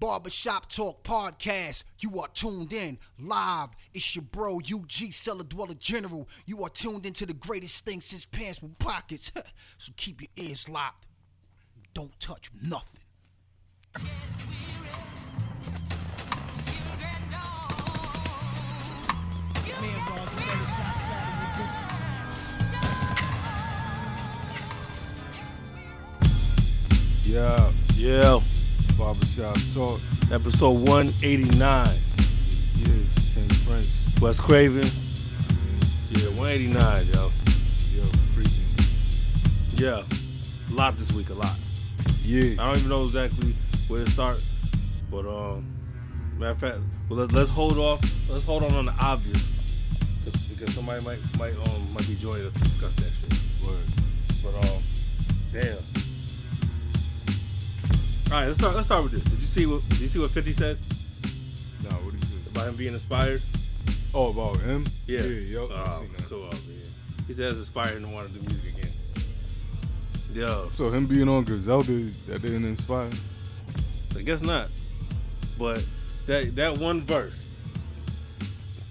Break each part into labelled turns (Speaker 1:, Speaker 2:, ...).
Speaker 1: Barbershop Talk Podcast. You are tuned in live. It's your bro, UG Cellar Dweller General. You are tuned into the greatest thing since pants with pockets. so keep your ears locked. Don't touch nothing.
Speaker 2: Yeah,
Speaker 3: Yeah,
Speaker 2: barbershop talk.
Speaker 3: episode 189.
Speaker 2: Yes, King Prince.
Speaker 3: Wes Craven. Yeah, 189, yo.
Speaker 2: Yo, freaking.
Speaker 3: Yeah, a lot this week, a lot.
Speaker 2: Yeah,
Speaker 3: I don't even know exactly where to start, but um, matter of fact, well let's let's hold off. Let's hold on on the obvious, 'cause- because somebody might might um might be joining us to discuss that shit.
Speaker 2: word.
Speaker 3: But um, damn. All right, let's start. Let's start with this. Did you see what? Did you see what Fifty said
Speaker 2: Nah, what is it?
Speaker 3: about him being inspired?
Speaker 2: Oh, about him?
Speaker 3: Yeah.
Speaker 2: Yeah, yo. I
Speaker 3: Oh, cool. Man. He says inspired him to want to do music again. Yo,
Speaker 2: So him being on Griselda, that didn't inspire?
Speaker 3: I guess not. But that that one verse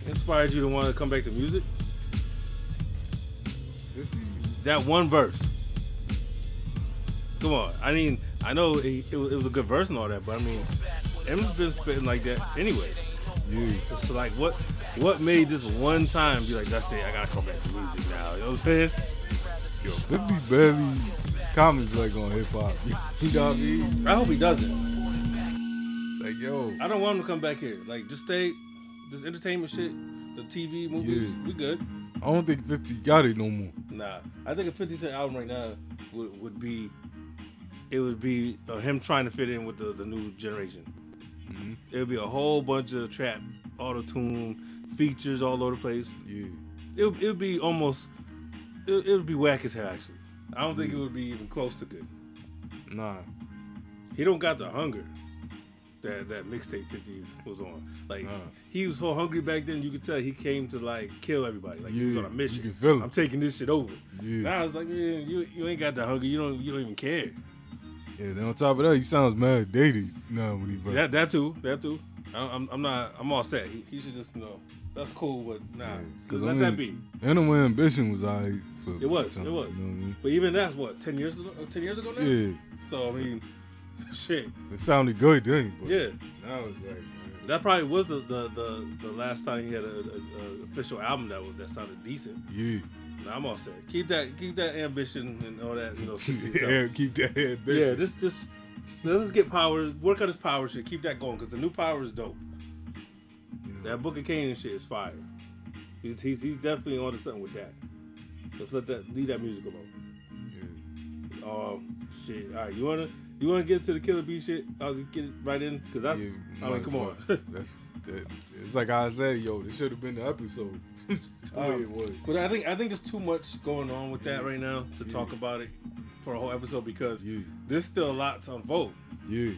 Speaker 3: inspired you to want to come back to music.
Speaker 2: 50.
Speaker 3: That one verse. Come on. I mean, I know it, it, was, it was a good verse and all that, but I mean, Em's been spitting like that anyway.
Speaker 2: Yeah.
Speaker 3: So like, what what made this one time be like? That's it. I gotta come back to music now. You know what I'm saying?
Speaker 2: Yo, 50 barely comments like on hip hop. you know what I mean?
Speaker 3: I hope he doesn't.
Speaker 2: Like, yo.
Speaker 3: I don't want him to come back here. Like, just stay. This entertainment shit, the TV movies,
Speaker 2: Yeah.
Speaker 3: we good.
Speaker 2: I don't think 50 got it no more.
Speaker 3: Nah, I think a 50 Cent album right now would, would be, it would be uh, him trying to fit in with the, the new generation.
Speaker 2: Mhm.
Speaker 3: It would be a whole bunch of trap, auto tune features all over the place.
Speaker 2: Yeah.
Speaker 3: It would, it would be almost, it, it would be whack as hell actually. I don't think it would be even close to good.
Speaker 2: Nah.
Speaker 3: He don't got the hunger that that mixtape 50 was on. Like he was so hungry back then, you could tell he came to like kill everybody. Like he was
Speaker 2: Yeah,
Speaker 3: on a mission.
Speaker 2: you can feel.
Speaker 3: I'm taking this shit over.
Speaker 2: Yeah.
Speaker 3: Now it's like, man, you you ain't got that hunger. You don't you don't even care.
Speaker 2: Yeah, then on top of that, he sounds mad dated now when he verse.
Speaker 3: That that too, that too. I, I'm I'm not I'm all set. He, he should just you know that's cool, but nah,
Speaker 2: Yeah,
Speaker 3: cause
Speaker 2: 'cause I
Speaker 3: let
Speaker 2: mean,
Speaker 3: that be.
Speaker 2: Animal Ambition was alright for
Speaker 3: It was,
Speaker 2: time,
Speaker 3: it was.
Speaker 2: You know what I mean?
Speaker 3: But even that's what ten years ago, uh, ten years ago now.
Speaker 2: Yeah.
Speaker 3: So I mean, shit.
Speaker 2: It sounded good then, but
Speaker 3: Yeah,
Speaker 2: now it's like, man,
Speaker 3: that probably was the the the, the last time he had a, a, a official album that was that sounded decent.
Speaker 2: yeah.
Speaker 3: Nah, I'm all set. Keep that keep that ambition and all that. You know. 60
Speaker 2: yeah, keep that busy.
Speaker 3: Yeah, just just let's just get power. Work on his power shit. Keep that going because the new power is dope.
Speaker 2: Yeah.
Speaker 3: That Book of Kane shit is fire. He's, he's, he's definitely on to something with that. Let's let that leave that music alone.
Speaker 2: Yeah.
Speaker 3: Um, shit. All right, you wanna you wanna get to the Killer B shit? I'll get it right in because that's.
Speaker 2: Yeah,
Speaker 3: I mean, come on.
Speaker 2: That's that, it's like I said, yo, this should have been the episode.
Speaker 3: Um. But I think I think there's too much going on with that right now to talk about it for a whole episode because there's still a lot to unfold.
Speaker 2: yeah,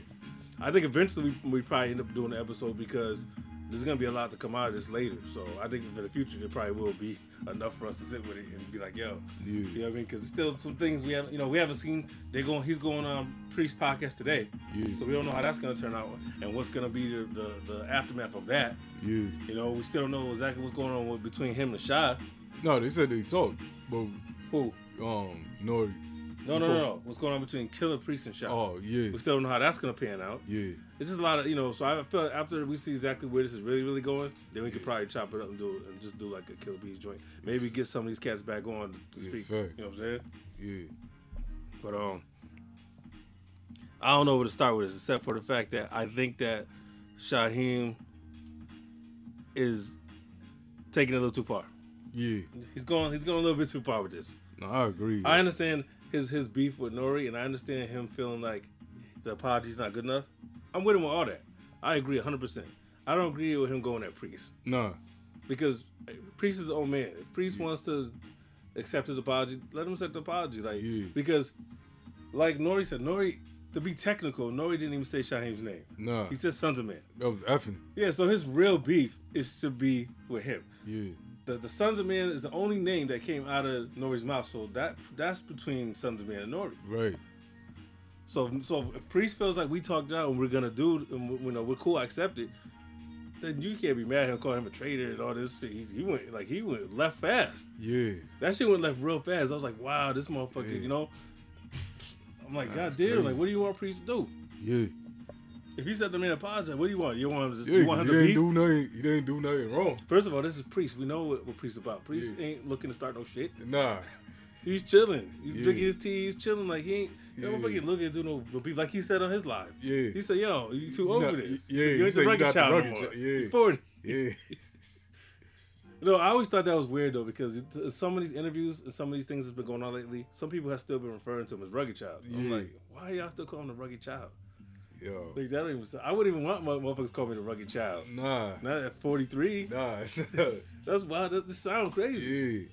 Speaker 3: I think eventually we, we probably end up doing an episode because there's gonna be a lot to come out of this later. So I think for the future there probably will be enough for us to sit with it and be like, yo,
Speaker 2: yeah,
Speaker 3: you know what I mean? Because there's still some things we haven't, you know, we haven't seen. They're going, he's going on Priest podcast today,
Speaker 2: yeah,
Speaker 3: so we don't know how that's gonna turn out and what's gonna be the the, the aftermath of that.
Speaker 2: yeah.
Speaker 3: You know, we still don't know exactly what's going on with, between him and Shy.
Speaker 2: No, they said they talked, but
Speaker 3: Who?
Speaker 2: um, Nori.
Speaker 3: No, no, no, no. What's going on between Killah Priest and Shy?
Speaker 2: Oh yeah,
Speaker 3: We still don't know how that's gonna pan out.
Speaker 2: yeah,
Speaker 3: It's just a lot of you know. So I feel after we see exactly where this is really really going, then we could probably chop it up and do it and just do like a Killa Beez joint. Maybe get some of these cats back on to
Speaker 2: Yeah,
Speaker 3: speak.
Speaker 2: fair.
Speaker 3: You know what I'm saying?
Speaker 2: yeah.
Speaker 3: But um, I don't know where to start with this except for the fact that I think that Shyheim is taking it a little too far.
Speaker 2: Yeah,
Speaker 3: He's going. He's going a little bit too far with this.
Speaker 2: no, I agree.
Speaker 3: I understand his his beef with Nori, and I understand him feeling like the apology's not good enough. I'm with him with all that. I agree 100. percent I don't agree with him going at Priest
Speaker 2: No,
Speaker 3: because Priest is his own man. If Priest wants to accept his apology, let him accept the apology. Like
Speaker 2: Yeah.
Speaker 3: because, like Nori said, Nori to be technical, Nori didn't even say Shyheim's name.
Speaker 2: No,
Speaker 3: He said Sunz of Man.
Speaker 2: That was effing.
Speaker 3: Yeah, so his real beef is to be with him.
Speaker 2: Yeah,
Speaker 3: The, the Sunz of Man is the only name that came out of Nori's mouth, so that that's between Sunz of Man and Nori.
Speaker 2: right.
Speaker 3: So so if Priest feels like we talked it out and we're gonna do, and we, you know, we're cool, I accept it. Then you can't be mad at him calling him a traitor and all this shit. He, he went like he went left fast.
Speaker 2: Yeah.
Speaker 3: That shit went left real fast. I was like, wow, this motherfucker,
Speaker 2: Yeah.
Speaker 3: you know. I'm like, God damn, like, what do you want Priest to do?
Speaker 2: Yeah.
Speaker 3: If you said to me apologize, what do you want? You want him to,
Speaker 2: Yeah,
Speaker 3: you want him
Speaker 2: he
Speaker 3: to
Speaker 2: didn't
Speaker 3: beef?
Speaker 2: do nothing. He didn't do nothing wrong.
Speaker 3: First of all, this is Priest. We know what, what Priest is about. Priest
Speaker 2: Yeah.
Speaker 3: ain't looking to start no shit.
Speaker 2: Nah.
Speaker 3: He's chilling. He's
Speaker 2: Yeah.
Speaker 3: drinking his tea. He's chilling. Like he ain't.
Speaker 2: Yeah.
Speaker 3: Motherfucker looking to do no, no beef. Like he said on his live.
Speaker 2: Yeah.
Speaker 3: He said, "Yo, you too old
Speaker 2: Nah,
Speaker 3: for this.
Speaker 2: yeah,
Speaker 3: you ain't the rugged child no more.
Speaker 2: child, yeah.
Speaker 3: You 40."
Speaker 2: Yeah.
Speaker 3: No, I always thought that was weird though because it, uh, some of these interviews and some of these things that's been going on lately, some people have still been referring to him as rugged child. I'm
Speaker 2: Yeah.
Speaker 3: like, why are y'all still calling him the rugged child?
Speaker 2: Yo.
Speaker 3: Like that don't even. I wouldn't even want motherfuckers call me the rugged child.
Speaker 2: Nah.
Speaker 3: Not at 43.
Speaker 2: Nah.
Speaker 3: That's why that, this sound crazy.
Speaker 2: yeah.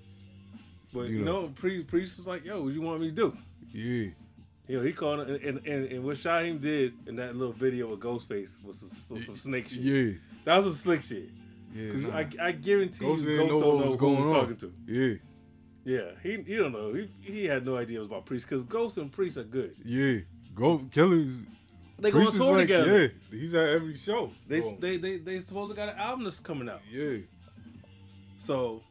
Speaker 3: But
Speaker 2: You
Speaker 3: you
Speaker 2: know.
Speaker 3: know, Priest, Priest was like, "Yo, what you want me to do?"
Speaker 2: Yeah.
Speaker 3: You know, he called it, and, and, and what Shyheim did in that little video with Ghostface was some, some, some snake shit.
Speaker 2: Yeah.
Speaker 3: That was some slick shit.
Speaker 2: Yeah. Nah.
Speaker 3: I, I guarantee
Speaker 2: Ghost
Speaker 3: you, Ghost
Speaker 2: know
Speaker 3: don't know
Speaker 2: was
Speaker 3: who
Speaker 2: going
Speaker 3: he was
Speaker 2: on.
Speaker 3: talking to.
Speaker 2: Yeah.
Speaker 3: Yeah, he he don't know. He he had no idea it was about Priest because Ghost and Priest are good.
Speaker 2: Yeah. Ghost Killers.
Speaker 3: They go on tour
Speaker 2: like,
Speaker 3: together.
Speaker 2: Yeah. He's at every show.
Speaker 3: They, they they they supposed to got an album that's coming out.
Speaker 2: yeah.
Speaker 3: So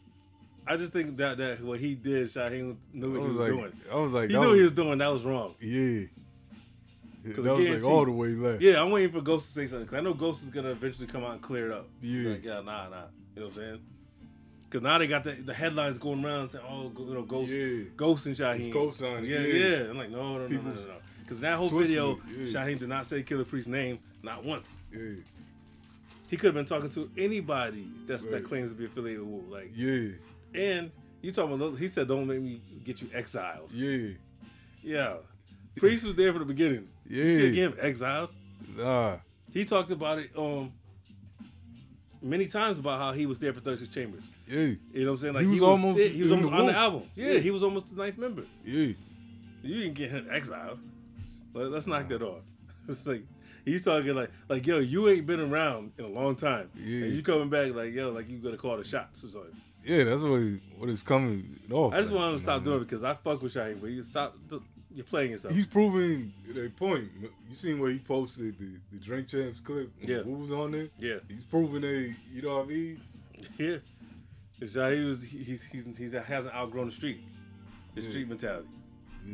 Speaker 3: I just think that that what he did, Shyheim knew what he
Speaker 2: was
Speaker 3: was
Speaker 2: like,
Speaker 3: doing.
Speaker 2: I was like,
Speaker 3: He knew
Speaker 2: was,
Speaker 3: he was doing. That was wrong.
Speaker 2: yeah. That was like all the way left.
Speaker 3: Yeah, I'm waiting for Ghost to say something because I know Ghost is gonna eventually come out and clear it up.
Speaker 2: Yeah.
Speaker 3: like, yeah, nah, nah. You know what I'm saying? Because now they got the, the headlines going around saying, "Oh, you know, Ghost,
Speaker 2: Yeah.
Speaker 3: Ghost and Shyheim."
Speaker 2: It's co-signing,
Speaker 3: Yeah,
Speaker 2: yeah.
Speaker 3: yeah. I'm like, no, no, no, no, no, no. Because that whole
Speaker 2: twisted
Speaker 3: video,
Speaker 2: yeah.
Speaker 3: Shyheim did not say Killah Priest's name, not once.
Speaker 2: Yeah.
Speaker 3: He could have been talking to anybody that's
Speaker 2: Right.
Speaker 3: that claims to be affiliated with Wu. Like,
Speaker 2: Yeah.
Speaker 3: and you talking about? He said, "Don't make me get you exiled."
Speaker 2: Yeah.
Speaker 3: Yeah, Priest was there from the beginning. You
Speaker 2: Yeah.
Speaker 3: get him exiled.
Speaker 2: Nah.
Speaker 3: He talked about it um many times about how he was there for 36 Chambers.
Speaker 2: Yeah.
Speaker 3: You know what I'm saying? Like
Speaker 2: He was almost
Speaker 3: yeah, he was almost
Speaker 2: the
Speaker 3: on the album. Yeah,
Speaker 2: Yeah.
Speaker 3: he was almost the ninth member.
Speaker 2: Yeah.
Speaker 3: You didn't get him exiled. But let's knock that off. It's like he's talking like like yo, you ain't been around in a long time.
Speaker 2: Yeah.
Speaker 3: And you coming back like yo, like you gonna call the shots or something.
Speaker 2: Yeah, that's what what coming off.
Speaker 3: I just
Speaker 2: like,
Speaker 3: want him to stop
Speaker 2: know,
Speaker 3: doing it because I fuck with Shyheim, but you stop. You're playing yourself.
Speaker 2: He's proving a point. You seen where he posted the, the Drink Champs clip?
Speaker 3: Yeah.
Speaker 2: Who was on there?
Speaker 3: yeah,
Speaker 2: He's proving a. you know what I mean?
Speaker 3: yeah. Shyheim was he- he's he's he's hasn't outgrown the street, the
Speaker 2: Yeah.
Speaker 3: street mentality.
Speaker 2: Yeah.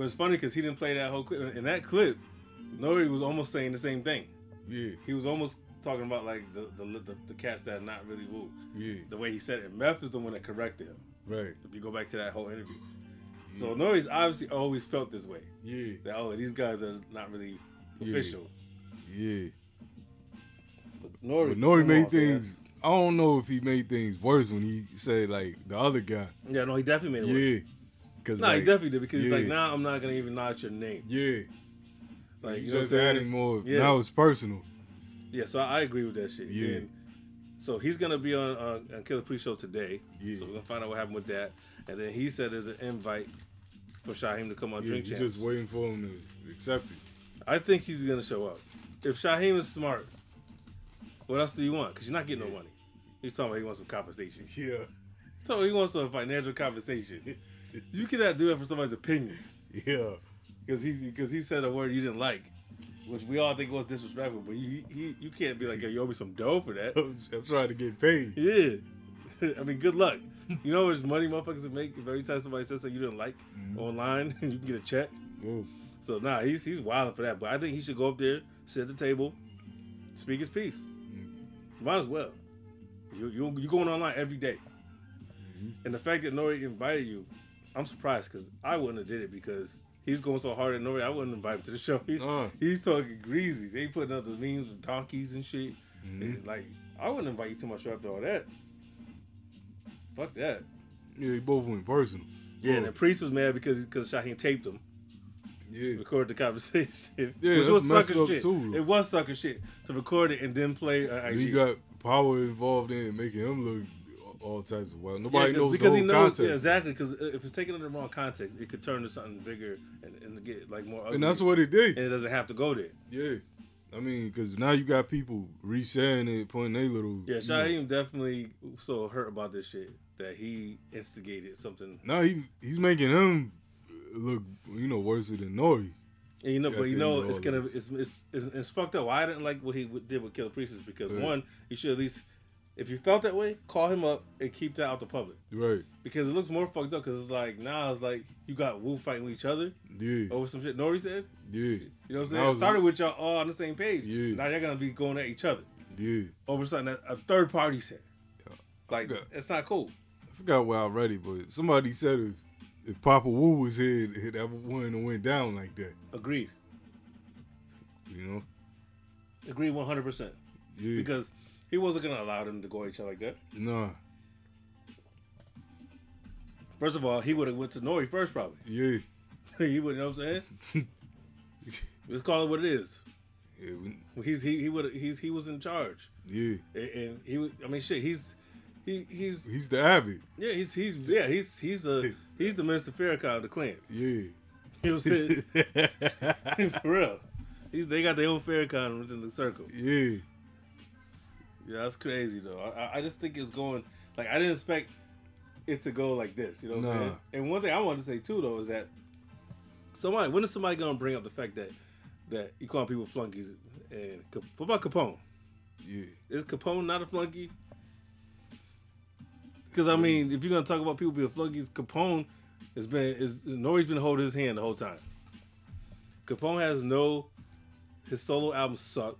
Speaker 3: But it's funny because he didn't play that whole clip. In that clip, Nori was almost saying the same thing.
Speaker 2: Yeah.
Speaker 3: He was almost talking about like the the, the, the cats that are not really Wu.
Speaker 2: Yeah.
Speaker 3: The way he said it, Meth is the one that corrected him.
Speaker 2: Right.
Speaker 3: If you go back to that whole interview,
Speaker 2: Yeah.
Speaker 3: so Nori's obviously always felt this way.
Speaker 2: Yeah.
Speaker 3: That oh, these guys are not really
Speaker 2: Yeah.
Speaker 3: official.
Speaker 2: Yeah.
Speaker 3: But Nori,
Speaker 2: But Nori made things. I don't know if he made things worse when he said like the other guy.
Speaker 3: Yeah, no, he definitely made it. work.
Speaker 2: Yeah. Cause
Speaker 3: No,
Speaker 2: like,
Speaker 3: he definitely did because he's like, now I'm not gonna even nod your name.
Speaker 2: Yeah.
Speaker 3: Like,
Speaker 2: he
Speaker 3: you know what I'm
Speaker 2: just
Speaker 3: saying?
Speaker 2: adding more.
Speaker 3: Yeah.
Speaker 2: Now it's personal.
Speaker 3: Yeah, so I agree with that shit.
Speaker 2: Yeah.
Speaker 3: And so he's gonna be on uh, on Killer Pre-Show today.
Speaker 2: Yeah.
Speaker 3: So we're gonna find out what happened with that. And then he said there's an invite for Shyheim to come on
Speaker 2: Yeah,
Speaker 3: Drink
Speaker 2: you
Speaker 3: Champs.
Speaker 2: just waiting for him to accept it.
Speaker 3: I think he's gonna show up. If Shyheim is smart, what else do you want? Because you're not getting no money. He's talking about he wants some compensation.
Speaker 2: Yeah.
Speaker 3: So he wants some financial compensation. You cannot do that for somebody's opinion.
Speaker 2: Yeah.
Speaker 3: because he because he said a word you didn't like, which we all think was disrespectful. But you he, you can't be like, yo, you owe me some dough for that.
Speaker 2: I'm, trying to get paid.
Speaker 3: Yeah, I mean, good luck. You know how much money motherfuckers would make if every time somebody says something you didn't like
Speaker 2: Mhm.
Speaker 3: online, you can get a check.
Speaker 2: Whoa.
Speaker 3: So nah, he's he's wilding for that. But I think he should go up there, sit at the table, speak his piece. Might as well. You you you going online every day.
Speaker 2: Mhm.
Speaker 3: And the fact that Nori invited you, I'm surprised because I wouldn't have did it because he's going so hard at Nori. I wouldn't invite him to the show. He's,
Speaker 2: Uh.
Speaker 3: he's talking greasy. They putting up the memes with donkeys and shit.
Speaker 2: Mhm.
Speaker 3: And, like I wouldn't invite you to my show after all that. Fuck that.
Speaker 2: Yeah, they both went personal.
Speaker 3: Yeah,
Speaker 2: Oh,
Speaker 3: and the priest was mad because because Shyheim taped him,
Speaker 2: yeah.
Speaker 3: recorded the conversation.
Speaker 2: Yeah,
Speaker 3: which was sucker shit.
Speaker 2: too.
Speaker 3: It was sucker shit to record it and then play. Uh.
Speaker 2: He got power involved in making him look all types of wild.
Speaker 3: Yeah,
Speaker 2: knows
Speaker 3: because
Speaker 2: the
Speaker 3: he knows
Speaker 2: context.
Speaker 3: yeah, exactly because if it's taken in the wrong context, it could turn to something bigger and, and get like more. Ugly.
Speaker 2: And that's what it did.
Speaker 3: and it doesn't have to go there.
Speaker 2: Yeah. I mean, because now you got people resharing it, putting their little.
Speaker 3: Yeah, Shyheim definitely so hurt about this shit that he instigated something.
Speaker 2: Now he he's making him look, you know, worse than Nori.
Speaker 3: And you know,
Speaker 2: At
Speaker 3: but you know, it's gonna, it's, it's, it's, it's fucked up. Why I didn't like what he did with Killah Priest is because
Speaker 2: Right.
Speaker 3: one, he should at least, if you felt that way, call him up and keep that out the public
Speaker 2: Right.
Speaker 3: because it looks more fucked up. Because it's like now it's like you got Wu fighting with each other
Speaker 2: Yeah.
Speaker 3: over some shit Nori said.
Speaker 2: Yeah.
Speaker 3: You know what I'm saying? It started with y'all all on the same page.
Speaker 2: Yeah.
Speaker 3: Now you're gonna be going at each other
Speaker 2: Yeah.
Speaker 3: over something that a third party said.
Speaker 2: Yeah.
Speaker 3: Like
Speaker 2: forgot.
Speaker 3: it's not cool.
Speaker 2: I forgot where I read it, but somebody said if if Papa Wu was here, it that wouldn't have went down like that.
Speaker 3: Agreed.
Speaker 2: You know?
Speaker 3: Agreed 100. percent
Speaker 2: Yeah.
Speaker 3: Because he wasn't gonna allow them to go each other like that.
Speaker 2: nah.
Speaker 3: First of all, he would have went to Nori first, probably.
Speaker 2: Yeah.
Speaker 3: he would, you know what I'm saying? Let's call it what it is.
Speaker 2: yeah. we-
Speaker 3: He's he he would he's he was in charge,
Speaker 2: Yeah.
Speaker 3: and, and he was. I mean, shit. He's he he's
Speaker 2: He's the Abbott.
Speaker 3: yeah he's he's yeah he's he's the he's the Minister Farrakhan of the clan.
Speaker 2: Yeah.
Speaker 3: You know what I'm saying? For real. He's, they got their own Farrakhan within the circle.
Speaker 2: yeah.
Speaker 3: Yeah, that's crazy though. I, I- just think it's going like I didn't expect it to go like this. You know what I'm
Speaker 2: Nah.
Speaker 3: saying? And one thing I wanted to say too though is that somebody when is somebody gonna bring up the fact that that you call people flunkies and what about Capone?
Speaker 2: Yeah.
Speaker 3: Is Capone not a flunky? Because I mean, if you're gonna talk about people being flunkies, Capone has been is Nori's been holding his hand the whole time. Capone has no his solo albums suck.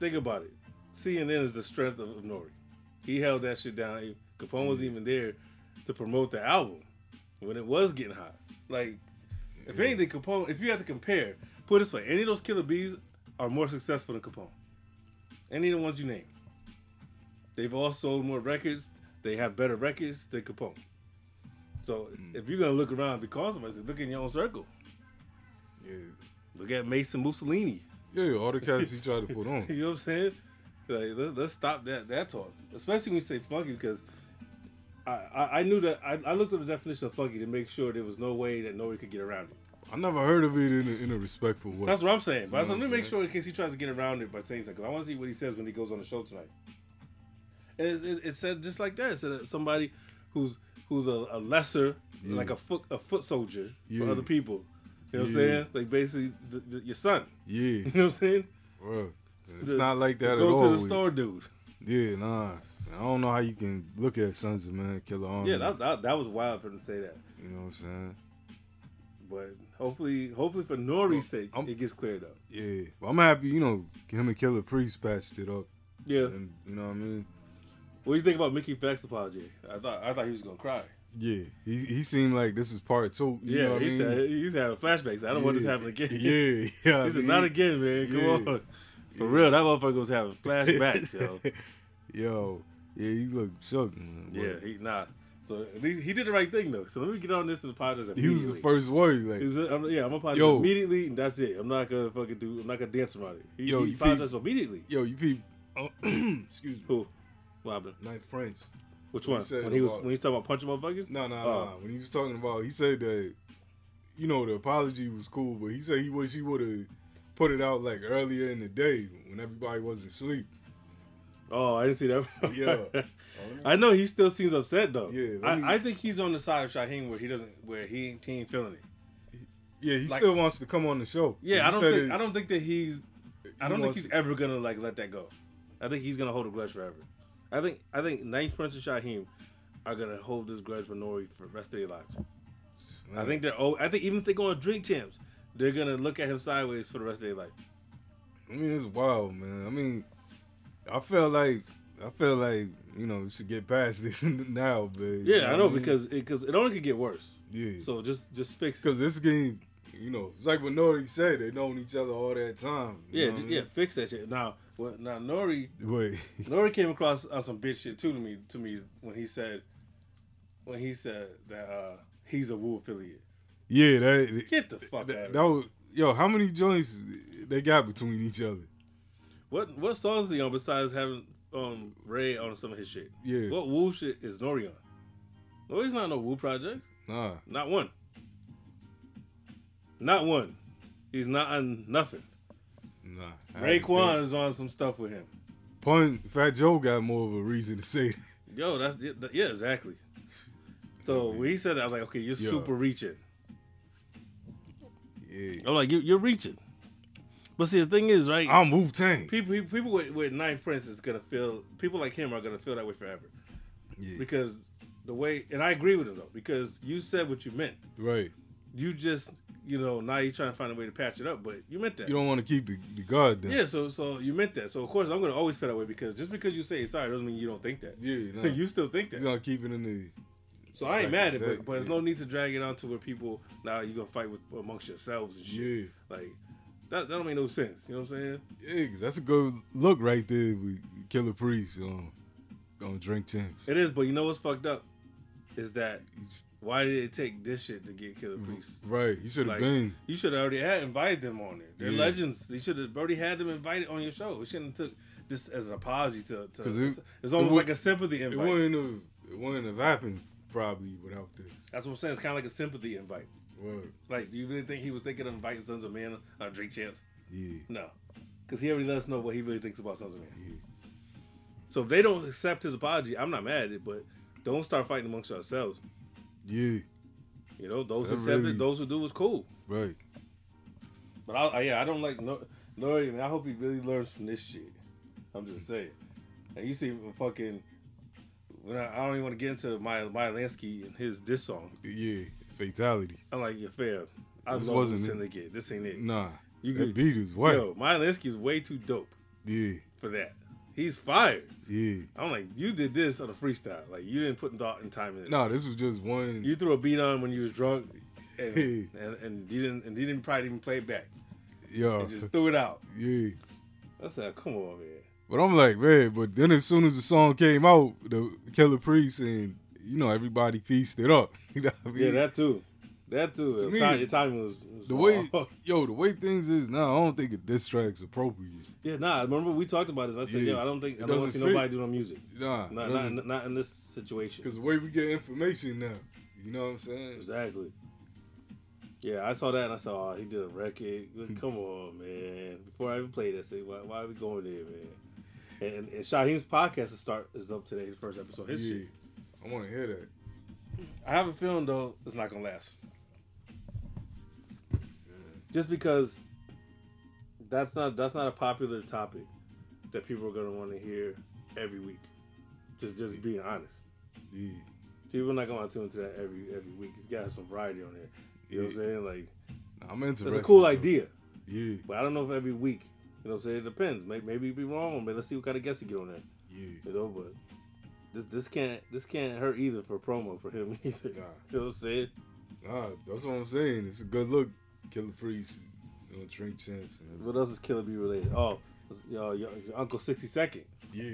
Speaker 3: Think about it. CNN is the strength of, Nori. He held that shit down. Capone wasn't mm-hmm. even there to promote the album when it was getting hot. Like, if mm-hmm. anything, Capone. If you had to compare, put it this way: any of those Killa Beez are more successful than Capone. Any of the ones you name. They've all sold more records. They have better records than Capone. So mm. if you're gonna look around because of us, look in your own circle.
Speaker 2: Yeah.
Speaker 3: Look at Mason Mussolini.
Speaker 2: Yeah. All the cats he tried to put on.
Speaker 3: you know what I'm saying? Like, let's, let's stop that that talk, especially when you say funky, because I, I, I knew that I, I looked up the definition of funky to make sure there was no way that nobody could get around it.
Speaker 2: I never heard of it in a, in a respectful way.
Speaker 3: That's what I'm saying. But I said, let me make sure in case he tries to get around it by saying something. 'cause I want to see what he says when he goes on the show tonight. And it, it, it said just like that. It said that somebody who's who's a, a lesser,
Speaker 2: Yeah.
Speaker 3: like a foot a foot soldier
Speaker 2: Yeah.
Speaker 3: for other people. You know what I'm saying? Like basically the, the, your son.
Speaker 2: yeah.
Speaker 3: You know what I'm saying?
Speaker 2: Bro. It's
Speaker 3: The-
Speaker 2: not like that at all.
Speaker 3: Go to the store, dude.
Speaker 2: Yeah, nah. I don't know how you can look at Sunz of Man, Killarmy.
Speaker 3: Yeah, that, that that was wild for him to say that.
Speaker 2: you know what I'm saying?
Speaker 3: But hopefully, hopefully for Nori's sake,
Speaker 2: I'm-
Speaker 3: it gets cleared up.
Speaker 2: Yeah. But I'm happy, you know, him and Killah Priest patched it up.
Speaker 3: Yeah.
Speaker 2: And you know what I mean?
Speaker 3: What do you think about Mickey Fax apology? I thought I thought he was gonna cry.
Speaker 2: Yeah. He he seemed like this is part two. You
Speaker 3: yeah,
Speaker 2: know what
Speaker 3: he
Speaker 2: mean?
Speaker 3: said he's having flashbacks. I don't want this
Speaker 2: Yeah.
Speaker 3: happening again.
Speaker 2: Yeah, yeah.
Speaker 3: he said not again, man. Come
Speaker 2: Yeah.
Speaker 3: on. For
Speaker 2: Yeah.
Speaker 3: real, that motherfucker was having flashbacks, yo.
Speaker 2: Yo, yeah, you look shook,
Speaker 3: yeah, he nah. So at least he did the right thing though. So let me get on this and apologize.
Speaker 2: he was the first one. Like,
Speaker 3: a- I'm- yeah, I'm gonna
Speaker 2: Yo.
Speaker 3: immediately, and that's it. I'm not gonna fucking do. I'm not gonna dance around it. He,
Speaker 2: Yo,
Speaker 3: he
Speaker 2: you
Speaker 3: apologized immediately.
Speaker 2: yo, you peep. Oh, excuse me.
Speaker 3: Who? What happened?
Speaker 2: Ninth Prince.
Speaker 3: Which one?
Speaker 2: he
Speaker 3: When he was
Speaker 2: about-
Speaker 3: when he was talking about punching motherfuckers?
Speaker 2: No, no,
Speaker 3: Oh.
Speaker 2: no. When he was talking about, he said that, you know, the apology was cool, but he said he wish he would have put it out like earlier in the day when everybody was asleep.
Speaker 3: Oh, I didn't see that.
Speaker 2: Oh, yeah.
Speaker 3: I know he still seems upset though.
Speaker 2: Yeah, let me-
Speaker 3: I, I think he's on the side of Shyheim where he doesn't, where he, ain't- he ain't feeling it.
Speaker 2: Yeah, he
Speaker 3: Like-
Speaker 2: still wants to come on the show.
Speaker 3: Yeah, I don't think
Speaker 2: it-
Speaker 3: I don't think that he's I don't think he's
Speaker 2: to-
Speaker 3: ever gonna like let that go. I think he's gonna hold a grudge forever. I think I think Ninth Prince and Shyheim are gonna hold this grudge for Nori for the rest of their lives. I think they're oh I think even if they go on drink champs, they're gonna look at him sideways for the rest of their life.
Speaker 2: I mean, it's wild, man. I mean, I feel like I feel like you know we should get past this now. You
Speaker 3: Yeah, I know
Speaker 2: what mean?
Speaker 3: because because it, only could get worse.
Speaker 2: yeah,
Speaker 3: So just just fix it.
Speaker 2: because this game, you know, it's like what Nori said. They known each other all that time.
Speaker 3: Yeah,
Speaker 2: know
Speaker 3: yeah, fix that shit. Now, what now Nori
Speaker 2: Wait,
Speaker 3: Nori came across on some bitch shit too to me to me when he said when he said that uh, he's a Wu affiliate.
Speaker 2: Yeah, that
Speaker 3: Get the fuck out
Speaker 2: that,
Speaker 3: of
Speaker 2: that
Speaker 3: here.
Speaker 2: was yo. How many joints they got between each other?
Speaker 3: What what songs is he on besides having um Ray on some of his shit?
Speaker 2: Yeah,
Speaker 3: What Wu shit is Nori on? Nori's not on no Wu project.
Speaker 2: nah,
Speaker 3: Not one. Not one. He's not on nothing.
Speaker 2: nah. I had to
Speaker 3: Raekwon is on some stuff with him.
Speaker 2: Pun, Fat Joe got more of a reason to say that.
Speaker 3: Yo, that's yeah, exactly. So when he said that, I was like, okay, you're
Speaker 2: Yo.
Speaker 3: super reaching.
Speaker 2: Yeah.
Speaker 3: I'm like, you're, you're reaching. But see, the thing is, right?
Speaker 2: I'm Wu Tang.
Speaker 3: people people, people with, with Ninth Prince is gonna feel people like him are gonna feel that way forever
Speaker 2: Yeah.
Speaker 3: because the way and I agree with him though because you said what you meant.
Speaker 2: Right.
Speaker 3: You just you know now you're trying to find a way to patch it up, but you meant that.
Speaker 2: You don't want to keep the, the guard down.
Speaker 3: yeah, so so you meant that. So of course I'm gonna always feel that way because just because you say sorry doesn't mean you don't think that.
Speaker 2: Yeah. Nah.
Speaker 3: you still think that.
Speaker 2: He's
Speaker 3: that.
Speaker 2: gonna keep it in the.
Speaker 3: So I ain't mad at it, but, but there's no need to drag it on to where people now you're gonna fight with amongst yourselves and shit.
Speaker 2: Yeah.
Speaker 3: Like that, that don't make no sense. You know what I'm saying?
Speaker 2: Yeah, that's a good look right there with Killah Priest on on Drink Champs.
Speaker 3: It is, but you know what's fucked up is that why did it take this shit to get Killer mm-hmm. Priest?
Speaker 2: Right. You should have
Speaker 3: Like,
Speaker 2: been.
Speaker 3: You should have already had invited them on there. They're
Speaker 2: Yeah.
Speaker 3: legends. You should have already had them invited on your show. It shouldn't have took this as an apology to. to
Speaker 2: 'Cause it-
Speaker 3: it's, it's almost
Speaker 2: it
Speaker 3: like a sympathy
Speaker 2: It
Speaker 3: invite.
Speaker 2: wouldn't have. It wouldn't have happened probably without this.
Speaker 3: That's what I'm saying. It's kind of like a sympathy invite.
Speaker 2: Word.
Speaker 3: Like, do you really think he was thinking of inviting Sunz of Man on Drink Champs?
Speaker 2: Yeah.
Speaker 3: No, because he already let us know what he really thinks about Sunz of Man.
Speaker 2: Yeah.
Speaker 3: So if they don't accept his apology, I'm not mad at it. But don't start fighting amongst yourselves.
Speaker 2: Yeah.
Speaker 3: You know, those who accept it, those who do is cool.
Speaker 2: Right.
Speaker 3: But I, I yeah, I don't like no Nori. I hope he really learns from this shit. I'm just saying. And you see, fucking. When I, I don't even want to get into my my Lansky and his diss song.
Speaker 2: Yeah. Fatality.
Speaker 3: I'm like, yeah, fair. I
Speaker 2: This wasn't
Speaker 3: this
Speaker 2: it.
Speaker 3: syndicate. This ain't it.
Speaker 2: Nah.
Speaker 3: You could-
Speaker 2: beat is white.
Speaker 3: Yo, my Lansky is way too dope
Speaker 2: Yeah.
Speaker 3: for that. He's fired.
Speaker 2: Yeah.
Speaker 3: I'm like, you did this on a freestyle. Like you didn't put thought and time in it.
Speaker 2: Nah, this was just one.
Speaker 3: You threw a beat on when you was drunk, and and, and you didn't and you didn't probably even play it back.
Speaker 2: yo.
Speaker 3: And just threw it out.
Speaker 2: Yeah.
Speaker 3: I said, come on, man.
Speaker 2: But I'm like, man, but then as soon as the song came out, the Killah Priest and you know everybody pieced it up. you know what I mean?
Speaker 3: Yeah, that too. That too.
Speaker 2: To
Speaker 3: The
Speaker 2: me,
Speaker 3: time- timing was, was
Speaker 2: the way yo, the way things is now, I don't think a diss track's appropriate.
Speaker 3: yeah, nah. Remember we talked about this. I said,
Speaker 2: Yeah.
Speaker 3: yo, I don't think
Speaker 2: It
Speaker 3: I don't want
Speaker 2: doesn't
Speaker 3: to see nobody
Speaker 2: fit.
Speaker 3: do no music.
Speaker 2: Nah,
Speaker 3: Not, not, in- not in this situation.
Speaker 2: because the way we get information now, you know what I'm saying?
Speaker 3: Exactly. Yeah, I saw that and I saw oh, he did a record. Come on, man. Before I even played that, say why, why are we going there, man? And, and Shyheim's podcast is start is up today. His first episode. His
Speaker 2: yeah,
Speaker 3: shit.
Speaker 2: I want to hear that.
Speaker 3: I have a feeling though it's not gonna last. Just because that's not that's not a popular topic that people are gonna want to hear every week. Just just being honest.
Speaker 2: Yeah,
Speaker 3: People are not gonna tune into that every every week. Gotta have some variety on there. You know what I'm saying? Like
Speaker 2: I'm interested.
Speaker 3: it's a cool idea.
Speaker 2: Yeah,
Speaker 3: But I don't know if every week. You know what I'm saying? It depends. Maybe maybe it'd be wrong, but let's see what kind of guests you get on that.
Speaker 2: yeah.
Speaker 3: You know, but this this can't this can't hurt either for promo for him either.
Speaker 2: Nah.
Speaker 3: You know what I'm saying?
Speaker 2: Nah, that's what I'm saying. It's a good look, Killah Priest. You know, drink champs. And
Speaker 3: What else is Killer B related? Oh, yo, your, your Uncle 60 Second.
Speaker 2: yeah.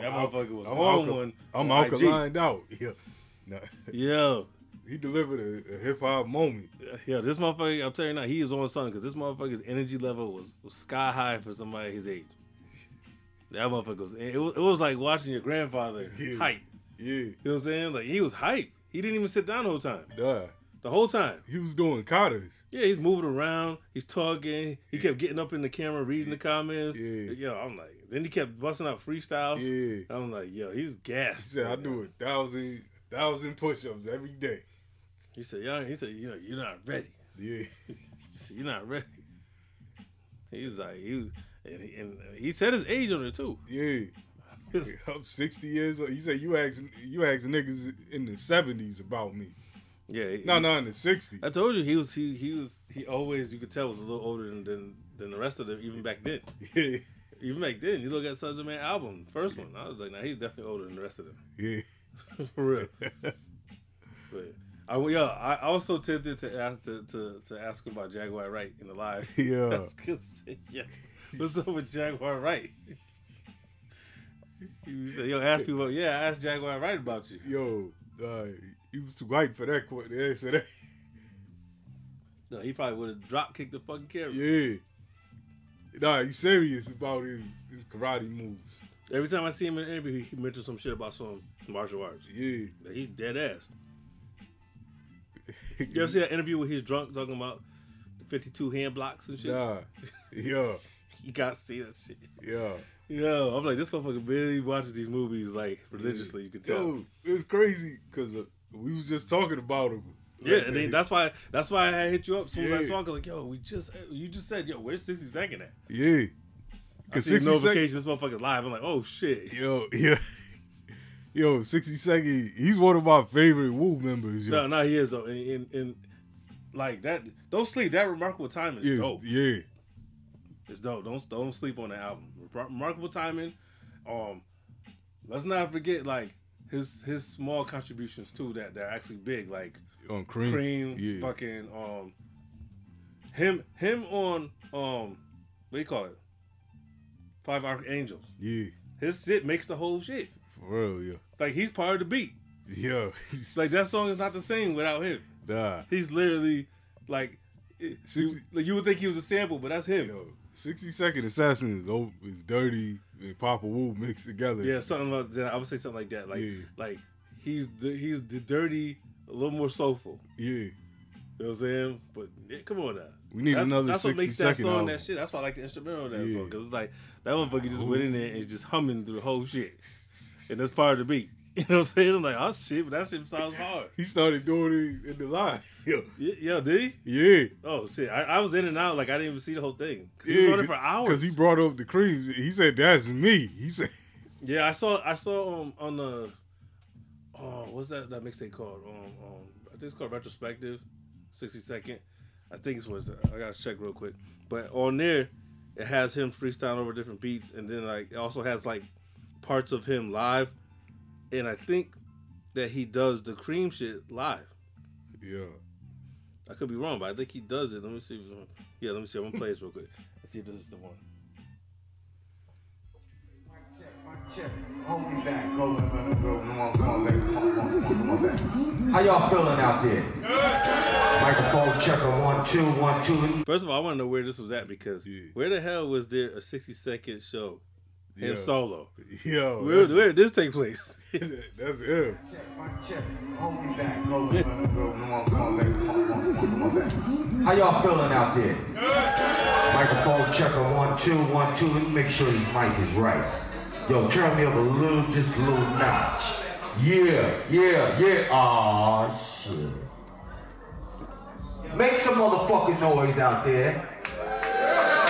Speaker 3: That
Speaker 2: I'm al-
Speaker 3: motherfucker was
Speaker 2: I'm
Speaker 3: on
Speaker 2: alka-
Speaker 3: one.
Speaker 2: I'm
Speaker 3: on IG.
Speaker 2: alkalined out. Yeah. Nah,
Speaker 3: Yo,
Speaker 2: he delivered a, a hip hop moment.
Speaker 3: yeah, this motherfucker, I'm telling you now, he is on something because this motherfucker's energy level was, was sky high for somebody his age. That motherfucker was, it was, it was like watching your grandfather
Speaker 2: Yeah.
Speaker 3: hype.
Speaker 2: Yeah,
Speaker 3: You know what I'm saying? Like, he was hype. He didn't even sit down the whole time.
Speaker 2: nah.
Speaker 3: The whole time.
Speaker 2: He was doing katas.
Speaker 3: Yeah, he's moving around. He's talking. He kept getting up in the camera, reading the comments.
Speaker 2: Yeah.
Speaker 3: Yo, I'm like, then he kept busting out freestyles.
Speaker 2: Yeah.
Speaker 3: I'm like, yo, he's
Speaker 2: He
Speaker 3: gassed.
Speaker 2: said, I do a thousand, thousand push-ups every day.
Speaker 3: He said, "Young." He said, "You know, you're not ready."
Speaker 2: Yeah.
Speaker 3: He said, "You're not ready." He was like, he was, and he, and he said his age on it too.
Speaker 2: Yeah. I'm 60 years old. He said, you ask, you ask niggas in the 70s about me.
Speaker 3: Yeah, he,
Speaker 2: No, no, in the 60s.
Speaker 3: I told you he was he he was he always you could tell was a little older than than, than the rest of them even back then.
Speaker 2: Yeah.
Speaker 3: Even back then, you look at Sunz of Man album, first one. I was like, nah, he's definitely older than the rest of them
Speaker 2: Yeah.
Speaker 3: for real. But I yeah, I also tempted to ask to, to, to ask him about Jaguar Wright in the live.
Speaker 2: Yeah.
Speaker 3: That's good. Yeah. What's up with Jaguar Wright? You say, yo, ask people. Yeah, I asked Jaguar Wright about you.
Speaker 2: Yo, uh, he was too hype for that. They said that.
Speaker 3: No, he probably would have drop kicked the fucking camera.
Speaker 2: Yeah. Nah, he's serious about his, his karate moves.
Speaker 3: Every time I see him in an interview, he mentions some shit about some martial arts.
Speaker 2: Yeah.
Speaker 3: Like, He's dead ass. You ever see that interview where he's drunk talking about the 52 hand blocks and shit?
Speaker 2: Nah. Yeah.
Speaker 3: You gotta see that shit.
Speaker 2: Yeah.
Speaker 3: Yo, I'm like, this motherfucker really watches these movies like religiously. You can tell.
Speaker 2: Yo, it was crazy because uh, we was just talking about him
Speaker 3: Yeah, and then that's why that's why I hit you up soon as I
Speaker 2: Yeah.
Speaker 3: saw. Like, yo, we just you just said, yo, where's sixty second at?
Speaker 2: Yeah.
Speaker 3: I
Speaker 2: Cause
Speaker 3: see
Speaker 2: 60 second,
Speaker 3: notifications, this motherfucker's live. I'm like, oh shit.
Speaker 2: yo, yeah. Yo, 60 second, he's one of my favorite Wu members. Yo.
Speaker 3: No, no, he is though, and, and, and like that. Don't sleep. That remarkable timing is
Speaker 2: Yes,
Speaker 3: dope.
Speaker 2: yeah.
Speaker 3: It's dope. Don't don't sleep on the album. Remarkable timing. Um, let's not forget like his his small contributions too that they're actually big. Like
Speaker 2: On cream.
Speaker 3: Cream,
Speaker 2: Yeah.
Speaker 3: fucking um, him him on um, what do you call it? Five Archangels.
Speaker 2: Yeah.
Speaker 3: His shit makes the whole shit.
Speaker 2: Real, yeah.
Speaker 3: Like he's part of the beat.
Speaker 2: Yo.
Speaker 3: Like that song is not the same without him.
Speaker 2: Nah.
Speaker 3: He's literally like, it, you, like you would think he was a sample, but that's him.
Speaker 2: Yo, 60 Second Assassin is old, is dirty and Papa Wu mixed together.
Speaker 3: Yeah, something like that. I would say something like that. Like,
Speaker 2: Yeah.
Speaker 3: like he's the, he's the dirty, a little more soulful.
Speaker 2: Yeah.
Speaker 3: You know what I'm saying? But yeah, come on now.
Speaker 2: We need
Speaker 3: That-
Speaker 2: another
Speaker 3: That's what makes that song
Speaker 2: album.
Speaker 3: that shit. That's why I like the instrumental of that
Speaker 2: Yeah.
Speaker 3: song because it's like that motherfucker just went in there and just humming through the whole shit, and that's part of the beat. You know what I'm saying? I'm like, oh shit, but that shit sounds hard.
Speaker 2: He started doing it in the live. Yo.
Speaker 3: Yeah, yo, did he?
Speaker 2: Yeah.
Speaker 3: Oh shit, I, I was in and out. Like I didn't even see the whole thing. 'Cause he was on for hours.
Speaker 2: Because he brought up the creams. He said, that's me. He said,
Speaker 3: Yeah, I saw I saw um on the oh what's that that mixtape called? Um, um I think it's called Retrospective, sixty second. I think it's what it's, I gotta check real quick. But on there, it has him freestyling over different beats, and then like it also has like parts of him live, and I think that he does the cream shit live.
Speaker 2: yeah.
Speaker 3: I could be wrong, but I think he does it. Let me see. If, yeah, let me see. I'm gonna play this real quick. Let's see if this is the one.
Speaker 4: How y'all feeling out there? Microphone checker. One, two, one, two.
Speaker 3: First of all, I want to know where this was at because
Speaker 2: Yeah.
Speaker 3: where the hell was there a 60 second show in
Speaker 2: Yeah.
Speaker 3: solo?
Speaker 2: Yo.
Speaker 3: Where, where did this take place?
Speaker 2: That's him.
Speaker 4: Baby. How y'all feeling out there? Microphone checker. One, two, one, two. Let me make sure his mic is right. Yo, turn me up a little, just a little notch. Yeah, yeah, yeah. Aw, shit. Make some motherfucking noise out there.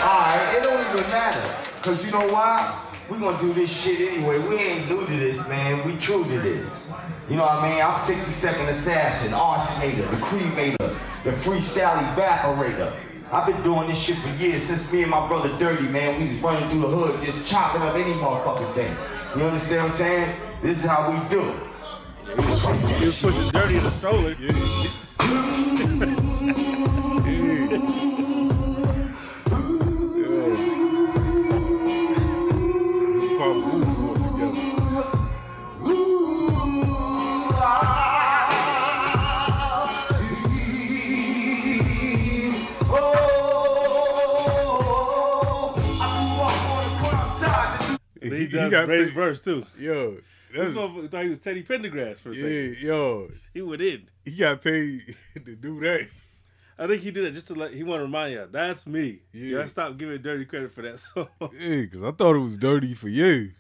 Speaker 4: Alright, it don't even matter. Cause you know why? We gonna do this shit anyway. We ain't new to this, man. We true to this. You know what I mean? I'm 60 second assassin, arsonator, the cremator, the freestyle evaporator. I've been doing this shit for years since me and my brother Dirty, man. We was running through the hood just chopping up any motherfucking thing. You understand what I'm saying? This is how we do it.
Speaker 3: he was pushing dirty in the stroller.
Speaker 2: Yo.
Speaker 3: He,
Speaker 2: He- he
Speaker 3: does
Speaker 2: got
Speaker 3: Ray's
Speaker 2: paid-
Speaker 3: verse too.
Speaker 2: Yo.
Speaker 3: This
Speaker 2: That's,
Speaker 3: motherfucker thought he was Teddy Pendergrass for a
Speaker 2: yeah,
Speaker 3: second.
Speaker 2: yo.
Speaker 3: He went in.
Speaker 2: He got paid to do that.
Speaker 3: I think he did it just to let he want to remind you that's me.
Speaker 2: Yeah.
Speaker 3: Yeah, stop giving dirty credit for that song.
Speaker 2: Yeah, because I thought it was dirty for years.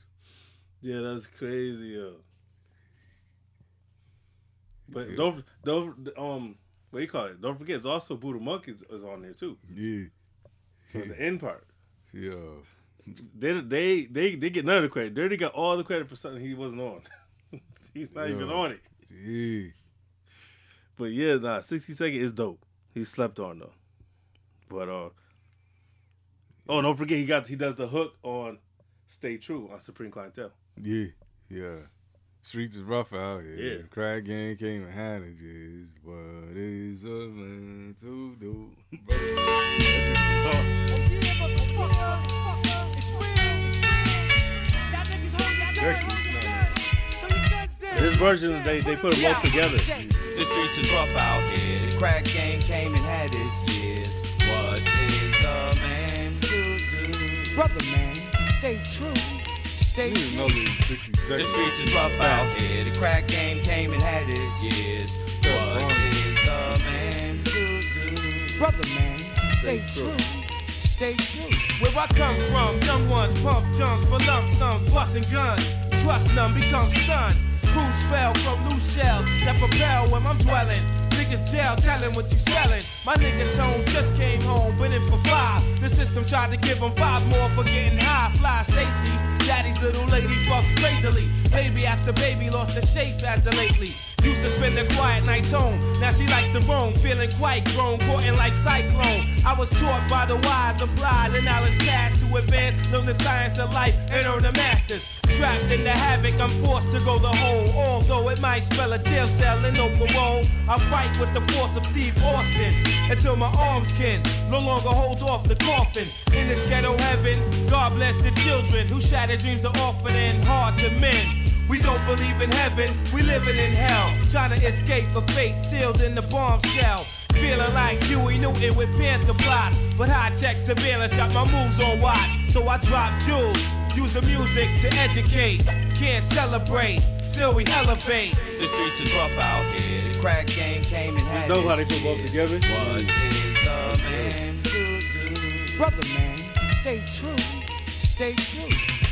Speaker 3: yeah, that's crazy, yo. But
Speaker 2: Yeah.
Speaker 3: don't don't um what do you call it? Don't forget, it's also Buddha Monk is, is on there too.
Speaker 2: Yeah.
Speaker 3: So the end part.
Speaker 2: Yeah.
Speaker 3: They they they they get none of the credit. Dirty got all the credit for something he wasn't on. He's not even on it.
Speaker 2: Yeah.
Speaker 3: But yeah, nah, sixty second is dope. He slept on though. But uh oh, don't forget he got he does the hook on "Stay True" on Supreme Clientele.
Speaker 2: Yeah. Yeah. Streets is rough out here.
Speaker 3: Yeah.
Speaker 2: Crack gang came and had it. Just what is a man to do?
Speaker 1: down.
Speaker 3: this version of they they put them both together.
Speaker 5: The streets is rough out here. The crack game came and had its years. What is a man to do?
Speaker 1: Brother man, stay true. Stay
Speaker 2: You know
Speaker 1: true.
Speaker 2: there was 60
Speaker 5: The streets is rough out here. The crack game came and had its years.
Speaker 2: So
Speaker 5: What
Speaker 2: wrong.
Speaker 5: is a man to do?
Speaker 1: Brother man, stay true. Stay true.
Speaker 6: Where I come from, young ones pump tongues, for lump sums, busting guns. Trust none, become son. Crews fell from loose shells that propel when I'm dwelling. Niggas jail telling what you selling. My nigga Tone just came home, went in for five. The system tried to give him five more for getting high. Fly Stacy, daddy's little lady fucks crazily. Baby after baby lost her shape as of lately. Used to spend the quiet nights home. Now she likes to roam, feeling quite grown, caught in life cyclone. I was taught by the wise, applied the knowledge passed to advance, learn the science of life, and earn a master's. Trapped in the havoc, I'm forced to go the whole. Although it might spell a jail cell and no parole, I fight with the force of Steve Austin until my arms can no longer hold off the coffin. In this ghetto heaven, God bless the children who shattered dreams are often and hard to mend. We don't believe in heaven, we living in hell. Trying to escape a fate sealed in the bombshell. Feeling like Huey Newton with Panther plots. But high tech surveillance got my moves on watch. So I drop jewels, use the music to educate. Can't celebrate till we elevate.
Speaker 5: The streets is rough out here. The crack game came and had
Speaker 3: know how they put both together?
Speaker 5: What is a man to do?
Speaker 1: Brother man, stay true, stay true.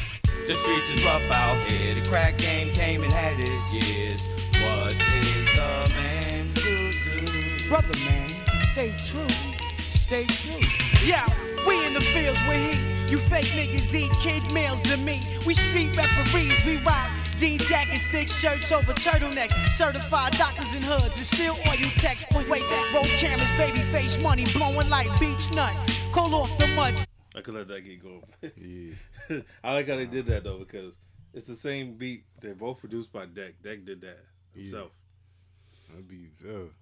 Speaker 5: The streets is rough out here. The crack game came and had its years. What is a man to do?
Speaker 1: Brother man, stay true, stay true.
Speaker 7: Yeah, we in the fields with heat. You fake niggas eat kid meals to me. We street referees, we rock. Jean jackets, thick shirts over turtlenecks. Certified doctors in hoods and still oil techs. But wait, roll cameras, baby face money, blowing like beach nut. Call off the mud.
Speaker 3: I could let that get going.
Speaker 2: Yeah.
Speaker 3: I like how they did that though because it's the same beat. They're both produced by Deck. Deck did that himself.
Speaker 2: That'd be tough.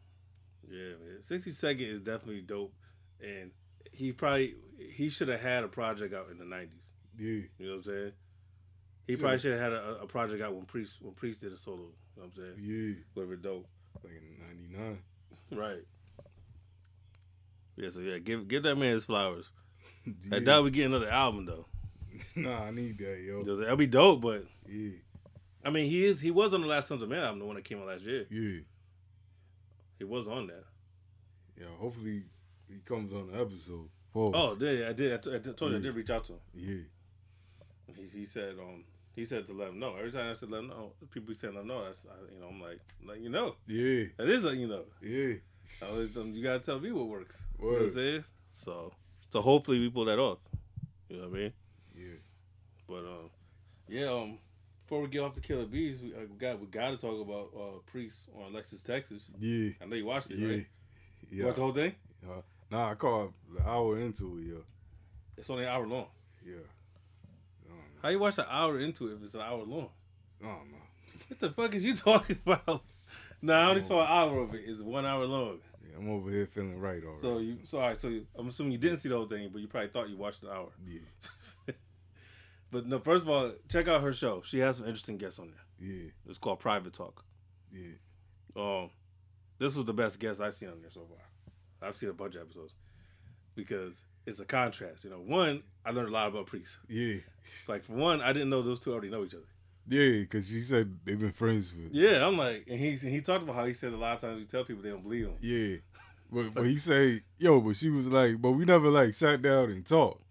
Speaker 3: Yeah, man. Sixty second is definitely dope, and he probably he should have had a project out in the nineties.
Speaker 2: Yeah.
Speaker 3: You know what I'm saying? He probably should have had a, a project out when Priest when Priest did a solo. You know what I'm saying?
Speaker 2: Yeah.
Speaker 3: Have dope.
Speaker 2: Like in '99.
Speaker 3: Right. Yeah. So yeah, give give that man his flowers. I
Speaker 2: Yeah.
Speaker 3: doubt we get another album though.
Speaker 2: Nah, I need that, yo.
Speaker 3: That'll be dope, but
Speaker 2: Yeah.
Speaker 3: I mean, he is he was on the last Sunz of Man album, the one that came out last year.
Speaker 2: Yeah.
Speaker 3: He was on that.
Speaker 2: Yeah. Hopefully he comes on the episode. Whoa.
Speaker 3: Oh, yeah, I did. I, t- I told you I did reach out to him.
Speaker 2: Yeah.
Speaker 3: He, he said, um, he said to let him know. Every time I said let him know, people be saying let him know. That's, I, you know, I'm like, let you know.
Speaker 2: Yeah.
Speaker 3: That is a, you know.
Speaker 2: Yeah.
Speaker 3: I always, um, you gotta tell me what works. You know what I'm saying? So, so hopefully we pull that off. You know what I mean?
Speaker 2: Yeah.
Speaker 3: But um, yeah. Um, before we get off the Killa Beez, we, uh, we got we got to talk about uh Priest on Alexis, Texas.
Speaker 2: Yeah.
Speaker 3: I know you watched it,
Speaker 2: Yeah.
Speaker 3: right? You
Speaker 2: Yeah.
Speaker 3: watched the whole thing?
Speaker 2: Uh, nah, I caught the hour into it, yo.
Speaker 3: It's only an hour long.
Speaker 2: Yeah.
Speaker 3: How you watch an hour into it if it's an hour long?
Speaker 2: I don't know.
Speaker 3: What the fuck is you talking about? Nah, I only saw an hour of it. It's one hour long.
Speaker 2: I'm over here feeling right already.
Speaker 3: So you, so all right. So you, I'm assuming you didn't see the whole thing, but you probably thought you watched an hour.
Speaker 2: Yeah.
Speaker 3: But no, first of all, check out her show. She has some interesting guests on there.
Speaker 2: Yeah.
Speaker 3: It's called Private Talk.
Speaker 2: Yeah.
Speaker 3: Um, this was the best guest I've seen on there so far. I've seen a bunch of episodes because it's a contrast. You know, one I learned a lot about priests.
Speaker 2: Yeah.
Speaker 3: Like for one, I didn't know those two already know each other.
Speaker 2: Yeah, because she said they've been friends for.
Speaker 3: Yeah, I'm like, and he he talked about how he said a lot of times we tell people they don't believe him.
Speaker 2: Yeah. But, but he say, yo, but she was like, but we never like sat down and talked.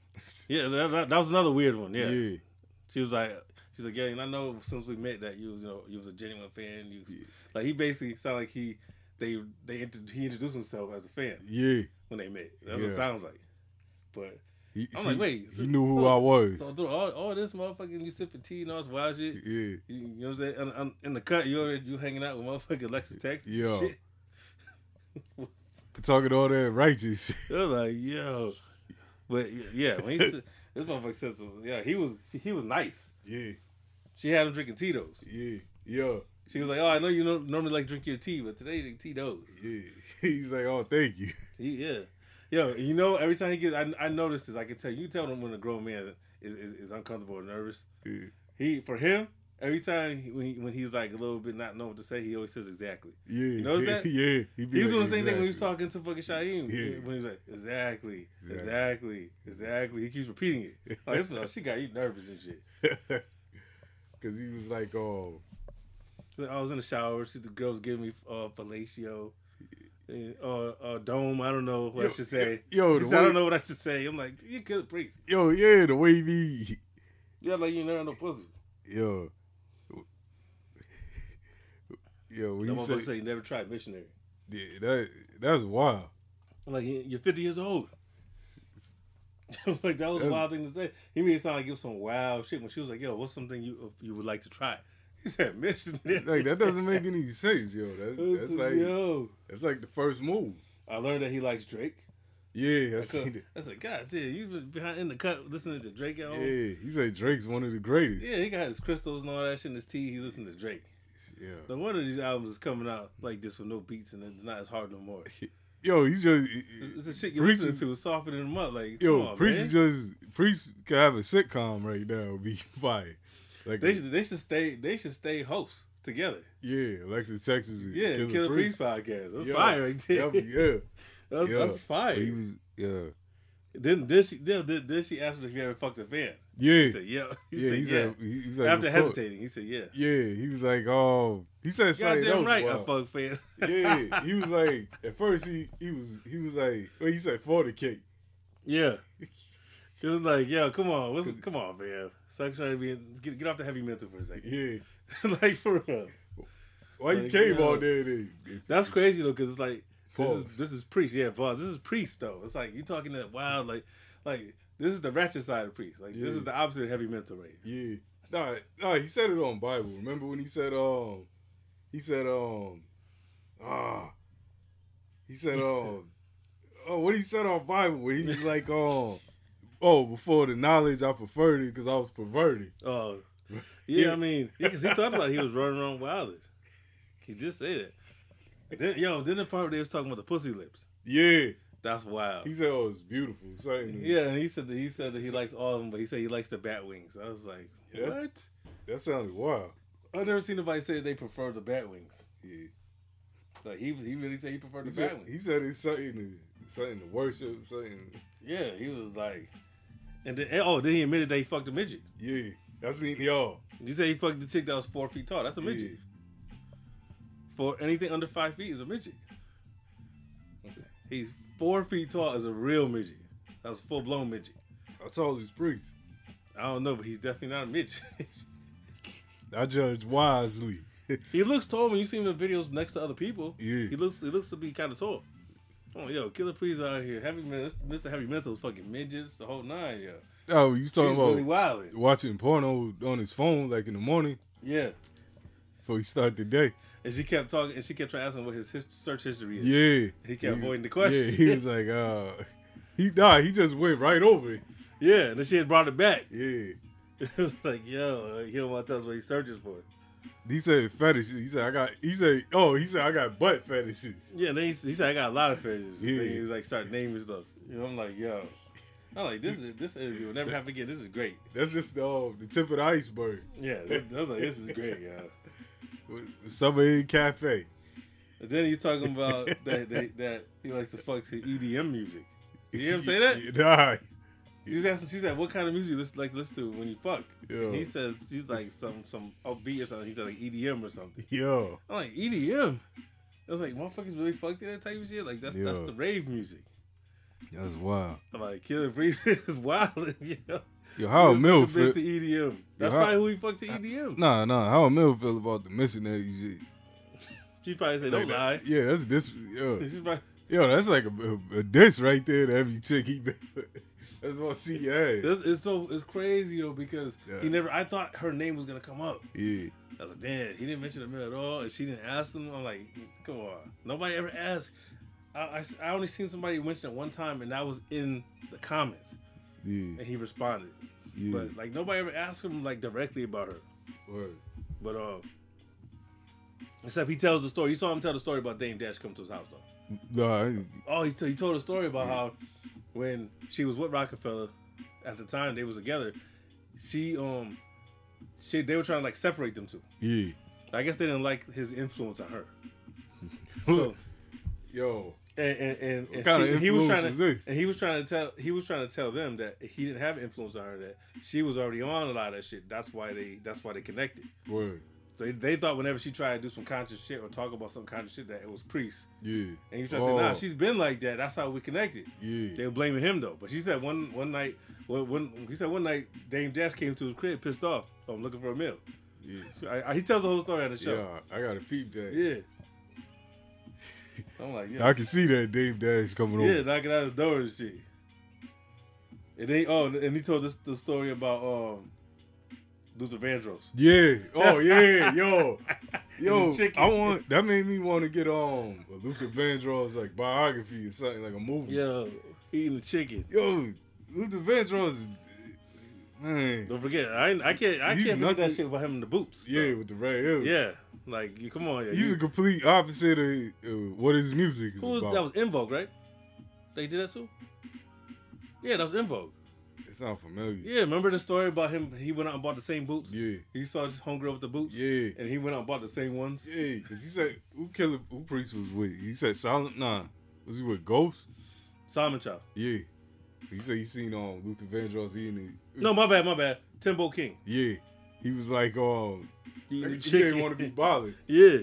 Speaker 3: Yeah, that, that, that was another weird one. Yeah.
Speaker 2: Yeah.
Speaker 3: she was like, she's like, yeah, and I know since we met that you was, you know, you was a genuine fan. You, like he basically sounded like he, they, they, he introduced himself as a fan
Speaker 2: Yeah.
Speaker 3: when they met. That's what it sounds like. But
Speaker 2: He,
Speaker 3: I'm
Speaker 2: he-
Speaker 3: like, wait, so-
Speaker 2: knew who
Speaker 3: so-
Speaker 2: I was.
Speaker 3: So through all, all this motherfucking, you sipping tea and all this wild shit.
Speaker 2: yeah.
Speaker 3: You, you know what I'm saying? And, and in the cut, you already, you hanging out with motherfucking Lexus Texas.
Speaker 2: Yeah. Talking all that righteous shit.
Speaker 3: I was like, yo. But yeah, when he said, this motherfucker said some, yeah, he was, he was nice.
Speaker 2: Yeah.
Speaker 3: She had him drinking Tito's.
Speaker 2: Yeah. Yeah.
Speaker 3: She was like, "Oh, I know you normally like drink your tea, but today you drink Tito's."
Speaker 2: Yeah. He's like, oh, thank you.
Speaker 3: He, yeah, yo, you know, every time he gets, I, I noticed this. I can tell you tell him when a grown man is, is, is uncomfortable or nervous.
Speaker 2: Yeah.
Speaker 3: He for him, every time he, when he, when he's like a little bit not know what to say, he always says exactly.
Speaker 2: Yeah.
Speaker 3: You notice that?
Speaker 2: Yeah. He, be
Speaker 3: He was
Speaker 2: like,
Speaker 3: doing the same thing when he was talking to fucking Shyheim.
Speaker 2: Yeah.
Speaker 3: When he was like, exactly,
Speaker 2: Exactly.
Speaker 3: exactly, exactly. He keeps repeating it. Like, this one, she got you nervous and shit.
Speaker 2: Cause he was like, oh,
Speaker 3: I was in the shower. She, the girls giving me uh, fellatio. And, Uh, uh, dome. I don't know what I should say.
Speaker 2: yo,
Speaker 3: said, I don't know what I should say. I'm like, you good priest.
Speaker 2: yo, yeah, the way he
Speaker 3: Yeah, like you never no pussy.
Speaker 2: yo, yo, when
Speaker 3: That
Speaker 2: you say,
Speaker 3: say you never tried missionary.
Speaker 2: Yeah, that that's wild.
Speaker 3: Like you're 50 years old. like that was a wild thing to say. He made it sound like it was some wild shit when she was like, "Yo, what's something you you would like to try?" He said, "Missionary."
Speaker 2: Like that doesn't make any sense, yo. That, that's like
Speaker 3: yo.
Speaker 2: that's like the first move.
Speaker 3: I learned that he likes Drake.
Speaker 2: Yeah, I
Speaker 3: I
Speaker 2: seen it.
Speaker 3: said, God damn, you been behind in the cut listening to Drake at home?
Speaker 2: Yeah, he said Drake's one of the greatest.
Speaker 3: Yeah, he got his crystals and all that shit in his tea. He listened to Drake.
Speaker 2: Yeah.
Speaker 3: No wonder these albums is coming out like this with no beats and it's not as hard no more.
Speaker 2: Yo, he's just
Speaker 3: It's, it's shit you
Speaker 2: Priest
Speaker 3: listen
Speaker 2: is-
Speaker 3: to softening them up. Like,
Speaker 2: Yo,
Speaker 3: on,
Speaker 2: Priest
Speaker 3: man.
Speaker 2: just Priest could have a sitcom right now, be fire. Like
Speaker 3: They should they should stay they should stay hosts together.
Speaker 2: yeah, Alexis Texas.
Speaker 3: Yeah,
Speaker 2: Killah,
Speaker 3: Killah,
Speaker 2: Priest.
Speaker 3: Podcast. That's
Speaker 2: Yeah,
Speaker 3: fire right there.
Speaker 2: be- yeah,
Speaker 3: That's,
Speaker 2: yeah.
Speaker 3: that's fire.
Speaker 2: But He was yeah,
Speaker 3: then then she then, then, then she asked him if he ever fucked a fan.
Speaker 2: yeah,
Speaker 3: He said yeah. He
Speaker 2: yeah.
Speaker 3: said
Speaker 2: He's
Speaker 3: yeah.
Speaker 2: like, he, he's like,
Speaker 3: After
Speaker 2: "Of
Speaker 3: hesitating, he said yeah.
Speaker 2: Yeah, he was like, oh, he said something else.
Speaker 3: right, I
Speaker 2: wild.
Speaker 3: fuck fans.
Speaker 2: yeah, he was like, at first he he was he was like, well, he said for the cake.
Speaker 3: Yeah. He was like, yo, come on, what's, come on, man. Stop trying to be get get off the heavy mental for a second.
Speaker 2: Yeah,
Speaker 3: like for real.
Speaker 2: why you
Speaker 3: Like,
Speaker 2: came
Speaker 3: yo.
Speaker 2: all day? Then?
Speaker 3: That's crazy though, because it's like this is this is priest, yeah, pause. This is priest though. It's like you're talking that wild, like like this is the ratchet side of priest. Like
Speaker 2: Yeah.
Speaker 3: this is the opposite of heavy mental rate.
Speaker 2: Yeah. Nah, nah, he said it on Bible. Remember when he said um he said um ah he said um oh what he said on Bible he was like um oh before the knowledge I preferred it because I was perverted.
Speaker 3: Oh, yeah,
Speaker 2: Yeah.
Speaker 3: I mean, because he talked about he was running around wildish. He just said it. Then, yo, then the part where they was talking about the pussy lips.
Speaker 2: Yeah.
Speaker 3: That's wild.
Speaker 2: He said oh it's beautiful. Something
Speaker 3: Yeah, and he said that he said that he likes all of them, but he said he likes the bat wings. I was like, what?
Speaker 2: that sounded wild.
Speaker 3: I've never seen anybody say they prefer the bat wings.
Speaker 2: Yeah.
Speaker 3: Like he he really said he preferred
Speaker 2: He
Speaker 3: the
Speaker 2: said,
Speaker 3: bat wings.
Speaker 2: he said it's something to something to worship, something
Speaker 3: Yeah, he was like, and then oh, then he admitted that he fucked a midget.
Speaker 2: yeah. I seen y'all.
Speaker 3: You say he fucked the chick that was four feet tall. That's a midget. For anything under five feet is a midget. He's four feet tall is a real midget. That's a full blown midget.
Speaker 2: How tall is priest?
Speaker 3: I don't know, but he's definitely not a midget.
Speaker 2: I judge wisely.
Speaker 3: he looks tall when you see him in videos next to other people.
Speaker 2: Yeah.
Speaker 3: He looks he looks to be kind of tall. Oh yo, Killah Priest out here, heavy Mr. Heavy Mental's fucking midgets, the whole nine, yo.
Speaker 2: Oh, you
Speaker 3: He's
Speaker 2: talking about
Speaker 3: really wild.
Speaker 2: watching porno on his phone like in the morning
Speaker 3: Yeah.
Speaker 2: before he start the day.
Speaker 3: And she kept talking, and she kept trying to ask him what his his search history is.
Speaker 2: Yeah.
Speaker 3: He kept avoiding the question.
Speaker 2: Yeah, he was like, uh he died, he just went right over it.
Speaker 3: Yeah, and then she had brought it back.
Speaker 2: Yeah.
Speaker 3: it was like, yo, he don't want to tell us what he searches for.
Speaker 2: He said fetish. He said I got he said oh, he said I got butt fetishes.
Speaker 3: Yeah, then he, he said I got a lot of fetishes.
Speaker 2: Yeah.
Speaker 3: Was like start naming stuff. You know, I'm like, yo, I'm like this is this interview will never happen again. This is great.
Speaker 2: That's just uh, the tip of the iceberg.
Speaker 3: Yeah, I was like, this is great, yo.
Speaker 2: Subway Cafe.
Speaker 3: And then he's talking about that, that that he likes to fuck to EDM music. Did you hear him say that?
Speaker 2: Nah.
Speaker 3: She asking, she said, "What kind of music you like to listen to when you fuck?"
Speaker 2: Yeah.
Speaker 3: He says he's like some some upbeat or something. He said like EDM or something.
Speaker 2: Yo.
Speaker 3: I'm like EDM. I was like, motherfuckers really fucked to that type of shit. Like that's that's the rave music.
Speaker 2: That's wild.
Speaker 3: I'm like Killah Priest is wild. you know?
Speaker 2: Yo, how
Speaker 3: Amil
Speaker 2: feel?
Speaker 3: to EDM. That's
Speaker 2: how-
Speaker 3: probably who he fucked to EDM.
Speaker 2: Nah, nah. How Amil feel about the missionary shit?
Speaker 3: She probably say don't lie.
Speaker 2: Yeah, that's this. Yo,
Speaker 3: probably,
Speaker 2: yo, that's like a, a, a diss right there to every chick he been. That's what. Yeah,
Speaker 3: this is so it's crazy though because
Speaker 2: Yeah.
Speaker 3: he never. I thought her name was gonna come up.
Speaker 2: yeah.
Speaker 3: I was like, damn, he didn't mention the mill at all, and she didn't ask him. I'm like, come on, nobody ever asked. I, I, I only seen somebody mention it one time, and that was in the comments,
Speaker 2: Yeah,
Speaker 3: and he responded.
Speaker 2: yeah.
Speaker 3: But like nobody ever asked him like directly about her.
Speaker 2: Word.
Speaker 3: But uh, except he tells the story. You saw him tell the story about Dame Dash come to his house though.
Speaker 2: Nah, I-
Speaker 3: Oh, he, t- he told a story about how when she was with Roc-A-Fella at the time they was together, she um, she they were trying to like separate them two.
Speaker 2: yeah.
Speaker 3: I guess they didn't like his influence on her. So
Speaker 2: Yo,
Speaker 3: and and, and, and
Speaker 2: kind
Speaker 3: she-
Speaker 2: of
Speaker 3: he was trying to and he was trying to tell he was trying to tell them that he didn't have influence on her that she was already on a lot of that shit. That's why they that's why they connected.
Speaker 2: word.
Speaker 3: They, they thought whenever she tried to do some conscious shit or talk about some conscious shit that it was priest.
Speaker 2: Yeah.
Speaker 3: And he was trying to say, nah, she's been like that. That's how we connected.
Speaker 2: Yeah.
Speaker 3: They were blaming him though. But she said one one night, well, one he said one night Dame Dash came to his crib pissed off. I'm looking for Amil.
Speaker 2: Yeah.
Speaker 3: I, I, he tells the whole story on the show.
Speaker 2: Yeah, I gotta peep that.
Speaker 3: Yeah. I'm like, yeah,
Speaker 2: I can see that Dame Dash coming
Speaker 3: yeah,
Speaker 2: over.
Speaker 3: Yeah, knocking out his door and shit. And then, oh, and he told us the story about um, Luther Vandross.
Speaker 2: Yeah. Oh yeah. Yo. Yo. I want that made me want to get um a Luther Vandross like biography or something like a movie.
Speaker 3: Yo, eating the chicken.
Speaker 2: Yo, Luther Vandross. Man.
Speaker 3: Don't forget, I I can't I
Speaker 2: He's
Speaker 3: can't forget that shit about him in the boots.
Speaker 2: Yeah, with the red hair.
Speaker 3: yeah, like you come on, yeah.
Speaker 2: He's
Speaker 3: you-
Speaker 2: a complete opposite of uh, what his music is
Speaker 3: who was,
Speaker 2: about.
Speaker 3: that was En Vogue, right? They did that too. Yeah, that was En Vogue.
Speaker 2: It sounds familiar.
Speaker 3: Yeah, remember the story about him? He went out and bought the same boots.
Speaker 2: Yeah.
Speaker 3: He saw homegirl with the boots.
Speaker 2: Yeah.
Speaker 3: and he went out and bought the same ones.
Speaker 2: Yeah, because he said who killer who priest was with? He said Silent Nah. Was he with Ghost?
Speaker 3: Simon Child.
Speaker 2: Yeah. He said he seen um Luther Vandross eating it.
Speaker 3: No, my bad, my bad. Timbo King.
Speaker 2: Yeah. He was like, um,
Speaker 3: He,
Speaker 2: he didn't want to be bothered.
Speaker 3: Yeah,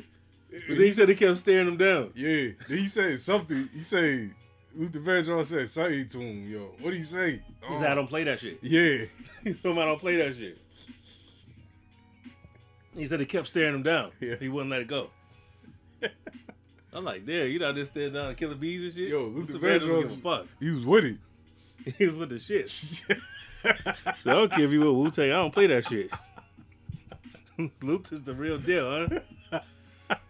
Speaker 3: but then he said he kept staring him down.
Speaker 2: Yeah. Then he said something. He said Luther Vandross said something to him, yo. What do he say?
Speaker 3: He said, "I don't play that shit."
Speaker 2: Yeah.
Speaker 3: He told him, "I don't play that shit." He said he kept staring him down.
Speaker 2: Yeah.
Speaker 3: He wouldn't let it go. I'm like, damn, you know, just staring down and Killa Beez and shit.
Speaker 2: Yo, Luther
Speaker 3: Vandross don't
Speaker 2: Vandross-
Speaker 3: give fuck.
Speaker 2: He was with it.
Speaker 3: He was with the shit. so I don't care if you with Wu Tang. I don't play that shit. Luther's the real deal, huh?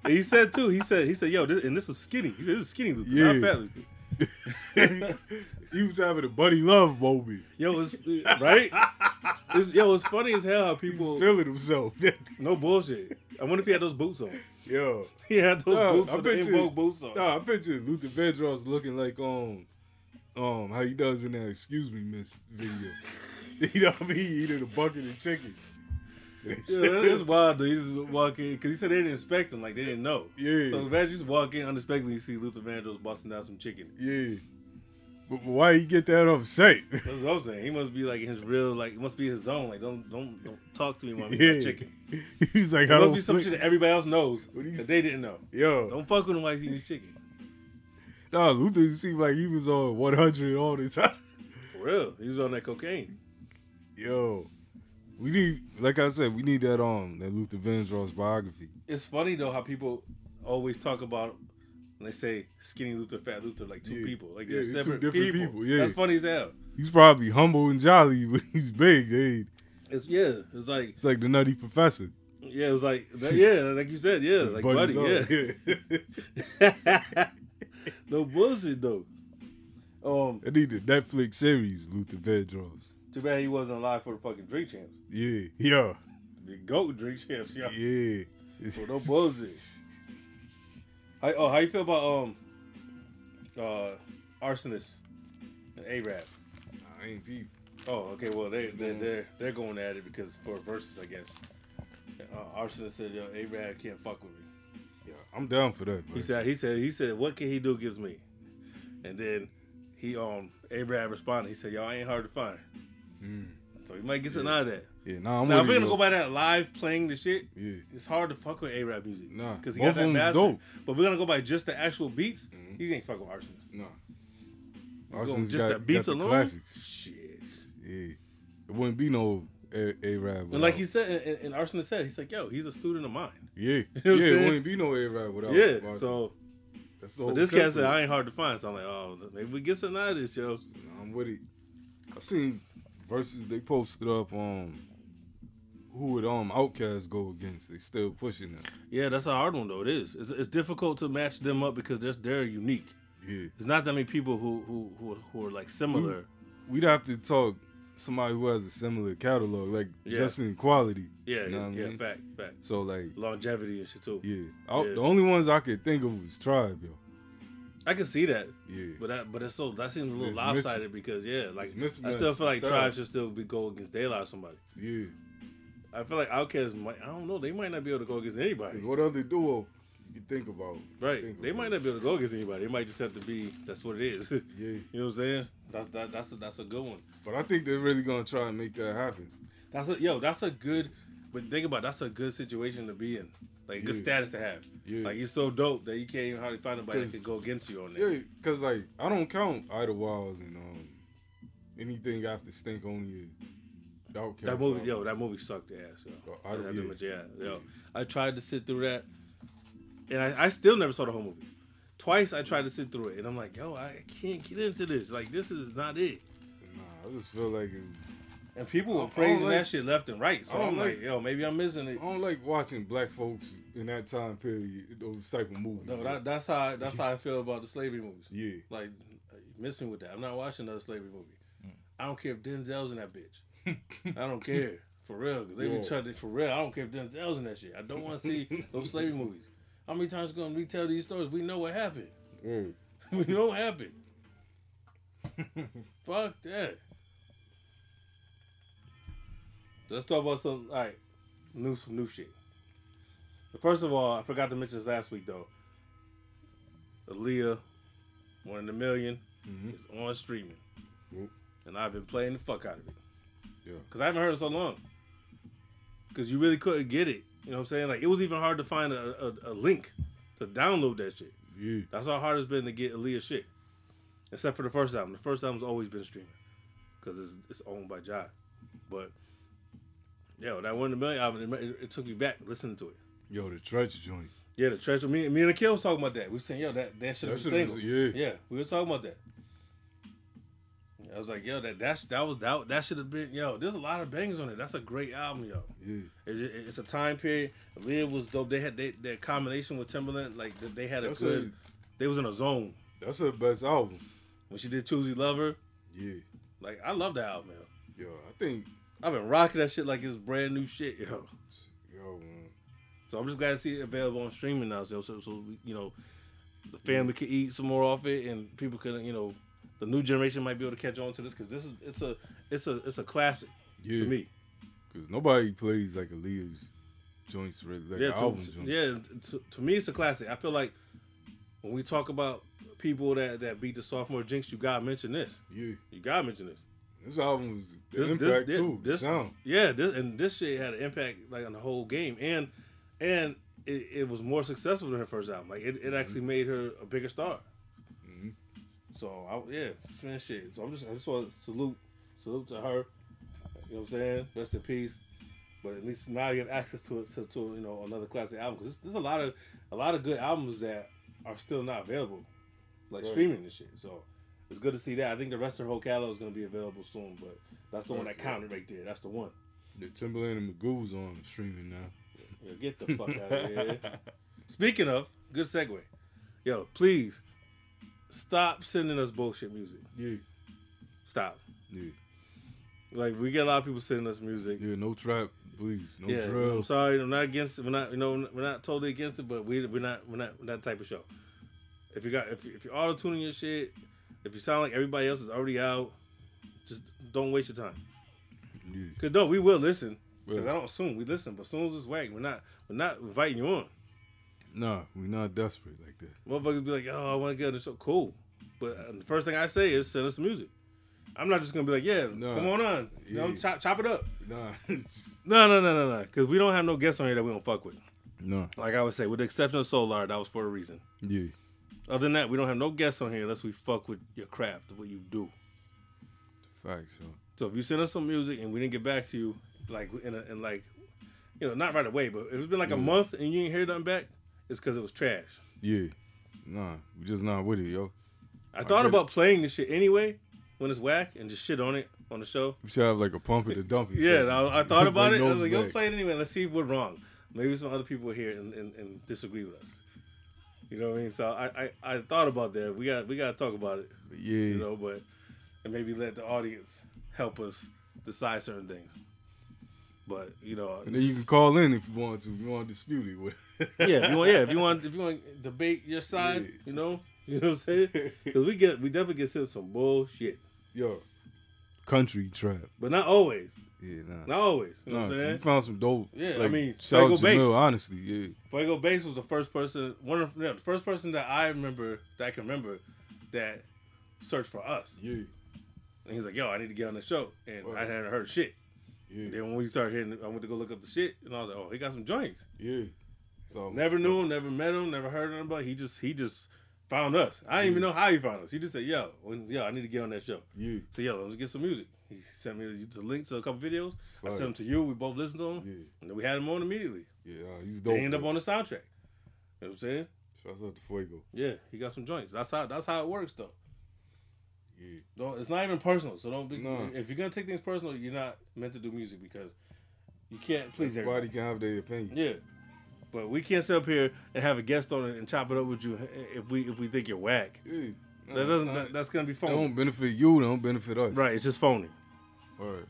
Speaker 3: And he said too. He said he said, "Yo, this, and this was skinny." He said, "This is skinny Luther,
Speaker 2: Yeah.
Speaker 3: not fat Luther."
Speaker 2: he was having a buddy love moment.
Speaker 3: Yo, it's right. It's, yo, it's funny as hell how
Speaker 2: He
Speaker 3: people
Speaker 2: was feeling himself.
Speaker 3: no bullshit. I wonder if he had those boots on.
Speaker 2: yo.
Speaker 3: He had those
Speaker 2: No,
Speaker 3: boots
Speaker 2: I
Speaker 3: on, the
Speaker 2: bet you-
Speaker 3: boots on.
Speaker 2: No, I picture Luther Vandross looking like um um how he does in that Excuse Me Miss video. you know what I mean? He eating a bucket of chicken.
Speaker 3: Yeah, that is wild though. He just walk in because he said they didn't expect him, like they didn't know.
Speaker 2: Yeah.
Speaker 3: So imagine you just walk in unexpectedly, you see Luther Vandross busting down some chicken.
Speaker 2: yeah. But, but why he get that upset?
Speaker 3: That's what I'm saying. He must be like in his real, like it must be his zone. Like don't don't don't talk to me while I'm
Speaker 2: yeah.
Speaker 3: chicken.
Speaker 2: He's like,
Speaker 3: It
Speaker 2: I
Speaker 3: must
Speaker 2: don't
Speaker 3: be some
Speaker 2: flick-
Speaker 3: shit that everybody else knows that they didn't know.
Speaker 2: Yo,
Speaker 3: Don't fuck with him while he's eating his chicken.
Speaker 2: no, Luther seemed like he was on 100 all the time.
Speaker 3: For real, he was on that cocaine.
Speaker 2: Yo, we need, like I said, we need that um that Luther Vandross biography.
Speaker 3: It's funny though how people always talk about when they say skinny Luther, fat Luther, like two
Speaker 2: Yeah.
Speaker 3: people, like
Speaker 2: Yeah,
Speaker 3: they're
Speaker 2: they're two different
Speaker 3: people.
Speaker 2: people, yeah.
Speaker 3: that's funny as hell.
Speaker 2: He's probably humble and jolly when he's big. They,
Speaker 3: It's yeah, it's like
Speaker 2: it's like the Nutty Professor.
Speaker 3: yeah, it was like that, yeah, like you said, yeah, like buddy,
Speaker 2: Love.
Speaker 3: yeah. no bullshit though. Um,
Speaker 2: I need the Netflix series, Luther Vandross.
Speaker 3: Too bad he wasn't alive for the fucking drink champs.
Speaker 2: Yeah, yeah,
Speaker 3: The goat drink champs, yeah.
Speaker 2: yeah.
Speaker 3: Well, no bullshit. How, oh, how you feel about um, uh, arsonist and Arab?
Speaker 2: I ain't peep.
Speaker 3: Oh, okay. Well, they they they're they're going at it because for Verzuz, I guess. Uh, arsonist said, "Yo, Arab can't fuck with me."
Speaker 2: Yeah, I'm down for that.
Speaker 3: He said, "He said, he said, what can he do against me?" And then he um, Arab responded. He said, "Yo, I ain't hard to find." So he might get something out of that.
Speaker 2: Yeah, nah, I'm
Speaker 3: Now, if we're gonna go by that live playing the shit,
Speaker 2: Yeah,
Speaker 3: it's hard to fuck with A-Rap music.
Speaker 2: Nah,
Speaker 3: because he
Speaker 2: both
Speaker 3: got that master.
Speaker 2: dope. Mm-hmm.
Speaker 3: But we're gonna go by just the actual beats. He ain't fucking with arsonist.
Speaker 2: nah.
Speaker 3: We're going
Speaker 2: Arson's
Speaker 3: just
Speaker 2: got-
Speaker 3: the beats
Speaker 2: got the
Speaker 3: alone.
Speaker 2: classics.
Speaker 3: Shit.
Speaker 2: Yeah, it wouldn't be no A-Rap.
Speaker 3: And like he said, and, and Arsonist said, he's like, "Yo, he's a student of mine."
Speaker 2: yeah,
Speaker 3: know
Speaker 2: yeah, it wouldn't be no A-Rap without.
Speaker 3: yeah.
Speaker 2: Watson.
Speaker 3: So,
Speaker 2: that's the
Speaker 3: but this cat said. "I ain't hard to find." So I'm like, "Oh, maybe we get something out of this, yo."
Speaker 2: Nah, I'm with it. I seen Verzuz they posted up on who would um Outkast go against. They still pushing that.
Speaker 3: Yeah, that's a hard one though. It is. It's, it's difficult to match them up because they're they're unique.
Speaker 2: Yeah,
Speaker 3: There's not that many people who who who, who are like similar.
Speaker 2: we'd have to talk somebody who has a similar catalog, like
Speaker 3: Yeah.
Speaker 2: just in quality.
Speaker 3: Yeah,
Speaker 2: You know
Speaker 3: yeah,
Speaker 2: what I
Speaker 3: yeah. Fact, fact.
Speaker 2: So like,
Speaker 3: Longevity and shit too.
Speaker 2: yeah, I-
Speaker 3: Yeah.
Speaker 2: the only ones I could think of was Tribe, yo.
Speaker 3: I can see that.
Speaker 2: Yeah,
Speaker 3: But that, but it's so that seems a little
Speaker 2: It's
Speaker 3: lopsided because yeah, like I still feel like
Speaker 2: style.
Speaker 3: Tribe should still be go against De La or somebody.
Speaker 2: yeah.
Speaker 3: I feel like Outkast might I don't know they might not be able to go against anybody.
Speaker 2: what other duo you can think about?
Speaker 3: Right?
Speaker 2: Think
Speaker 3: They
Speaker 2: about.
Speaker 3: might not be able to go against anybody. It might just have to be that's what it is.
Speaker 2: yeah.
Speaker 3: you know what I'm saying? That's that, that's a, that's a good one.
Speaker 2: but I think they're really gonna try and make that happen.
Speaker 3: That's a yo. That's a good. But think about it, that's a good situation to be in. Like good
Speaker 2: Yeah.
Speaker 3: status to have.
Speaker 2: Yeah.
Speaker 3: Like you're so dope that you can't even hardly find anybody that can go against you on that.
Speaker 2: Yeah, cause like I don't count Idlewild and um anything after Stankonia. Outkast
Speaker 3: That movie, yo, that movie sucked ass. Yo.
Speaker 2: Oh, I
Speaker 3: I
Speaker 2: don't-
Speaker 3: don't
Speaker 2: yeah.
Speaker 3: yeah, yo. I tried to sit through that, and I, I still never saw the whole movie. twice I tried to sit through it, and I'm like, yo, I can't get into this. Like, this is not it.
Speaker 2: Nah, I just feel like it's,
Speaker 3: And people were praising
Speaker 2: like-
Speaker 3: that shit left and right. So I'm like,
Speaker 2: like-
Speaker 3: yo, maybe I'm missing it.
Speaker 2: I don't like watching black folks in that time period. Those type of movies.
Speaker 3: No, that, that's how I, that's how I feel about the slavery movies.
Speaker 2: yeah.
Speaker 3: Like, you miss me with that. I'm not watching another slavery movie.
Speaker 2: Mm.
Speaker 3: I don't care if Denzel's in that bitch. I don't care for real because they be
Speaker 2: Whoa.
Speaker 3: trying to for real. I don't care if Denzel's in that shit. I don't want to see those slavery movies. How many times gonna retell these stories? We know what happened.
Speaker 2: Word.
Speaker 3: we know what happened. Fuck that. Let's talk about some. All right, new some new shit. First of all, I forgot to mention this last week though. Aaliyah, one in a 1000000
Speaker 2: Mhm.
Speaker 3: is on streaming,
Speaker 2: Yep.
Speaker 3: and I've been playing the fuck out of it
Speaker 2: Yeah.
Speaker 3: because I haven't heard it so long. Because you really couldn't get it. You know what I'm saying? Like it was even hard to find a, a, a link to download that shit.
Speaker 2: Yeah.
Speaker 3: That's how hard it's been to get Aaliyah shit. Except for the first album. The first album's always been streaming because it's, it's owned by Jive. But yo, that one in a million album, it, it took me back listening to it.
Speaker 2: Yo, the Treasure joint.
Speaker 3: Yeah, the treasure. Me, me and Akil was talking about that. We was saying, yo, that that should have been single.
Speaker 2: been- yeah.
Speaker 3: yeah, we were talking about that. I was like, yo, that that's that was that that should have been yo. There's a lot of bangers on it. That's a great album, yo.
Speaker 2: Yeah.
Speaker 3: It, it's a time period. Aaliyah was dope. They had they, their combination with Timbaland, like they had a
Speaker 2: That's
Speaker 3: good.
Speaker 2: a-
Speaker 3: they was in a zone
Speaker 2: That's her best album.
Speaker 3: when she did Choosy Lover.
Speaker 2: Yeah.
Speaker 3: Like I love that album, yo.
Speaker 2: Yo, I think,
Speaker 3: I've been rocking that shit like it's brand new shit, yo.
Speaker 2: yo, man.
Speaker 3: So I'm just glad to see it available on streaming now, so so, so you know the family could eat some more off it, and people could you know the new generation might be able to catch on to this because this is it's a it's a it's a classic
Speaker 2: Yeah.
Speaker 3: to me.
Speaker 2: Because nobody plays like Aaliyah's joints, really, like
Speaker 3: yeah, to,
Speaker 2: album
Speaker 3: to-
Speaker 2: joint.
Speaker 3: yeah. To, to me, it's a classic. I feel like when we talk about people that that beat the sophomore jinx, you gotta mention this.
Speaker 2: Yeah.
Speaker 3: You gotta mention this.
Speaker 2: This album was
Speaker 3: This,
Speaker 2: impact
Speaker 3: this,
Speaker 2: too.
Speaker 3: This,
Speaker 2: sound.
Speaker 3: yeah, this and this shit had an impact like on the whole game, and and it, it was more successful than her first album. Like it, it actually made her a bigger star.
Speaker 2: Mhm.
Speaker 3: So I, yeah, man, shit. So I'm just I just want to salute salute to her. You know what I'm saying? Rest in peace. But at least now you have access to to, to you know another classic album because there's, there's a lot of a lot of good albums that are still not available, like
Speaker 2: Right.
Speaker 3: streaming and shit. So it's good to see that. I think the rest of her whole catalog is going to be available soon, but that's the one that counted right there. That's the one.
Speaker 2: The Timbaland and Magoo's on streaming now.
Speaker 3: Yeah, get the fuck out of here. Speaking of, good segue. Yo, please stop sending us bullshit music.
Speaker 2: Yeah.
Speaker 3: Stop.
Speaker 2: Yeah.
Speaker 3: Like we get a lot of people sending us music.
Speaker 2: Yeah, no trap, please. No
Speaker 3: yeah, I'm sorry, I'm not against it. We're not, you know, we're not totally against it, but we we're not we're not we're that type of show. If you got if you- if you're auto tuning your shit, if you sound like everybody else is already out, just don't waste your time.
Speaker 2: Yeah.
Speaker 3: Cause no, we will listen. Cause
Speaker 2: Yeah.
Speaker 3: I don't assume we listen, but as soon as it's whack, we're not we're not inviting you on.
Speaker 2: Nah, we're not desperate like that.
Speaker 3: Motherfuckers be like, oh, I want to get on the show. Cool. But uh, the first thing I say is send us the music. I'm not just going to be like, yeah,
Speaker 2: No.
Speaker 3: come on on. You know, chop, chop it up.
Speaker 2: Nah.
Speaker 3: No, no, no, no, no. Because we don't have no guests on here that we don't fuck with.
Speaker 2: nah.
Speaker 3: Like I would say, with the exception of Solar, that was for a reason.
Speaker 2: Yeah.
Speaker 3: Other than that, we don't have no guests on here unless we fuck with your craft, what you do.
Speaker 2: Facts, yo.
Speaker 3: So if you send us some music and we didn't get back to you, like in, a, in like, you know, not right away, but if it's been like a month and you ain't hear nothing back, it's because it was trash.
Speaker 2: Yeah. Nah, we just not with it, yo.
Speaker 3: I thought
Speaker 2: get
Speaker 3: about playing this shit anyway when it's whack and just shit on it on the show.
Speaker 2: We should have like a pump it or dump it.
Speaker 3: Yeah, I, I thought about it. I was like, yo, play it anyway. Let's see if we're wrong. Maybe some other people here and, and, and disagree with us. You know what I mean? So I, I, I thought about that. We got we got to talk about it.
Speaker 2: Yeah.
Speaker 3: You know, but and maybe let the audience help us decide certain things. But you know,
Speaker 2: and then you can call in if you want to. If you want to dispute it with.
Speaker 3: yeah, if you want, yeah, if you want, if you want to debate your side,
Speaker 2: Yeah.
Speaker 3: you know, you know what I'm saying? Because we get, we definitely get sent some bullshit,
Speaker 2: Yo. Country trap.
Speaker 3: but not always,
Speaker 2: Yeah, nah.
Speaker 3: not always. You know what I'm saying?
Speaker 2: you found some dope.
Speaker 3: Yeah, I mean, Fuego Bass.
Speaker 2: honestly, yeah.
Speaker 3: Fuego Bass was the first person, one of yeah, the first person that I remember that I can remember that searched for us.
Speaker 2: Yeah.
Speaker 3: And he's like, "Yo, I need to get on the show," and
Speaker 2: Word.
Speaker 3: I hadn't heard shit.
Speaker 2: Yeah.
Speaker 3: And then when we started hearing, I went to go look up the shit, and I was like, "Oh, he got some joints."
Speaker 2: Yeah. So
Speaker 3: Never knew him, never met him, never heard of him, but he just he just found us. I didn't even know how he found us. He just said, "Yo, when, yo, I need to get on that show."
Speaker 2: Yeah.
Speaker 3: So yo, let's get some music. He sent me the link to a couple videos. I sent them to you. We both listened to them,
Speaker 2: Yeah.
Speaker 3: and then we had him on immediately.
Speaker 2: Yeah, he's dope.
Speaker 3: They ended up on the soundtrack. You know what I'm saying?
Speaker 2: Shouts out to Fuego.
Speaker 3: Yeah, he got some joints. That's how that's how it works though.
Speaker 2: Yeah.
Speaker 3: Don't, it's not even personal. So don't be.
Speaker 2: No.
Speaker 3: If you're gonna take things personal, you're not meant to do music because you can't please
Speaker 2: Everybody
Speaker 3: everybody.
Speaker 2: can have their opinion.
Speaker 3: Yeah, but we can't sit up here and have a guest on it and chop it up with you if we if we think you're whack.
Speaker 2: Yeah. No,
Speaker 3: That doesn't.
Speaker 2: not-
Speaker 3: that's gonna be phony.
Speaker 2: don't benefit you. They don't benefit us.
Speaker 3: Right. It's just phony.
Speaker 2: All right.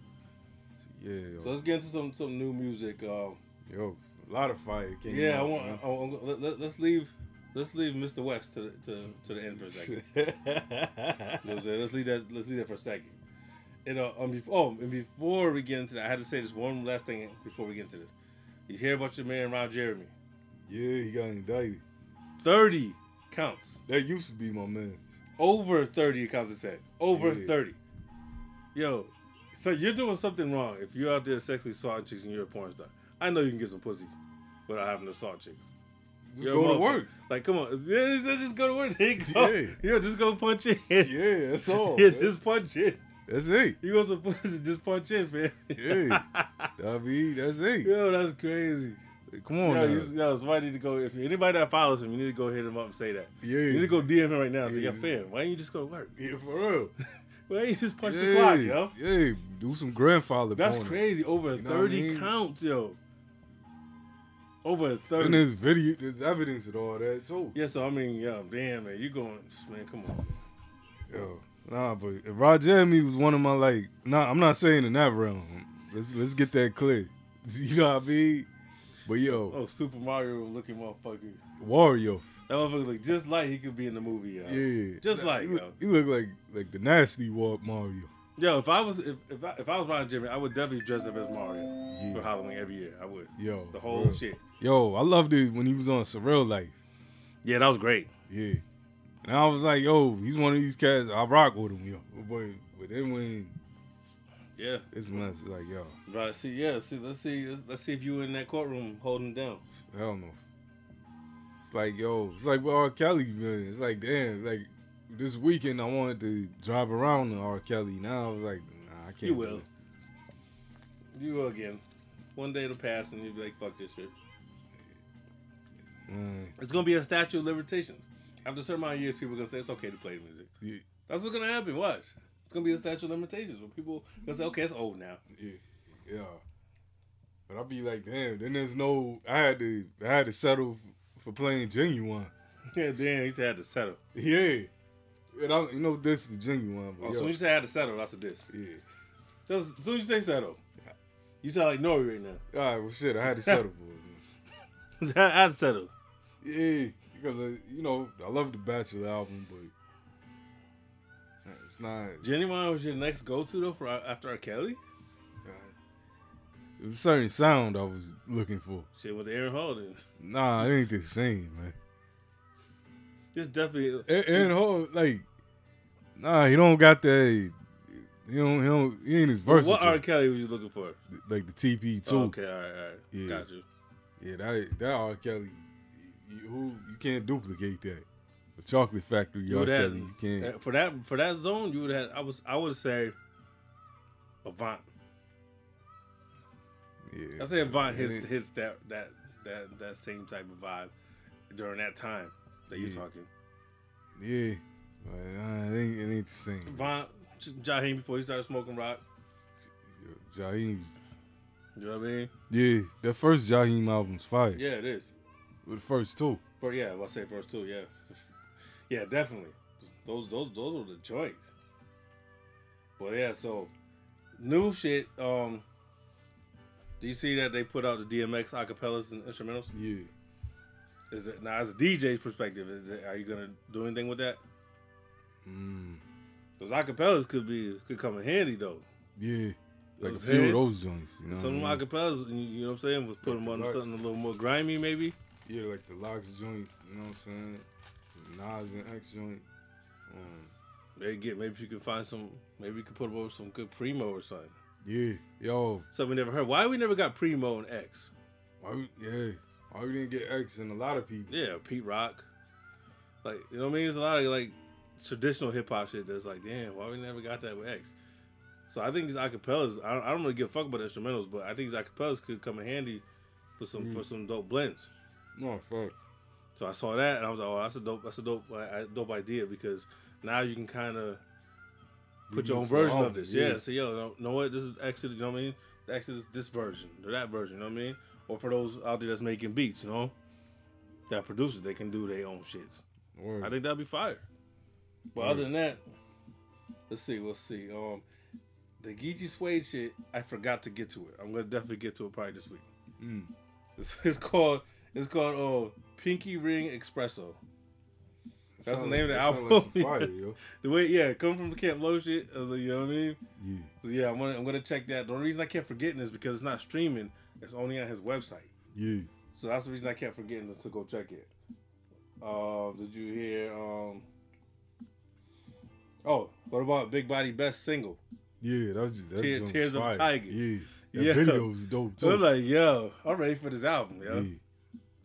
Speaker 2: Yeah. Yo.
Speaker 3: So let's get into some some new music. Um,
Speaker 2: yo, a lot of fire came
Speaker 3: yeah, I want. I, let, let, us leave. Let's leave Mr. West to the, to to the end for a second. You know I'm saying? Let's leave that. Let's leave that for a second. And uh, um, before, oh, and before we get into that, I had to say this one last thing before we get into this. You hear about your man Ron Jeremy?
Speaker 2: yeah, he got indicted.
Speaker 3: Thirty counts.
Speaker 2: That used to be my man.
Speaker 3: Over thirty counts. It said over
Speaker 2: Yeah.
Speaker 3: thirty. Yo, so you're doing something wrong if you're out there sexually assaulting chicks and you're a porn star. I know you can get some pussy without having to assault chicks.
Speaker 2: Just
Speaker 3: You're
Speaker 2: go to work.
Speaker 3: Like, come on. Yeah, just go to work. There you go.
Speaker 2: Yeah.
Speaker 3: Yeah, just go punch in.
Speaker 2: Yeah, that's all.
Speaker 3: Yeah,
Speaker 2: man.
Speaker 3: just punch in.
Speaker 2: That's it.
Speaker 3: You want some pussy, just punch in, man.
Speaker 2: Yeah. I mean, that's it.
Speaker 3: Yo, that's crazy.
Speaker 2: Come on
Speaker 3: Yo, you, yo, somebody need to go. If anybody that follows him, you need to go hit him up and say that.
Speaker 2: yeah.
Speaker 3: You need to go DM him right now. and Say,
Speaker 2: Yeah.
Speaker 3: yo, fam, why don't you just go to work?
Speaker 2: Yeah, for real.
Speaker 3: Why don't you just punch
Speaker 2: yeah.
Speaker 3: the clock, yo?
Speaker 2: Yeah, do some grandfather
Speaker 3: That's crazy. Over
Speaker 2: You what I
Speaker 3: 30
Speaker 2: mean?
Speaker 3: counts, yo. Over 30.
Speaker 2: And there's video, there's evidence of all that too.
Speaker 3: yeah, so I mean, yeah, damn, man, you going, man, come on.
Speaker 2: Yo, nah, but if Ron Jeremy was one of my like, nah, I'm not saying in that realm. Let's let's get that clear. You know what I mean? But yo,
Speaker 3: Oh, Super Mario looking motherfucker.
Speaker 2: Wario,
Speaker 3: That motherfucker look just like he could be in the movie, yo.
Speaker 2: yeah,
Speaker 3: Just like,
Speaker 2: he,
Speaker 3: yo.
Speaker 2: he look like like the nasty Mario.
Speaker 3: Yo, if I was if if I, if I was Ron Jeremy, I would definitely dress up as Mario
Speaker 2: Yeah.
Speaker 3: for Halloween every year. I would.
Speaker 2: Yo,
Speaker 3: The whole shit.
Speaker 2: Yo, I loved it when he was on Surreal Life.
Speaker 3: Yeah, that was great.
Speaker 2: Yeah, and I was like, yo, he's one of these cats. I rock with him, yo. But but then when
Speaker 3: Yeah.
Speaker 2: this man's like, yo,
Speaker 3: Right. See, yeah. See, let's see. Let's, let's see if you were in that courtroom holding down.
Speaker 2: hell no. It's like, yo, it's like with R. Kelly, man. It's like, damn, like this weekend I wanted to drive around in R. Kelly. Now I was like, nah, I can't.
Speaker 3: You will. You will again. One day it'll pass and you'll be like, "Fuck this shit."
Speaker 2: Man,
Speaker 3: It's gonna be a statue of limitations. After a certain amount of years, people are gonna say it's okay to play music.
Speaker 2: yeah,
Speaker 3: That's what's gonna happen. Watch. It's gonna be a statue of limitations when people gonna say, "Okay, it's old now."
Speaker 2: yeah, yeah. But I'll be like, damn. Then there's no. I had to. I had to settle for playing Ginuwine.
Speaker 3: Yeah, damn. He had to settle.
Speaker 2: Yeah. And I, you know, this is the Ginuwine. But
Speaker 3: Oh,
Speaker 2: yo,
Speaker 3: soon you say I had to settle, that's a diss.
Speaker 2: yeah.
Speaker 3: Just, as soon as you say settle, you sound like Nori right now.
Speaker 2: All right. Well, shit. I had to settle for it.
Speaker 3: I had to settle.
Speaker 2: Yeah, because uh, you know I love the Bachelor album, but it's not.
Speaker 3: Ginuwine was your next go-to though for after R. Kelly.
Speaker 2: It was a certain sound I was looking for.
Speaker 3: Shit with Aaron Hall then.
Speaker 2: Nah, it ain't the same, man.
Speaker 3: It's definitely
Speaker 2: A- Aaron Hall, like, nah, he don't got the. He don't. He don't. He ain't as versatile.
Speaker 3: what R. Kelly was you looking for?
Speaker 2: like the TP too.
Speaker 3: Oh, okay, all right, all right,
Speaker 2: Yeah.
Speaker 3: got you.
Speaker 2: Yeah, that that R. Kelly. You, who you can't duplicate that. The Chocolate Factory,
Speaker 3: You
Speaker 2: R.
Speaker 3: have
Speaker 2: Kelly, you can't.
Speaker 3: for that for that zone. You would have. I was. I would say. Avant.
Speaker 2: Yeah,
Speaker 3: I say Avant hits
Speaker 2: ain't-
Speaker 3: hits that that that that same type of vibe during that time that you're talking.
Speaker 2: Yeah, but uh, it ain't, it ain't the same.
Speaker 3: Avant, Jaheim before he started smoking rock.
Speaker 2: Jaheim.
Speaker 3: You know what I mean?
Speaker 2: Yeah, that first Jaheim album's fire.
Speaker 3: Yeah, it is.
Speaker 2: With the first two.
Speaker 3: But yeah, well, I say first two. Yeah, yeah, definitely. Those those those were the joints. But yeah, so new shit. Um, do you see that they put out the DMX acapellas and instrumentals?
Speaker 2: Yeah.
Speaker 3: Is it now as a DJ's perspective? Is it, are you gonna do anything with that?
Speaker 2: Mm,
Speaker 3: Those acapellas could be could come in handy though.
Speaker 2: yeah. Like a few of those joints. You know
Speaker 3: Some
Speaker 2: I
Speaker 3: of
Speaker 2: mean?
Speaker 3: acapellas, you know what I'm saying, was put
Speaker 2: Like
Speaker 3: them on
Speaker 2: Lox.
Speaker 3: something a little more grimy, maybe.
Speaker 2: Yeah, like the Lox joint. You know what I'm saying? The Nas and X joint. Um,
Speaker 3: Maybe get maybe if you can find some, maybe you can put them over some good primo or something.
Speaker 2: yeah. Yo.
Speaker 3: Something we never heard. Why we never got primo and X?
Speaker 2: Why we, yeah. Why we didn't get X and a lot of people?
Speaker 3: Yeah, Pete Rock. Like, you know what I mean? There's a lot of like traditional hip hop shit that's like, damn, why we never got that with X? So I think these acapellas, I don't, I don't really give a fuck about instrumentals, but I think these acapellas could come in handy for some
Speaker 2: Mm.
Speaker 3: for some dope blends.
Speaker 2: No, fuck.
Speaker 3: So I saw that and I was like, oh, that's a dope, that's a dope, uh, dope idea because now you can kind of put your own version of this. Yeah.
Speaker 2: yeah.
Speaker 3: So yo, know, know what? This is actually, you know what I mean? Actually, this, this version or that version. You know what I mean? Or for those out there that's making beats, you know, that producers, they can do their own shits.
Speaker 2: Word.
Speaker 3: I think that'd be fire. But other than that, let's see, let's see. Um, the Geechi Suede shit, I forgot to get to it. I'm gonna definitely get to it probably this week.
Speaker 2: Mm.
Speaker 3: It's, it's called it's called uh, Pinky Ring Espresso. That's the
Speaker 2: Sound
Speaker 3: name of the album.
Speaker 2: Like some fire, yo.
Speaker 3: The way, yeah, come from the Camp Lo shit. I was like, you know what I mean?
Speaker 2: Yeah.
Speaker 3: So yeah, I'm gonna I'm gonna check that. The only reason I kept forgetting is because it's not streaming. It's only on his website.
Speaker 2: Yeah.
Speaker 3: So that's the reason I kept forgetting to go check it. Uh, did you hear? Um, oh, what about Big Body Bes Single?
Speaker 2: Yeah, that was just that
Speaker 3: Tear-
Speaker 2: was
Speaker 3: Tears of a. Tiger.
Speaker 2: Yeah. That
Speaker 3: Yeah.
Speaker 2: video was dope
Speaker 3: I
Speaker 2: too.
Speaker 3: was like, yo, I'm ready for this album, yo.
Speaker 2: yeah.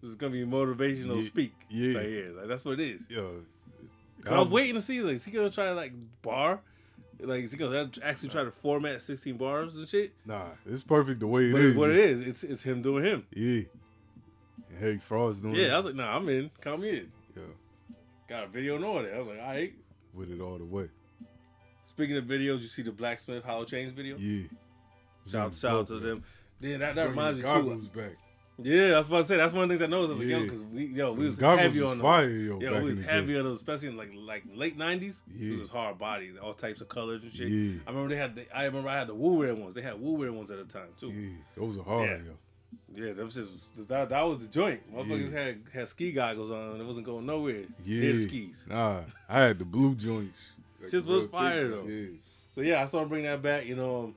Speaker 3: This is gonna be motivational
Speaker 2: Yeah.
Speaker 3: speak.
Speaker 2: Yeah.
Speaker 3: right here. Like that's what it is.
Speaker 2: Yo.
Speaker 3: I was waiting to see like, is he gonna try to like bar? Like, is he gonna actually try to format 16 bars and shit?
Speaker 2: Nah, it's perfect the way it
Speaker 3: But
Speaker 2: is.
Speaker 3: it's what it is. It's it's him doing him.
Speaker 2: Yeah. And Harry Fraud doing
Speaker 3: Yeah,
Speaker 2: it.
Speaker 3: I was like, nah, I'm in. Count me in.
Speaker 2: yeah,
Speaker 3: Got a video and all that. I was like, all right.
Speaker 2: With it all the way.
Speaker 3: Speaking of videos, you see the Blacksmith Hollow Chains video?
Speaker 2: Yeah.
Speaker 3: Shout, shout out to them. Yeah, that, that reminds me too.
Speaker 2: back.
Speaker 3: Yeah, that's what I said. That's one of the things I noticed. I was like, yo, because we, yo, we was heavy
Speaker 2: was
Speaker 3: on those.
Speaker 2: fire, yo,
Speaker 3: Yo, we was heavy on them, especially in like like late nineties.
Speaker 2: Yeah.
Speaker 3: It was hard body, all types of colors and shit.
Speaker 2: Yeah.
Speaker 3: I remember they had. The, I remember I had the Wu Wear ones. They had Wu Wear ones at the time too.
Speaker 2: Yeah, those are hard,
Speaker 3: Yeah.
Speaker 2: yo.
Speaker 3: Yeah, that was just that, that was the joint. Motherfuckers
Speaker 2: Yeah.
Speaker 3: had had ski goggles on. It wasn't going nowhere.
Speaker 2: Yeah.
Speaker 3: Skis.
Speaker 2: Nah, I had the blue joints. Like
Speaker 3: Shit was fire, though.
Speaker 2: Yeah.
Speaker 3: So yeah, I saw him bring that back. You know,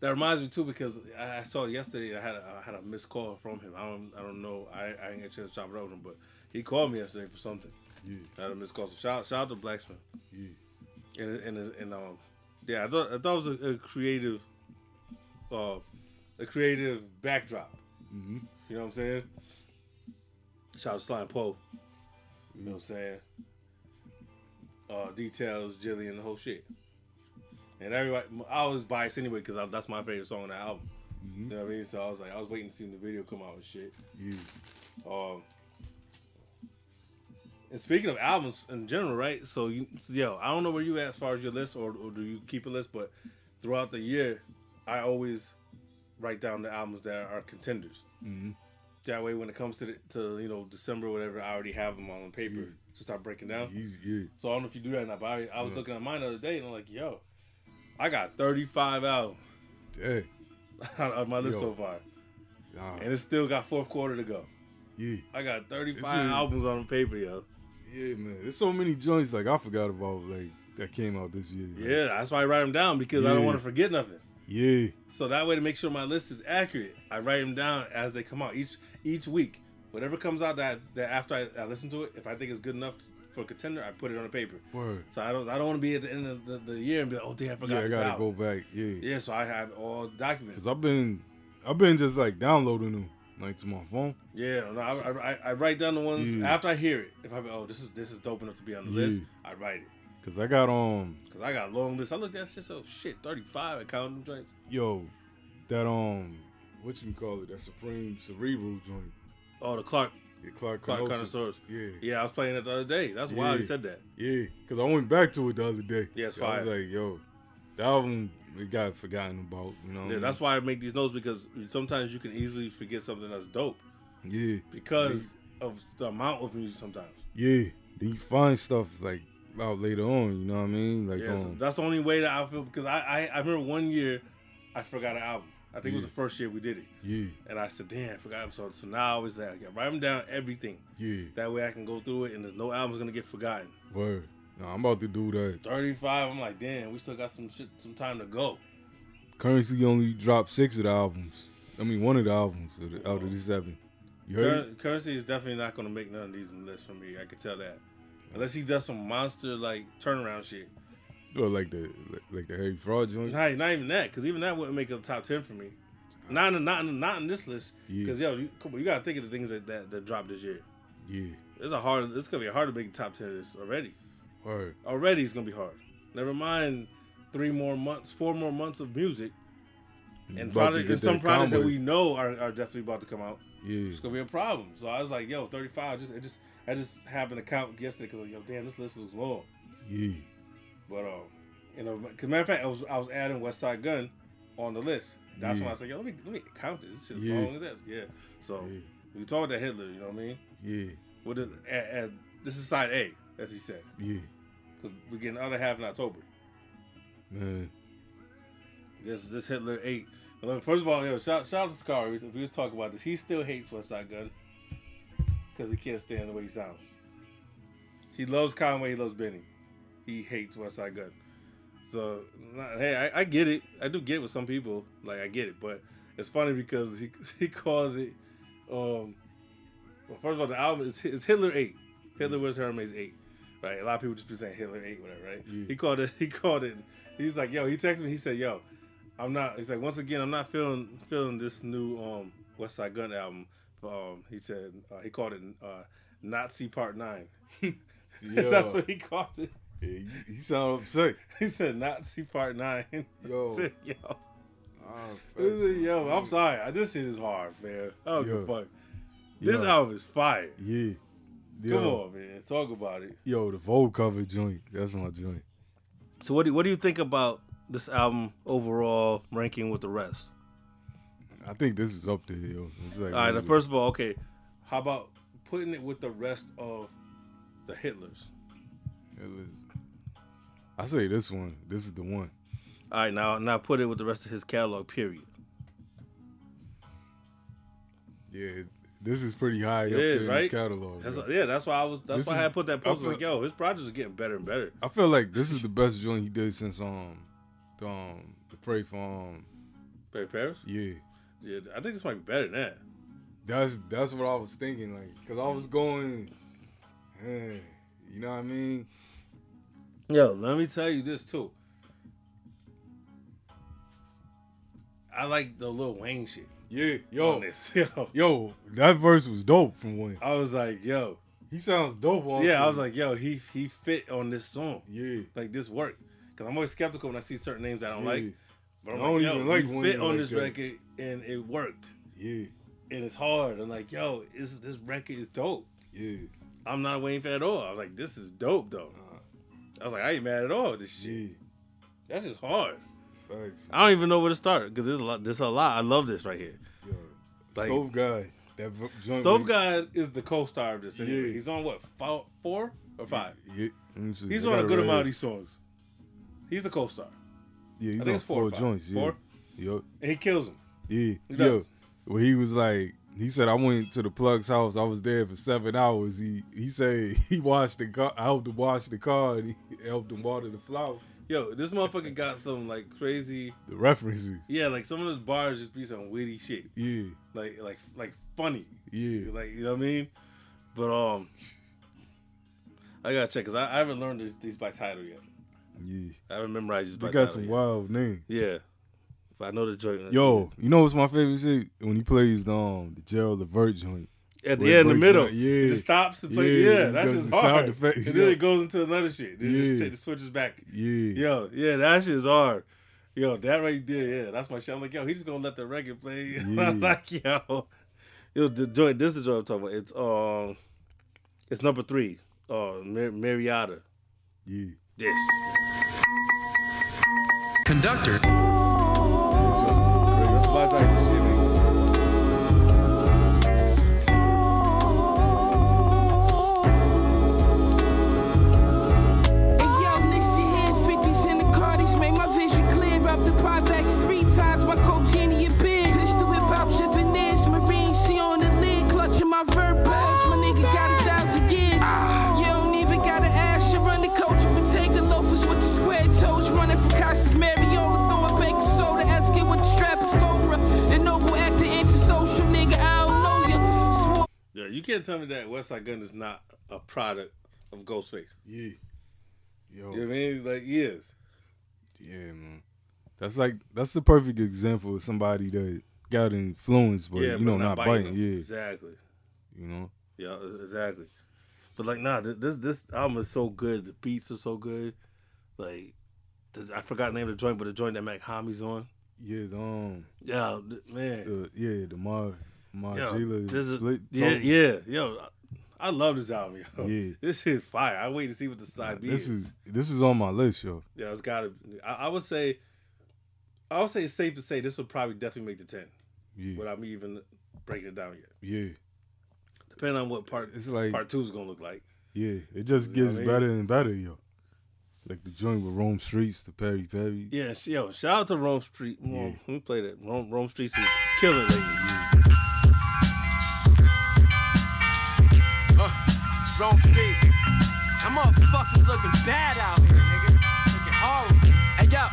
Speaker 3: that reminds me too because I I saw yesterday. I had a, I had a missed call from him. I don't I don't know. I, I didn't get a chance to chop it over with him, but he called me yesterday for something.
Speaker 2: Yeah.
Speaker 3: I had a missed call. So shout shout out to Blacksmith.
Speaker 2: Yeah.
Speaker 3: And and and um, yeah, I thought I thought it was a, a creative, uh, a creative backdrop.
Speaker 2: Mm-hmm.
Speaker 3: You know what I'm saying? Shout out to Slime Poe. You know what I'm saying? Uh, details, Jillian, the whole shit. And everybody, I was biased anyway because that's my favorite song on the album.
Speaker 2: Mm-hmm.
Speaker 3: You know what I mean? So I was like, I was waiting to see the video come out and shit.
Speaker 2: Yeah.
Speaker 3: Um, and speaking of albums in general, right? So, you, so, yo, I don't know where you at as far as your list, or, or do you keep a list? But throughout the year, I always write down the albums that are contenders.
Speaker 2: Mhm.
Speaker 3: That way, when it comes to the, to you know December, or whatever, I already have them on paper
Speaker 2: Yeah.
Speaker 3: to start breaking down.
Speaker 2: Easy, yeah.
Speaker 3: So I don't know if you do that or not. But I, I was
Speaker 2: Yeah.
Speaker 3: looking at mine the other day, and I'm like, yo, I got 35 albums
Speaker 2: Hey.
Speaker 3: on my list
Speaker 2: Yo.
Speaker 3: so far,
Speaker 2: Nah.
Speaker 3: and it's still got fourth quarter to go.
Speaker 2: Yeah.
Speaker 3: I got 35
Speaker 2: a-
Speaker 3: albums on the paper, yo.
Speaker 2: Yeah, man. There's so many joints like I forgot about like that came out this year. like,
Speaker 3: Yeah, that's why I write them down because I don't want to forget nothing.
Speaker 2: Yeah.
Speaker 3: So that way, to make sure my list is accurate, I write them down as they come out each each week. Whatever comes out that, that after I, I listen to it, if I think it's good enough for a contender, I put it on the paper.
Speaker 2: Word.
Speaker 3: So I don't I don't want to be at the end of the, the year and be like, oh damn, I forgot
Speaker 2: Yeah, I gotta go back. Yeah.
Speaker 3: Yeah, so I have all documents.
Speaker 2: Cause I've been, I've been just like downloading them like to my phone.
Speaker 3: Yeah, no, I, I, I write down the ones
Speaker 2: Yeah.
Speaker 3: after I hear it. If I be, oh this is this is dope enough to be on the
Speaker 2: Yeah.
Speaker 3: list, I write it.
Speaker 2: Cause I got um,
Speaker 3: Cause I got long list. I looked at that shit, so shit, thirty five. I counted them joints.
Speaker 2: yo, that um, what you call it? That Supreme Cerebral joint.
Speaker 3: Oh, the Clark
Speaker 2: Yeah, Clark
Speaker 3: Clark. Connoisseurs.
Speaker 2: Yeah.
Speaker 3: Yeah, I was playing it the other day. That's
Speaker 2: Yeah.
Speaker 3: you said that.
Speaker 2: Yeah, cause I went back to it the other day.
Speaker 3: Yeah, it's
Speaker 2: I was like, yo, the album it got forgotten about. You know.
Speaker 3: Yeah, that's why I make these notes because sometimes you can easily forget something that's dope
Speaker 2: Yeah,
Speaker 3: because of the amount of music sometimes.
Speaker 2: yeah. Then you find stuff like out later on. You know what I mean? Like,
Speaker 3: Yeah, so
Speaker 2: um,
Speaker 3: that's the only way that I feel because I, I I remember one year I forgot an album. I think it was the first year we did it,
Speaker 2: yeah,
Speaker 3: and I said, "Damn, I forgot." him." So so now I was like, I write them down everything.
Speaker 2: yeah.
Speaker 3: That way I can go through it, and there's no album's gonna get forgotten.
Speaker 2: Word. No, I'm about to do that.
Speaker 3: Thirty five. I'm like, damn, we still got some shit, some time to go.
Speaker 2: Currency only dropped six of the albums. I mean, one of the albums of the, out of the seven. You heard?
Speaker 3: Cur- currency is definitely not gonna make none of these lists for me. I can tell that. Unless he does some monster like turnaround shit.
Speaker 2: it? Or like the like, the Harry Fraud joint?
Speaker 3: Not, not even that, because even that wouldn't make a top ten for me. Not in, not in, not in this list.
Speaker 2: Yeah.
Speaker 3: Because yo, you, come on, you gotta think of the things that, that, that dropped this year.
Speaker 2: Yeah.
Speaker 3: It's a hard. It's gonna be hard to make a top ten list already.
Speaker 2: Word.
Speaker 3: Already, it's gonna be hard. Never mind three more months, four more months of music. and product, and some products that we know are, are definitely about to come out.
Speaker 2: Yeah.
Speaker 3: It's gonna be a problem. So I was like, yo, 35. Just it just I just happened to count yesterday because like, yo, damn, this list was long.
Speaker 2: Yeah.
Speaker 3: But um, you know, cause matter of fact, I was I was adding Westside Gunn on the list. That's
Speaker 2: Yeah.
Speaker 3: when I like, yo, let me let me count this. This shit's
Speaker 2: Yeah.
Speaker 3: long as that. Yeah. So
Speaker 2: Yeah.
Speaker 3: we talked about Hitler. You know what I mean?
Speaker 2: Yeah.
Speaker 3: What is add, add, this is side A, as he said,
Speaker 2: Yeah.
Speaker 3: because we're getting the other half in October.
Speaker 2: Man.
Speaker 3: This this Hitler eight. Look, First of all, yo, shout, shout out to Scary. If we was talking about this, he still hates Westside Gunn because he can't stand the way he sounds. He loves Conway. He loves Benny. He hates Westside Gunn. So hey, I, I get it. I do get it with some people. Like I get it, but it's funny because he he calls it. Um, well, first of all, the album is it's Hitler eight. Hitler Wears Hermes eight. Right. A lot of people just be saying Hitler eight, whatever. Right.
Speaker 2: Yeah.
Speaker 3: He called it. He called it. He's like, yo. He texted me. He said, yo. I'm not. He's like, once again, I'm not feeling feeling this new um Westside Gunn album. Um, he said uh, he called it uh, Nazi Part Nine.
Speaker 2: Yo.
Speaker 3: That's what he called it.
Speaker 2: Yeah, he, he sound upset.
Speaker 3: He said Nazi Part Nine.
Speaker 2: Yo.
Speaker 3: I said, yo. I said, yo, I'm sorry. This shit is hard, man. I don't give a fuck. This
Speaker 2: Yo.
Speaker 3: album is fire.
Speaker 2: Yeah.
Speaker 3: Come
Speaker 2: Yo.
Speaker 3: on, man. Talk about it.
Speaker 2: Yo, the Vogue cover joint. That's my joint.
Speaker 3: So what do what do you think about this album overall ranking with the rest?
Speaker 2: I think this is up there, yo. It's like
Speaker 3: All right.
Speaker 2: really-
Speaker 3: First of all, okay. How about putting it with the rest of the Hitlers?
Speaker 2: it is- I say this one. This is the one.
Speaker 3: All right, now now put it with the rest of his catalog. Period.
Speaker 2: Yeah, this is pretty high
Speaker 3: It
Speaker 2: up
Speaker 3: is,
Speaker 2: in
Speaker 3: right?
Speaker 2: his catalog.
Speaker 3: That's, yeah, that's why I was. That's
Speaker 2: This
Speaker 3: why I
Speaker 2: is-
Speaker 3: had put that post.
Speaker 2: I feel-
Speaker 3: Like, yo, his projects are getting better and better.
Speaker 2: I feel like this is the best joint he did since um the um the pray for um
Speaker 3: Barry Paris.
Speaker 2: yeah.
Speaker 3: Yeah, I think this might be better than that.
Speaker 2: That's that's what I was thinking like cuz I was going eh, you know what I mean?
Speaker 3: Yo, let me tell you this too. I like the Lil Wayne shit.
Speaker 2: Yeah, yo.
Speaker 3: this. Yo,
Speaker 2: Yo, that verse was dope from Wayne.
Speaker 3: I was like, yo,
Speaker 2: He sounds dope on
Speaker 3: yeah, I was like, yo, he he fit on this song.
Speaker 2: yeah.
Speaker 3: Like this work. Cause I'm always skeptical when I see certain names I don't
Speaker 2: yeah,
Speaker 3: like. But I'm
Speaker 2: I don't
Speaker 3: like,
Speaker 2: even like
Speaker 3: fit on
Speaker 2: like
Speaker 3: this
Speaker 2: that.
Speaker 3: record and it worked.
Speaker 2: Yeah.
Speaker 3: And it's hard. I'm like, yo, this this record is dope.
Speaker 2: Yeah.
Speaker 3: I'm not a Wayne fan at all. I was like, this is dope though. I was like, I ain't mad at all. This shit.
Speaker 2: Yeah.
Speaker 3: That's just hard.
Speaker 2: Facts.
Speaker 3: I don't even know where to start because there's a lot. There's a lot. I love this right here.
Speaker 2: Yo.
Speaker 3: Like-
Speaker 2: Stove God. That joint
Speaker 3: Stove God is the co-star of this. Anyway.
Speaker 2: Yeah.
Speaker 3: He's on what four, four or five?
Speaker 2: Yeah. See.
Speaker 3: He's on a good
Speaker 2: right
Speaker 3: amount of these songs. He's the co-star,
Speaker 2: Yeah, he's
Speaker 3: think
Speaker 2: on
Speaker 3: four
Speaker 2: four, joints. Yeah.
Speaker 3: Four?
Speaker 2: Yo.
Speaker 3: and he kills him.
Speaker 2: Yeah.
Speaker 3: He
Speaker 2: Yo.
Speaker 3: does.
Speaker 2: Well, he was like, he said, I went to the plug's house. I was there for seven hours. He he said he washed the car. I helped him wash the car and he helped him water the flowers.
Speaker 3: Yo, this motherfucker got some like crazy.
Speaker 2: The references.
Speaker 3: Yeah, like some of those bars just be some witty shit.
Speaker 2: Yeah.
Speaker 3: Like like like funny.
Speaker 2: Yeah.
Speaker 3: Like you know what I mean? But um, I gotta check because I, I haven't learned these, these by title yet.
Speaker 2: Yeah.
Speaker 3: I haven't memorized by
Speaker 2: They got some
Speaker 3: yet.
Speaker 2: wild names.
Speaker 3: Yeah, but I know the joint.
Speaker 2: Yo, you know what's my favorite shit? When he plays the um the Gerald Levert joint.
Speaker 3: at the end, in the middle.
Speaker 2: Yeah.
Speaker 3: it just stops to play.
Speaker 2: Yeah,
Speaker 3: Yeah, that's just
Speaker 2: the
Speaker 3: hard.
Speaker 2: effects,
Speaker 3: and then it goes into another shit. Then
Speaker 2: Yeah.
Speaker 3: just, it switches back.
Speaker 2: Yeah.
Speaker 3: Yo, yeah, that shit is hard. Yo, that right there, yeah, that's my shit. I'm like, yo, he's just gonna let the record play.
Speaker 2: Yeah.
Speaker 3: I'm like, yo, yo, the joint. This is the joint I'm talking about. It's um, it's number three. Uh, Mar- Marietta.
Speaker 2: Yeah.
Speaker 3: This.
Speaker 8: Conductor.
Speaker 3: Yeah, you can't tell me that Westside Gunn is not a product of Ghostface.
Speaker 2: Yeah. Yo.
Speaker 3: You know what I mean? Like, he is.
Speaker 2: Yeah, man. That's like that's the perfect example of somebody that got influenced, but
Speaker 3: yeah,
Speaker 2: you know not, biting.
Speaker 3: them.
Speaker 2: Yeah,
Speaker 3: Exactly.
Speaker 2: you know.
Speaker 3: Yeah, exactly. But like, nah, this this album is so good. The beats are so good. Like, the, I forgot the name of the joint, but the joint that Mac Hami's on.
Speaker 2: Yeah, the, um,
Speaker 3: Yeah, man.
Speaker 2: the, yeah, the Mar
Speaker 3: Yo, this is
Speaker 2: split.
Speaker 3: yeah, yeah, yo. I love this album, yo.
Speaker 2: Yeah.
Speaker 3: This is fire. I wait to see what the side B
Speaker 2: This
Speaker 3: is.
Speaker 2: is this is on my list, yo.
Speaker 3: Yeah, it's gotta. I, I would say, I would say it's safe to say this will probably definitely make the ten
Speaker 2: Yeah,
Speaker 3: without me even breaking it down yet.
Speaker 2: yeah,
Speaker 3: Depending on what part
Speaker 2: It's like
Speaker 3: part two is gonna look like.
Speaker 2: yeah, it just
Speaker 3: You know
Speaker 2: gets
Speaker 3: I mean?
Speaker 2: better and better, yo. Like the joint with Rome Streetz, the Perry Perry.
Speaker 3: Yeah, yo, shout out to Rome Street. Rome,
Speaker 2: Yeah.
Speaker 3: Let me play that. Rome, Rome Streetz is, killing it lately.
Speaker 7: Rome Streetz. Them motherfuckers looking bad out here, nigga. Looking horrible. Hey, yo.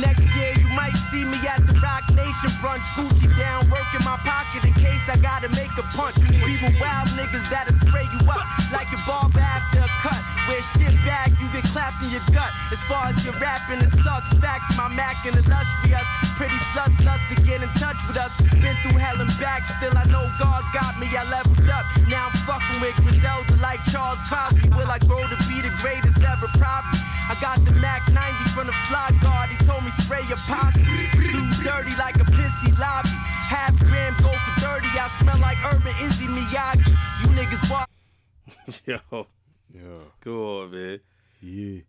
Speaker 7: Next year might see me at the Roc Nation brunch. Gucci down, working my pocket in case I gotta make a punch. We were wild niggas that'll spray you up like a barber after a cut. Wear shit bag, you get clapped in your gut. As far as your rapping, it sucks. Facts, my Mac and illustrious. Pretty sluts lust to get in touch with us. Been through hell and back, still I know God got me. I leveled up. Now I'm fucking with Griselda like Charles Cosby. Will I grow to be the greatest ever? Probably. I got the Mac 90 from the fly guard. He told me spray your posse. Do dirty like a pissy lobby. Half gram go for 30. I smell like Urban Issey Miyake. You niggas walk.
Speaker 3: yo,
Speaker 2: Yeah,
Speaker 3: go on, man.
Speaker 2: yeah,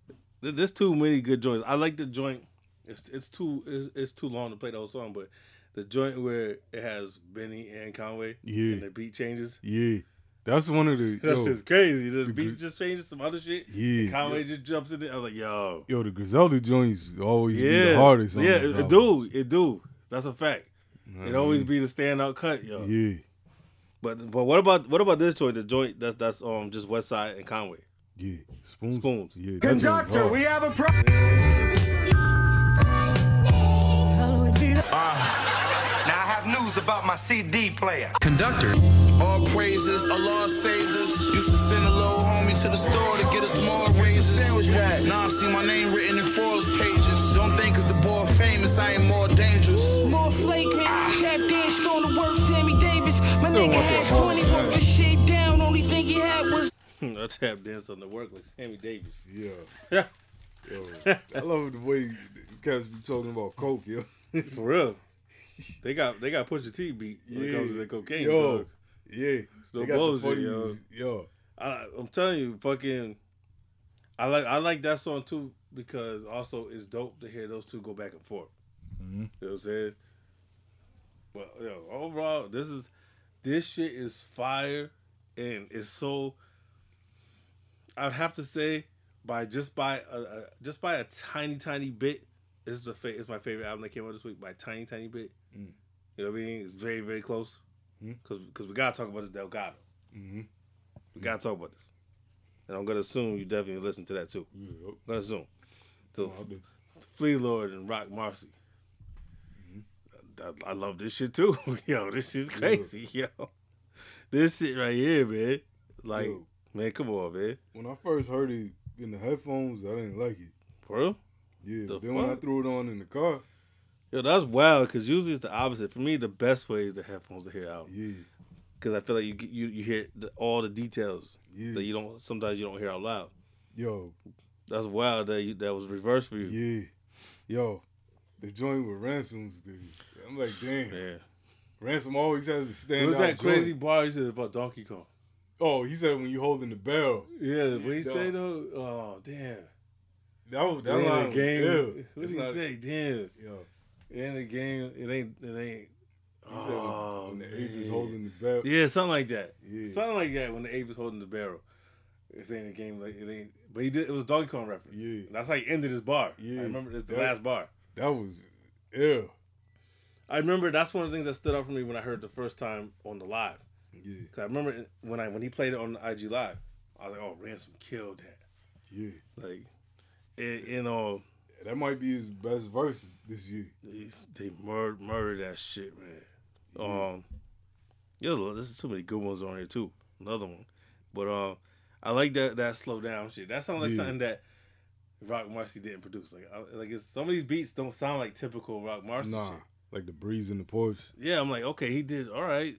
Speaker 3: There's too many good joints. I like the joint. It's it's too it's, it's too long to play the whole song, but the joint where it has Benny and Conway
Speaker 2: Yeah.
Speaker 3: and the beat changes.
Speaker 2: yeah. That's one of the
Speaker 3: That's just crazy. The,
Speaker 2: the
Speaker 3: beat
Speaker 2: gr-
Speaker 3: just changes some other shit.
Speaker 2: Yeah,
Speaker 3: And Conway
Speaker 2: yeah.
Speaker 3: just jumps in it. I was like, yo,
Speaker 2: yo. The Griselda joints always be the hardest. On
Speaker 3: yeah, it, it do, it do. That's a fact.
Speaker 2: You know
Speaker 3: It always be the standout cut, yo.
Speaker 2: Yeah,
Speaker 3: But but what about what about this joint? The joint that's that's um just Westside and Conway.
Speaker 2: yeah. Spoons.
Speaker 3: Spoons.
Speaker 2: Yeah. that joint's hard.
Speaker 7: have a problem.
Speaker 4: Now I have news about my CD player. Conductor.
Speaker 8: All praises, Allah saved us. Used to send a little homie to the store to get us more raises.
Speaker 4: sandwich bag?
Speaker 8: Now I see my name written in Forbes pages. Don't think cause the boy famous, I ain't more dangerous.
Speaker 9: More flagrant, tap danced on the work, Sammy Davis. My nigga had 20, broke the shit down. Only thing he had was
Speaker 3: I tap dance on the work like Sammy Davis.
Speaker 2: Yeah.
Speaker 3: Yeah,
Speaker 2: Yo, I love the way the cats be talking about coke, yo.
Speaker 3: for real. They got they got Pusha T beat when it comes to the cocaine.
Speaker 2: Yo,
Speaker 3: dog.
Speaker 2: yeah. They got the
Speaker 3: bullshit, yo.
Speaker 2: yo.
Speaker 3: I, I'm telling you, fucking, I like I like that song too because also it's dope to hear those two go back and forth.
Speaker 2: Mhm.
Speaker 3: You know what I'm saying? But yo, overall, this is this shit is fire, and it's so. I'd have to say, by just by a, a just by a tiny tiny bit, this is the fa- it's my favorite album that came out this week by a tiny tiny bit.
Speaker 2: Mm.
Speaker 3: You know what I mean? It's very very close
Speaker 2: Mm.
Speaker 3: because we gotta talk about this Delgado.
Speaker 2: Mm-hmm.
Speaker 3: We gotta talk about this, and I'm gonna assume you definitely listen to that too.
Speaker 2: Yeah.
Speaker 3: I'm gonna assume. So,
Speaker 2: I'll
Speaker 3: Flee Lord and Roc Marci. I, I love this shit too. yo, this shit's crazy. Yo, this shit right here, man. Like,
Speaker 2: Yo.
Speaker 3: man, come on, man.
Speaker 2: When I first heard it in the headphones, I didn't like it.
Speaker 3: For real?
Speaker 2: Yeah.
Speaker 3: The
Speaker 2: but then when I threw it on in the car,
Speaker 3: Yo, that's wild. Cause usually it's the opposite. For me, the best way is the headphones to hear out.
Speaker 2: yeah,
Speaker 3: Cause I feel like you you you hear the, all the details
Speaker 2: yeah.
Speaker 3: that you don't sometimes you don't hear out loud.
Speaker 2: Yo,
Speaker 3: That's wild that you, that was reversed for you.
Speaker 2: yeah. Yo, the joint with ransoms, dude. I'm like, damn.
Speaker 3: Man.
Speaker 2: Ransom always has a stand
Speaker 3: What was
Speaker 2: out
Speaker 3: that crazy
Speaker 2: joint.
Speaker 3: bar you said about Donkey Kong?
Speaker 2: Oh, he said when you holding the barrel.
Speaker 3: Yeah, what he say though? Oh damn.
Speaker 2: That was that
Speaker 3: in
Speaker 2: line
Speaker 3: the
Speaker 2: was
Speaker 3: game.
Speaker 2: ill.
Speaker 3: What did he
Speaker 2: not-
Speaker 3: say? Damn.
Speaker 2: Yo,
Speaker 3: In the game, it ain't. It ain't.
Speaker 2: he said when-
Speaker 3: Oh,
Speaker 2: when, the ape is holding the barrel.
Speaker 3: Yeah, something like that.
Speaker 2: Yeah.
Speaker 3: Something like that. When the ape is holding the barrel, it's in the game. Like it ain't. But he did. It was a Donkey Kong reference.
Speaker 2: Yeah.
Speaker 3: And that's how he ended his bar.
Speaker 2: Yeah.
Speaker 3: I remember it's the
Speaker 2: That-
Speaker 3: last bar.
Speaker 2: That was ill.
Speaker 3: I remember that's one of the things that stood out for me when I heard it the first time on the live.
Speaker 2: Yeah,
Speaker 3: Cause I remember when I when he played it on the IG live, I was like, "Oh, Ransom killed that."
Speaker 2: yeah.
Speaker 3: Like, it, you know,
Speaker 2: That might be his best verse this year.
Speaker 3: they, they murdered murdered that shit, man. Um, yeah, there's too many good ones on here too. Another one, but um, I like that that slow down shit. That sounds like
Speaker 2: Yeah.
Speaker 3: something that Roc Marci didn't produce. Like, I, like it's, some of these beats don't sound like typical Roc Marci
Speaker 2: Nah,
Speaker 3: shit.
Speaker 2: like the breeze in the Porsche.
Speaker 3: Yeah, I'm like, okay, he did all right.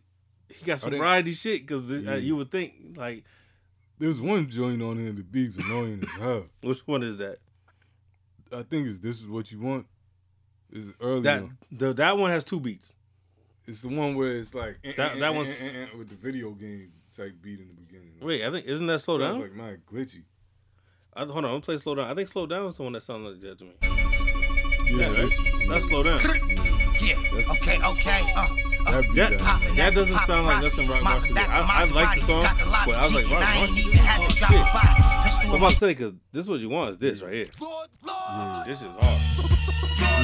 Speaker 3: He got some variety shit because uh,
Speaker 2: Yeah.
Speaker 3: you would think like,
Speaker 2: There's one joint on here that beats annoying as hell.
Speaker 3: which one is that?
Speaker 2: I think it's this is what you want. Is early.
Speaker 3: That
Speaker 2: one.
Speaker 3: the, that one has two beats.
Speaker 2: It's the one where it's like eh,
Speaker 3: That-
Speaker 2: eh,
Speaker 3: that
Speaker 2: eh,
Speaker 3: one's-
Speaker 2: with the video game type beat in the beginning.
Speaker 3: Wait, I think isn't that slow
Speaker 2: Sounds
Speaker 3: down?
Speaker 2: like my glitchy.
Speaker 3: I, hold on, I'm gonna play slow down. I think slow down is the one that sounds like that to me.
Speaker 2: Yeah,
Speaker 3: Yeah, right?
Speaker 2: that's,
Speaker 3: That's slow down.
Speaker 1: Yeah, okay, okay, uh.
Speaker 2: that
Speaker 3: That,
Speaker 2: that-
Speaker 1: Poppin'
Speaker 3: that doesn't sound like nothing Rock
Speaker 1: Mopping
Speaker 3: Marcy did. I, I like the song,
Speaker 1: the
Speaker 3: but I was like,
Speaker 1: cheeky,
Speaker 3: Rock
Speaker 1: and I ain't
Speaker 3: Marcy.
Speaker 1: even had to
Speaker 3: Oh,
Speaker 1: drop
Speaker 3: shit.
Speaker 1: a body. Pistol
Speaker 3: I'm
Speaker 1: in
Speaker 3: about
Speaker 1: my
Speaker 3: to say because this is what you want is this right here.
Speaker 2: Mm, yeah,
Speaker 3: This is hard.
Speaker 2: yeah.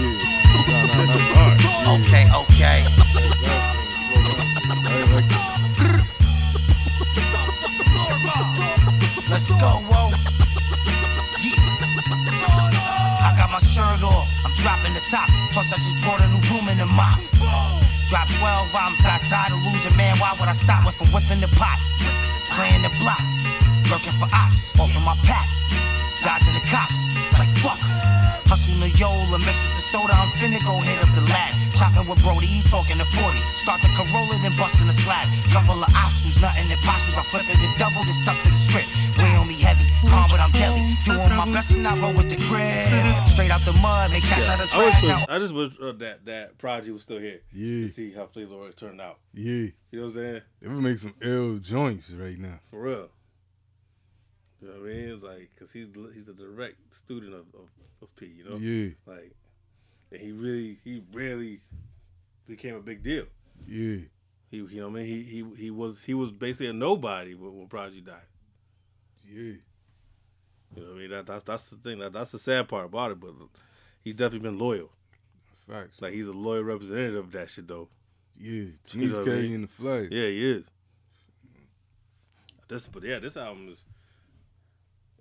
Speaker 2: Nah, nah,
Speaker 3: This is hard.
Speaker 1: Okay, okay.
Speaker 2: Last one, slow down shit. I didn't like that.
Speaker 1: Let's go, whoa. Yeah. I got my shirt off. I'm dropping the top. Plus, I just brought a new room in the mop. Drop 12 bombs. Got tired of losing, man. Why would I stop? Went from whipping the pot. Playing the block. Lurking for ops. Off of my pack. Dodging the cops. Like fuck. Hustle Neola with the soda. I'm finna go hit up the lab. Chopping with Brody, he talking to 40. Start the Corolla, then busting the slab. Couple of obstacles, nothing impossible. I flip it and double, then stuck to the script. Weigh on me heavy, calm, but I'm deadly. Doing my best and I roll with the grip. Straight out the mud, make cash out of
Speaker 3: I,
Speaker 1: trash. Now
Speaker 3: I just wish uh, that that Prodigy was still here
Speaker 2: Yeah.
Speaker 3: to see how Flee Lord turned out.
Speaker 2: Yeah,
Speaker 3: You know what I'm saying?
Speaker 2: they would make some ill joints right now.
Speaker 3: For real. You know what I mean? It's like because he's he's a direct student of, of, of P. You know,
Speaker 2: Yeah,
Speaker 3: like and he really he really became a big deal.
Speaker 2: yeah,
Speaker 3: He you know what I mean? He he he was he was basically a nobody when, when Prodigy died.
Speaker 2: yeah.
Speaker 3: You know what I mean? That, that's that's the thing. That, that's the sad part about it. But he's definitely been loyal.
Speaker 2: Facts.
Speaker 3: Like he's a loyal representative of that shit though.
Speaker 2: yeah, to
Speaker 3: You know
Speaker 2: he's
Speaker 3: I mean?
Speaker 2: carrying the flag.
Speaker 3: Yeah, he is. This, but yeah, this album is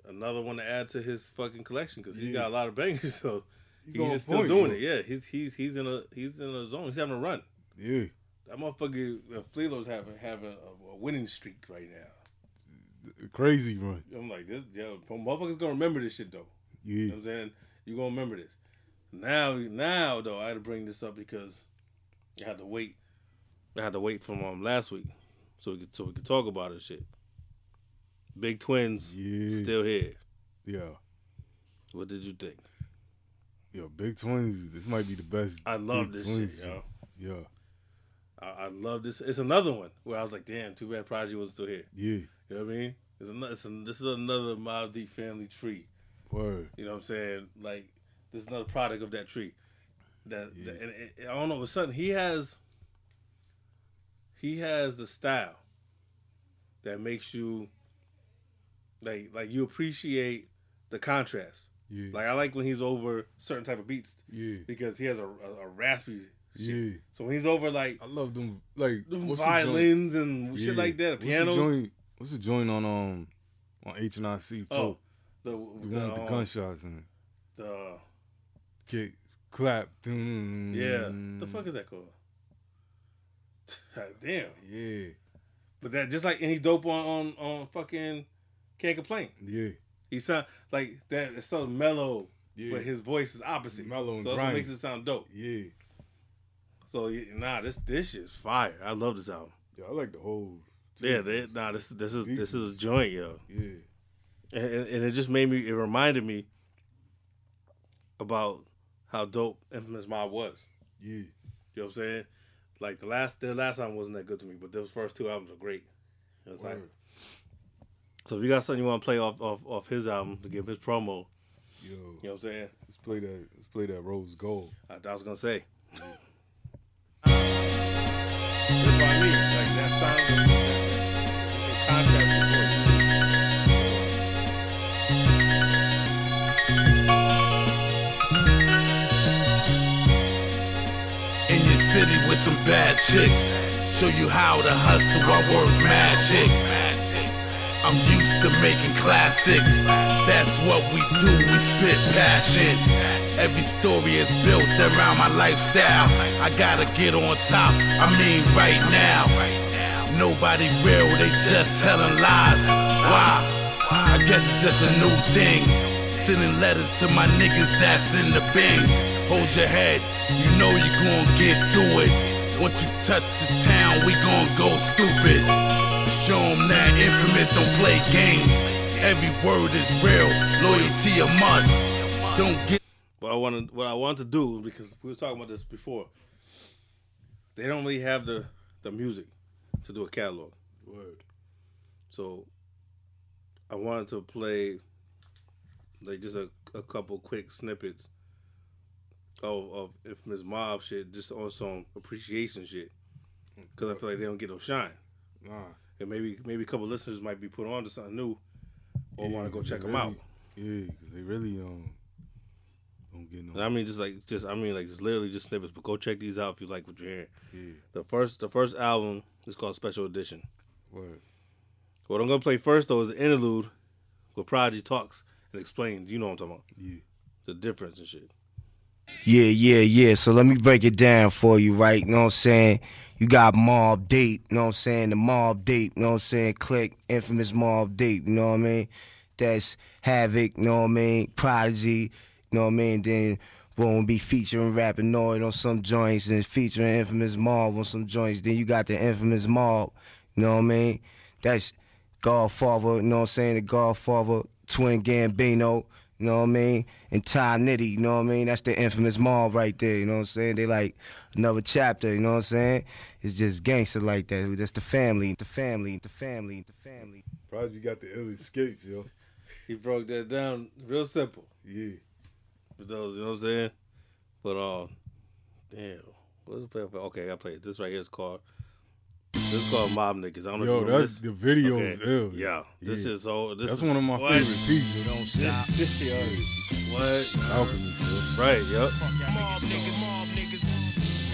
Speaker 3: another one to add to his fucking collection because he
Speaker 2: Yeah.
Speaker 3: got a lot of bangers. So
Speaker 2: He's
Speaker 3: he's, just still
Speaker 2: point,
Speaker 3: doing
Speaker 2: bro.
Speaker 3: it. Yeah, he's he's he's in a he's in a zone. He's having a run.
Speaker 2: yeah.
Speaker 3: That motherfucker uh, Fleelo's having having a, a winning streak right now.
Speaker 2: Crazy run.
Speaker 3: I'm like this. Yeah, motherfuckers gonna remember this shit though. You
Speaker 2: Yeah,
Speaker 3: know what I'm saying? You gonna remember this. Now, now though, I had to bring this up because I had to wait. I had to wait from um last week, so we could so we could talk about it. Shit. Big twins
Speaker 2: yeah,
Speaker 3: still here.
Speaker 2: yeah.
Speaker 3: What did you think?
Speaker 2: Yo, Big Twins. This might be the best.
Speaker 3: I love
Speaker 2: Big
Speaker 3: this
Speaker 2: Twins
Speaker 3: shit, yo.
Speaker 2: Yeah,
Speaker 3: I, I love this. It's another one where I was like, damn, too bad Prodigy was still here.
Speaker 2: yeah.
Speaker 3: You know what I mean? It's another. It's a, this is another Mobb Deep family tree.
Speaker 2: Word.
Speaker 3: You know what I'm saying? Like this is another product of that tree. That,
Speaker 2: Yeah.
Speaker 3: that- and, and I don't know. With something he has. He has the style that makes you like like you appreciate the contrast.
Speaker 2: Yeah,
Speaker 3: Like I like when he's over certain type of beats
Speaker 2: yeah,
Speaker 3: because he has a, a, a raspy shit.
Speaker 2: yeah.
Speaker 3: So when he's over like
Speaker 2: I love them. Like
Speaker 3: the
Speaker 2: what's the
Speaker 3: violins and
Speaker 2: Yeah.
Speaker 3: shit like that,
Speaker 2: What's the joint? What's the joint on um on H and I C too?
Speaker 3: Oh, the
Speaker 2: the
Speaker 3: the,
Speaker 2: one with the
Speaker 3: um,
Speaker 2: gunshots and
Speaker 3: the
Speaker 2: kick, clap. dun,
Speaker 3: yeah. The fuck is that called? Damn.
Speaker 2: Yeah,
Speaker 3: But that just like and he's dope on on, on fucking can't complain.
Speaker 2: yeah,
Speaker 3: He sound like that. It's so mellow,
Speaker 2: yeah.
Speaker 3: but his voice is opposite.
Speaker 2: Mellow and
Speaker 3: so that's what makes it sound dope.
Speaker 2: yeah.
Speaker 3: So nah, this this shit's fire. I love this album.
Speaker 2: Yeah, I like the whole.
Speaker 3: Yeah, they, nah, this this is this is a joint, yo.
Speaker 2: Yeah,
Speaker 3: and, and it just made me it reminded me about how dope infamous mob was
Speaker 2: yeah,
Speaker 3: you know what i'm saying like the last their last album wasn't that good to me but those first two albums are great it was like. So if you got something you want to play off, off off his album to give his promo
Speaker 2: yo.
Speaker 3: you know what i'm saying
Speaker 2: Let's play that. Let's play that Rose Gold.
Speaker 3: I, I was gonna say that's what i mean like that sound that, that, contrast.
Speaker 8: In your city with some bad chicks. Show you how to hustle, I work magic. I'm used to making classics. That's what we do, we spit passion. Every story is built around my lifestyle. I gotta get on top, I mean right now. Nobody real, they just telling lies. Why? I guess it's just a new thing. Sending letters to my niggas that's in the bing. Hold your head, you know you gon' get through it. Once you touch the town, we gon' go stupid. Show 'em that infamous don't play games. Every word is real, loyalty a must. Don't get
Speaker 3: But I wanted what I wanted to do because we were talking about this before. They don't really have the the music to do a catalog.
Speaker 2: Word.
Speaker 3: So I wanted to play like just a, a couple quick snippets of of Infamous Mob shit, just on some appreciation shit. Because I feel like they don't get no shine.
Speaker 2: Nah.
Speaker 3: And maybe maybe a couple listeners might be put on to something new or
Speaker 2: Yeah,
Speaker 3: want to go check
Speaker 2: they
Speaker 3: them out.
Speaker 2: Yeah, because they really um don't get no.
Speaker 3: And I mean, just like just I mean, like just literally just snippets. But go check these out if you like what you're hearing.
Speaker 2: Yeah.
Speaker 3: The first the first album is called Special Edition.
Speaker 2: Word.
Speaker 3: What I'm gonna play first though is the interlude where Prodigy talks and explains. You know what I'm talking about?
Speaker 2: Yeah.
Speaker 3: The difference and shit.
Speaker 4: Yeah, yeah, yeah. So let me break it down for you, right? You know what I'm saying? You got Mobb Deep, you know what I'm saying? The Mobb Deep, you know what I'm saying? Click, infamous Mob Deep, you know what I mean? That's Havoc, you know what I mean? Prodigy, you know what I mean? Then we'll be featuring Rapping Noyd on some joints and featuring Infamous Mob on some joints. Then you got the Infamous Mob, you know what I mean? That's Godfather, you know what I'm saying? The Godfather, Twin Gambino, you know what I mean? And Ty Nitty, you know what I mean? That's the infamous mob right there, you know what I'm saying? They like another chapter, you know what I'm saying? It's just gangster like that. That's the family, the family, the family, the family.
Speaker 2: Prodigy got the ill escapes, yo.
Speaker 3: He broke that down real simple.
Speaker 2: Yeah.
Speaker 3: For those, you know what I'm saying? But um, damn, what's the play? Okay, I gotta play it. This right here is called. This is called Mob Niggas. I don't know.
Speaker 2: Yo,
Speaker 3: if
Speaker 2: that's
Speaker 3: this.
Speaker 2: the video
Speaker 3: Okay.
Speaker 2: is ill.
Speaker 3: Yeah, this
Speaker 2: Yeah.
Speaker 3: is so. This
Speaker 2: That's
Speaker 3: is,
Speaker 2: one of my
Speaker 3: what?
Speaker 2: favorite pieces.
Speaker 10: Don't stop.
Speaker 3: What?
Speaker 2: Alchemist, yo.
Speaker 3: Right. Yep.
Speaker 10: Mob niggas, mob niggas.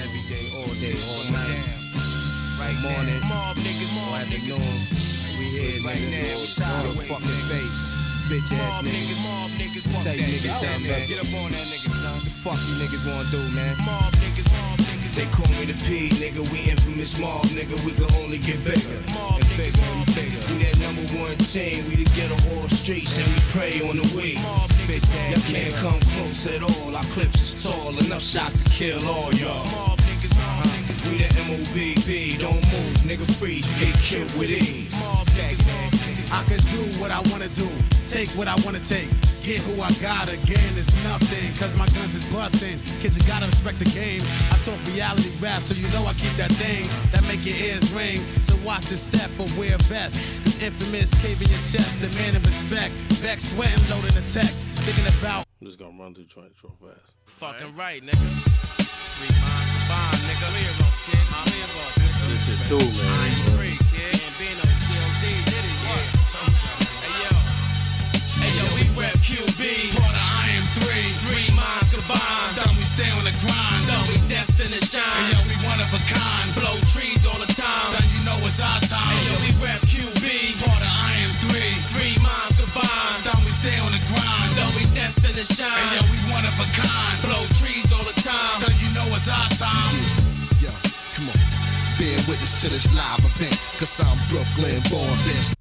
Speaker 10: Every day, all day, all night. Right morning, mob niggas, mob afternoon. We here right now. We tired of fucking face. Bitch ass niggas, mob niggas. Fuck Tell you niggas something, man. Get up on that nigga, son. The fuck you niggas wanna do, man? Mob niggas, mob niggas. They call me the P, nigga. We infamous mob, nigga. We can only get bigger and bigger and bigger. We that number one team. We the ghetto all streets and we pray on the way. Bitch ass y'all can't come close at all. Our clips is tall, enough shots to kill all y'all. Uh-huh. We the MOBB, don't move, nigga freeze, you get killed with ease.
Speaker 6: I can do what I wanna do, take what I wanna take, get who I got again. It's nothing, cause my guns is busting. Kids, you gotta respect the game. I talk reality rap, so you know I keep that thing that make your ears ring. So watch the step or wear a vest. Cause infamous cave in your chest, demanding respect. Vex sweating, loading the tech, thinking about.
Speaker 3: I'm just gonna run through joint real fast.
Speaker 6: Fucking right, nigga. Three minds combined, nigga. Heroes, kid. I'm heroes.
Speaker 3: This shit too, man.
Speaker 6: QB. Part of I am three. Three minds combined. Done, we stay on the grind. Done, we destined to shine. Hey, yo, we one of a kind. Blow trees all the time. Done, you know it's our time. Hey, yo, we rep QB. Part of I am three. Three minds combined. Done, we stay on the grind. Done, we destined to shine. Hey, yo, we one of a kind. Blow trees all the time. Done, you know it's our time.
Speaker 11: Yo, come on. Bear witness to this live event, cause I'm Brooklyn born best.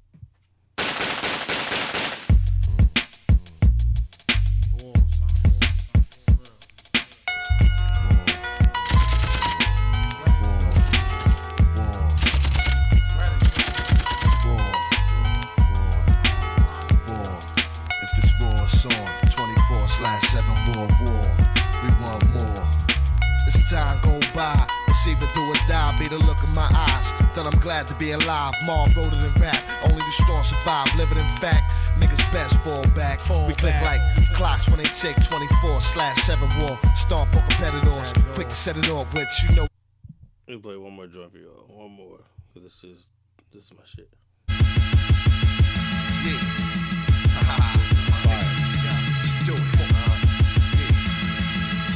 Speaker 11: Alive. Marv wrote it in rap. Only the strong survive, living in fact. Niggas best fall back. we click like clocks when they tick 24 slash 7 war. Stomp on competitors. Quick to set it off, but you know.
Speaker 3: Let me play one more joint for y'all. One more. Cause this is this is my shit. Yeah.
Speaker 11: Let's do it. Come on. Yeah.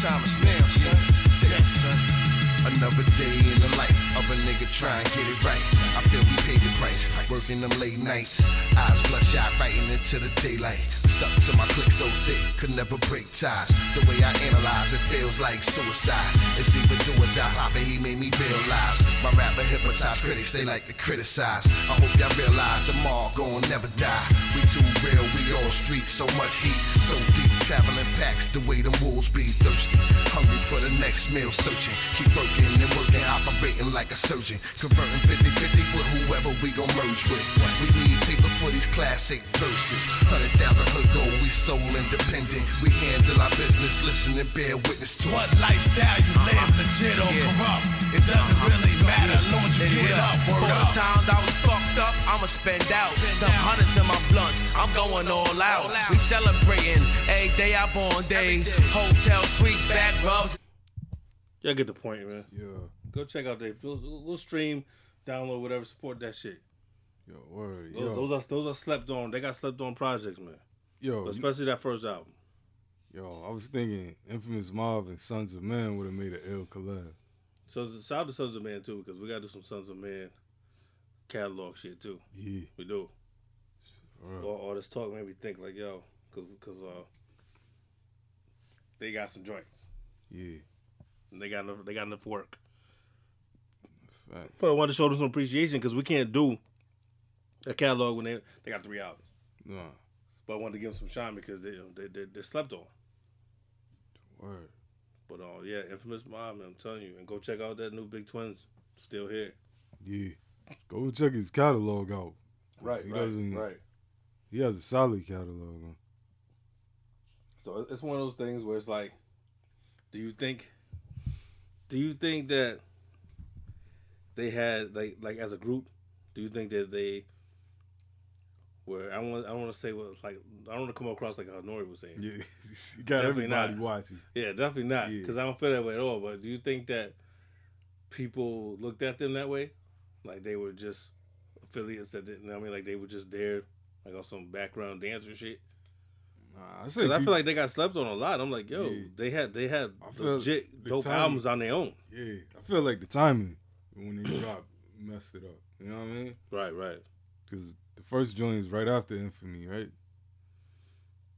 Speaker 11: Time is now, son. Take it, son. Another day in the life of a nigga trying to get it right. I feel we paid the price. Working them late nights. Eyes bloodshot, writing into the daylight. Stuck to my click so thick, could never break ties. The way I analyze it feels like suicide. It's either do or die. Papa, he made me realize. My rapper hypnotized critics, they like to criticize. I hope y'all realize the mall gon' never die. We too real, we all street, so much heat, so deep. Traveling packs, the way them wolves be thirsty. Hungry for the next meal, searching. Keep working working and working, operating like a surgeon. Converting 50-50 with whoever we gon' merge with. We need paper for these classic verses. 100,000 hood gold, we soul independent. We handle our business, listen and bear witness to it.
Speaker 10: What lifestyle you live, legit or corrupt? It doesn't uh-huh. really matter, as long as you get up, word
Speaker 5: the
Speaker 10: up.
Speaker 5: times I was fucked up, I'ma spend out. Some hundreds in my blunts, I'm going all out. We celebrating every day I born day. Hotel suites, back rubs.
Speaker 3: Y'all get the point, man.
Speaker 2: Yeah.
Speaker 3: Go check out Dave. We'll, we'll stream, download, whatever. Support that shit.
Speaker 2: Yo, word.
Speaker 3: Those,
Speaker 2: Yo,
Speaker 3: those are those are slept on. They got slept on projects, man.
Speaker 2: yo,
Speaker 3: Especially that first album.
Speaker 2: yo, I was thinking Infamous Mob and Sunz of Man would have made an ill collab.
Speaker 3: So shout out to Sunz of Man too, because we got to do some Sunz of Man catalog shit too.
Speaker 2: Yeah.
Speaker 3: We do.
Speaker 2: Right.
Speaker 3: All, all this talk made me think like, yo, cause, cause uh, they got some joints.
Speaker 2: Yeah.
Speaker 3: And they got enough. They got enough work.
Speaker 2: Facts.
Speaker 3: But I wanted to show them some appreciation because we can't do a catalog when they they got three albums.
Speaker 2: Nah.
Speaker 3: But I wanted to give them some shine because they they they, they slept on.
Speaker 2: Word.
Speaker 3: But uh, yeah, infamous mom. I'm telling you, and go check out that new Big Twins. Still here.
Speaker 2: Yeah. Go check his catalog out.
Speaker 3: Right,
Speaker 2: He
Speaker 3: right,
Speaker 2: doesn't-
Speaker 3: right.
Speaker 2: He has a solid catalog. Man.
Speaker 3: So it's one of those things where it's like, do you think, do you think that they had like like as a group, do you think that they were? I want I want to say what like I don't want to come across like how Nori was saying.
Speaker 2: Yeah. you got
Speaker 3: Definitely
Speaker 2: everybody
Speaker 3: not.
Speaker 2: watching.
Speaker 3: Yeah, definitely not.
Speaker 2: Yeah.
Speaker 3: Because I don't feel that way at all. But do you think that people looked at them that way, like they were just affiliates that didn't? I mean, like they were just there, like on some background dancer shit.
Speaker 2: Nah, I
Speaker 3: I feel like they got slept on a lot. I'm like, yo,
Speaker 2: Yeah.
Speaker 3: they had they had legit dope
Speaker 2: timing-
Speaker 3: albums on their own.
Speaker 2: Yeah, I feel like the timing when they dropped messed it up. You know what I mean?
Speaker 3: Right, right.
Speaker 2: Because the first joint is right after Infamy, right?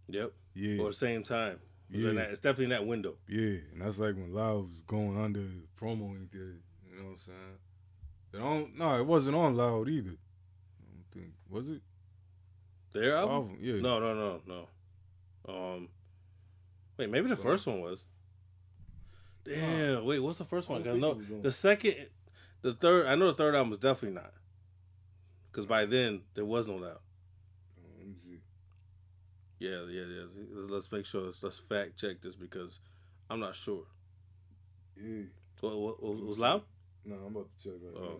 Speaker 3: Yep.
Speaker 2: Yeah.
Speaker 3: Or the same time. It
Speaker 2: Yeah.
Speaker 3: that- it's definitely in that window.
Speaker 2: Yeah, and that's like when Loud was going under promo did. You know what I'm saying? They don't. No, it wasn't on Loud either. I don't think was it?
Speaker 3: Their album?
Speaker 2: Album, yeah.
Speaker 3: No, no, no, no. Um, wait, maybe the first one was. Damn. Wait, what's the first one? Cause no,
Speaker 2: think it was on.
Speaker 3: the second, the third. I know the third album was definitely not. Because by then there was no.
Speaker 2: Let me see.
Speaker 3: Yeah, yeah, yeah. Let's make sure. Let's, let's fact check this because I'm not sure.
Speaker 2: Yeah.
Speaker 3: What, what, was, was loud?
Speaker 2: No, I'm about to check right
Speaker 3: Oh.
Speaker 2: now.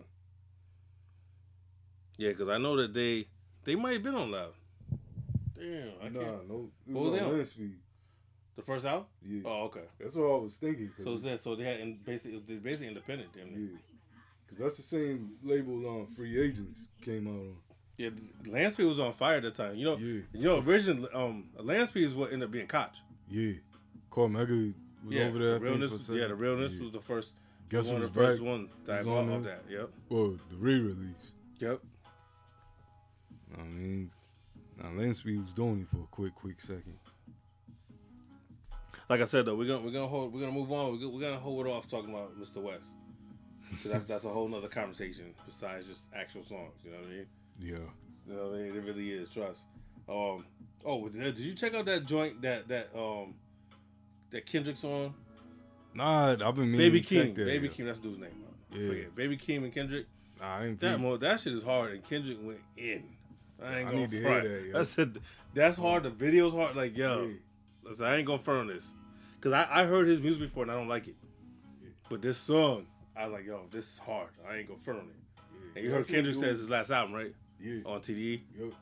Speaker 3: Yeah, because I know that they they might have been on loud. Damn, I
Speaker 2: Nah,
Speaker 3: can't.
Speaker 2: no. It
Speaker 3: What
Speaker 2: was,
Speaker 3: was
Speaker 2: on
Speaker 3: that?
Speaker 2: Landspeed.
Speaker 3: The first album?
Speaker 2: Yeah.
Speaker 3: Oh, okay.
Speaker 2: That's what I was thinking.
Speaker 3: So it's that. So they had basically it was basically independent. Damn.
Speaker 2: Yeah. Because that's the same label um, Free Agents came out on.
Speaker 3: Yeah, Landspeed was on fire at the time. You know,
Speaker 2: Yeah.
Speaker 3: you know, originally, um, Landspeed is what ended up being Koch.
Speaker 2: Yeah. Cormega was
Speaker 3: yeah,
Speaker 2: over there. I
Speaker 3: the realness. was- yeah, the realness
Speaker 2: Yeah.
Speaker 3: was the first.
Speaker 2: Guess
Speaker 3: one of the first one that I
Speaker 2: Was
Speaker 3: bought
Speaker 2: on
Speaker 3: off that. Yep.
Speaker 2: Well, the re-release.
Speaker 3: Yep.
Speaker 2: I mean, now Landspeed was doing it for a quick, quick second.
Speaker 3: Like I said though, we're gonna we're gonna hold we're gonna move on. We're gonna, we're gonna hold it off talking about Mr. West. that's that's a whole nother conversation besides just actual songs. You know what I mean?
Speaker 2: Yeah.
Speaker 3: You know what I mean? It really is. Trust. Um. Oh, did, you check out that joint that that um that Kendrick's on?
Speaker 2: Nah, I've been meaning
Speaker 3: Baby
Speaker 2: to check that,
Speaker 3: Baby
Speaker 2: yeah.
Speaker 3: Keem. That's the dude's name.
Speaker 2: Yeah.
Speaker 3: Baby Keem and Kendrick.
Speaker 2: Nah, I didn't
Speaker 3: That that shit is hard, and Kendrick went in. I ain't
Speaker 2: I
Speaker 3: gonna
Speaker 2: need to hear
Speaker 3: front.
Speaker 2: that, yo.
Speaker 3: That's it. That's hard. The video's hard. Like yo, listen, I ain't gonna front on this, cause I, I heard his music before and I don't like it. But this song, I was like, yo, this is hard. I ain't gonna front on it. And you heard Kendrick says his last album, right?
Speaker 2: Yeah.
Speaker 3: On TDE.
Speaker 2: Yep.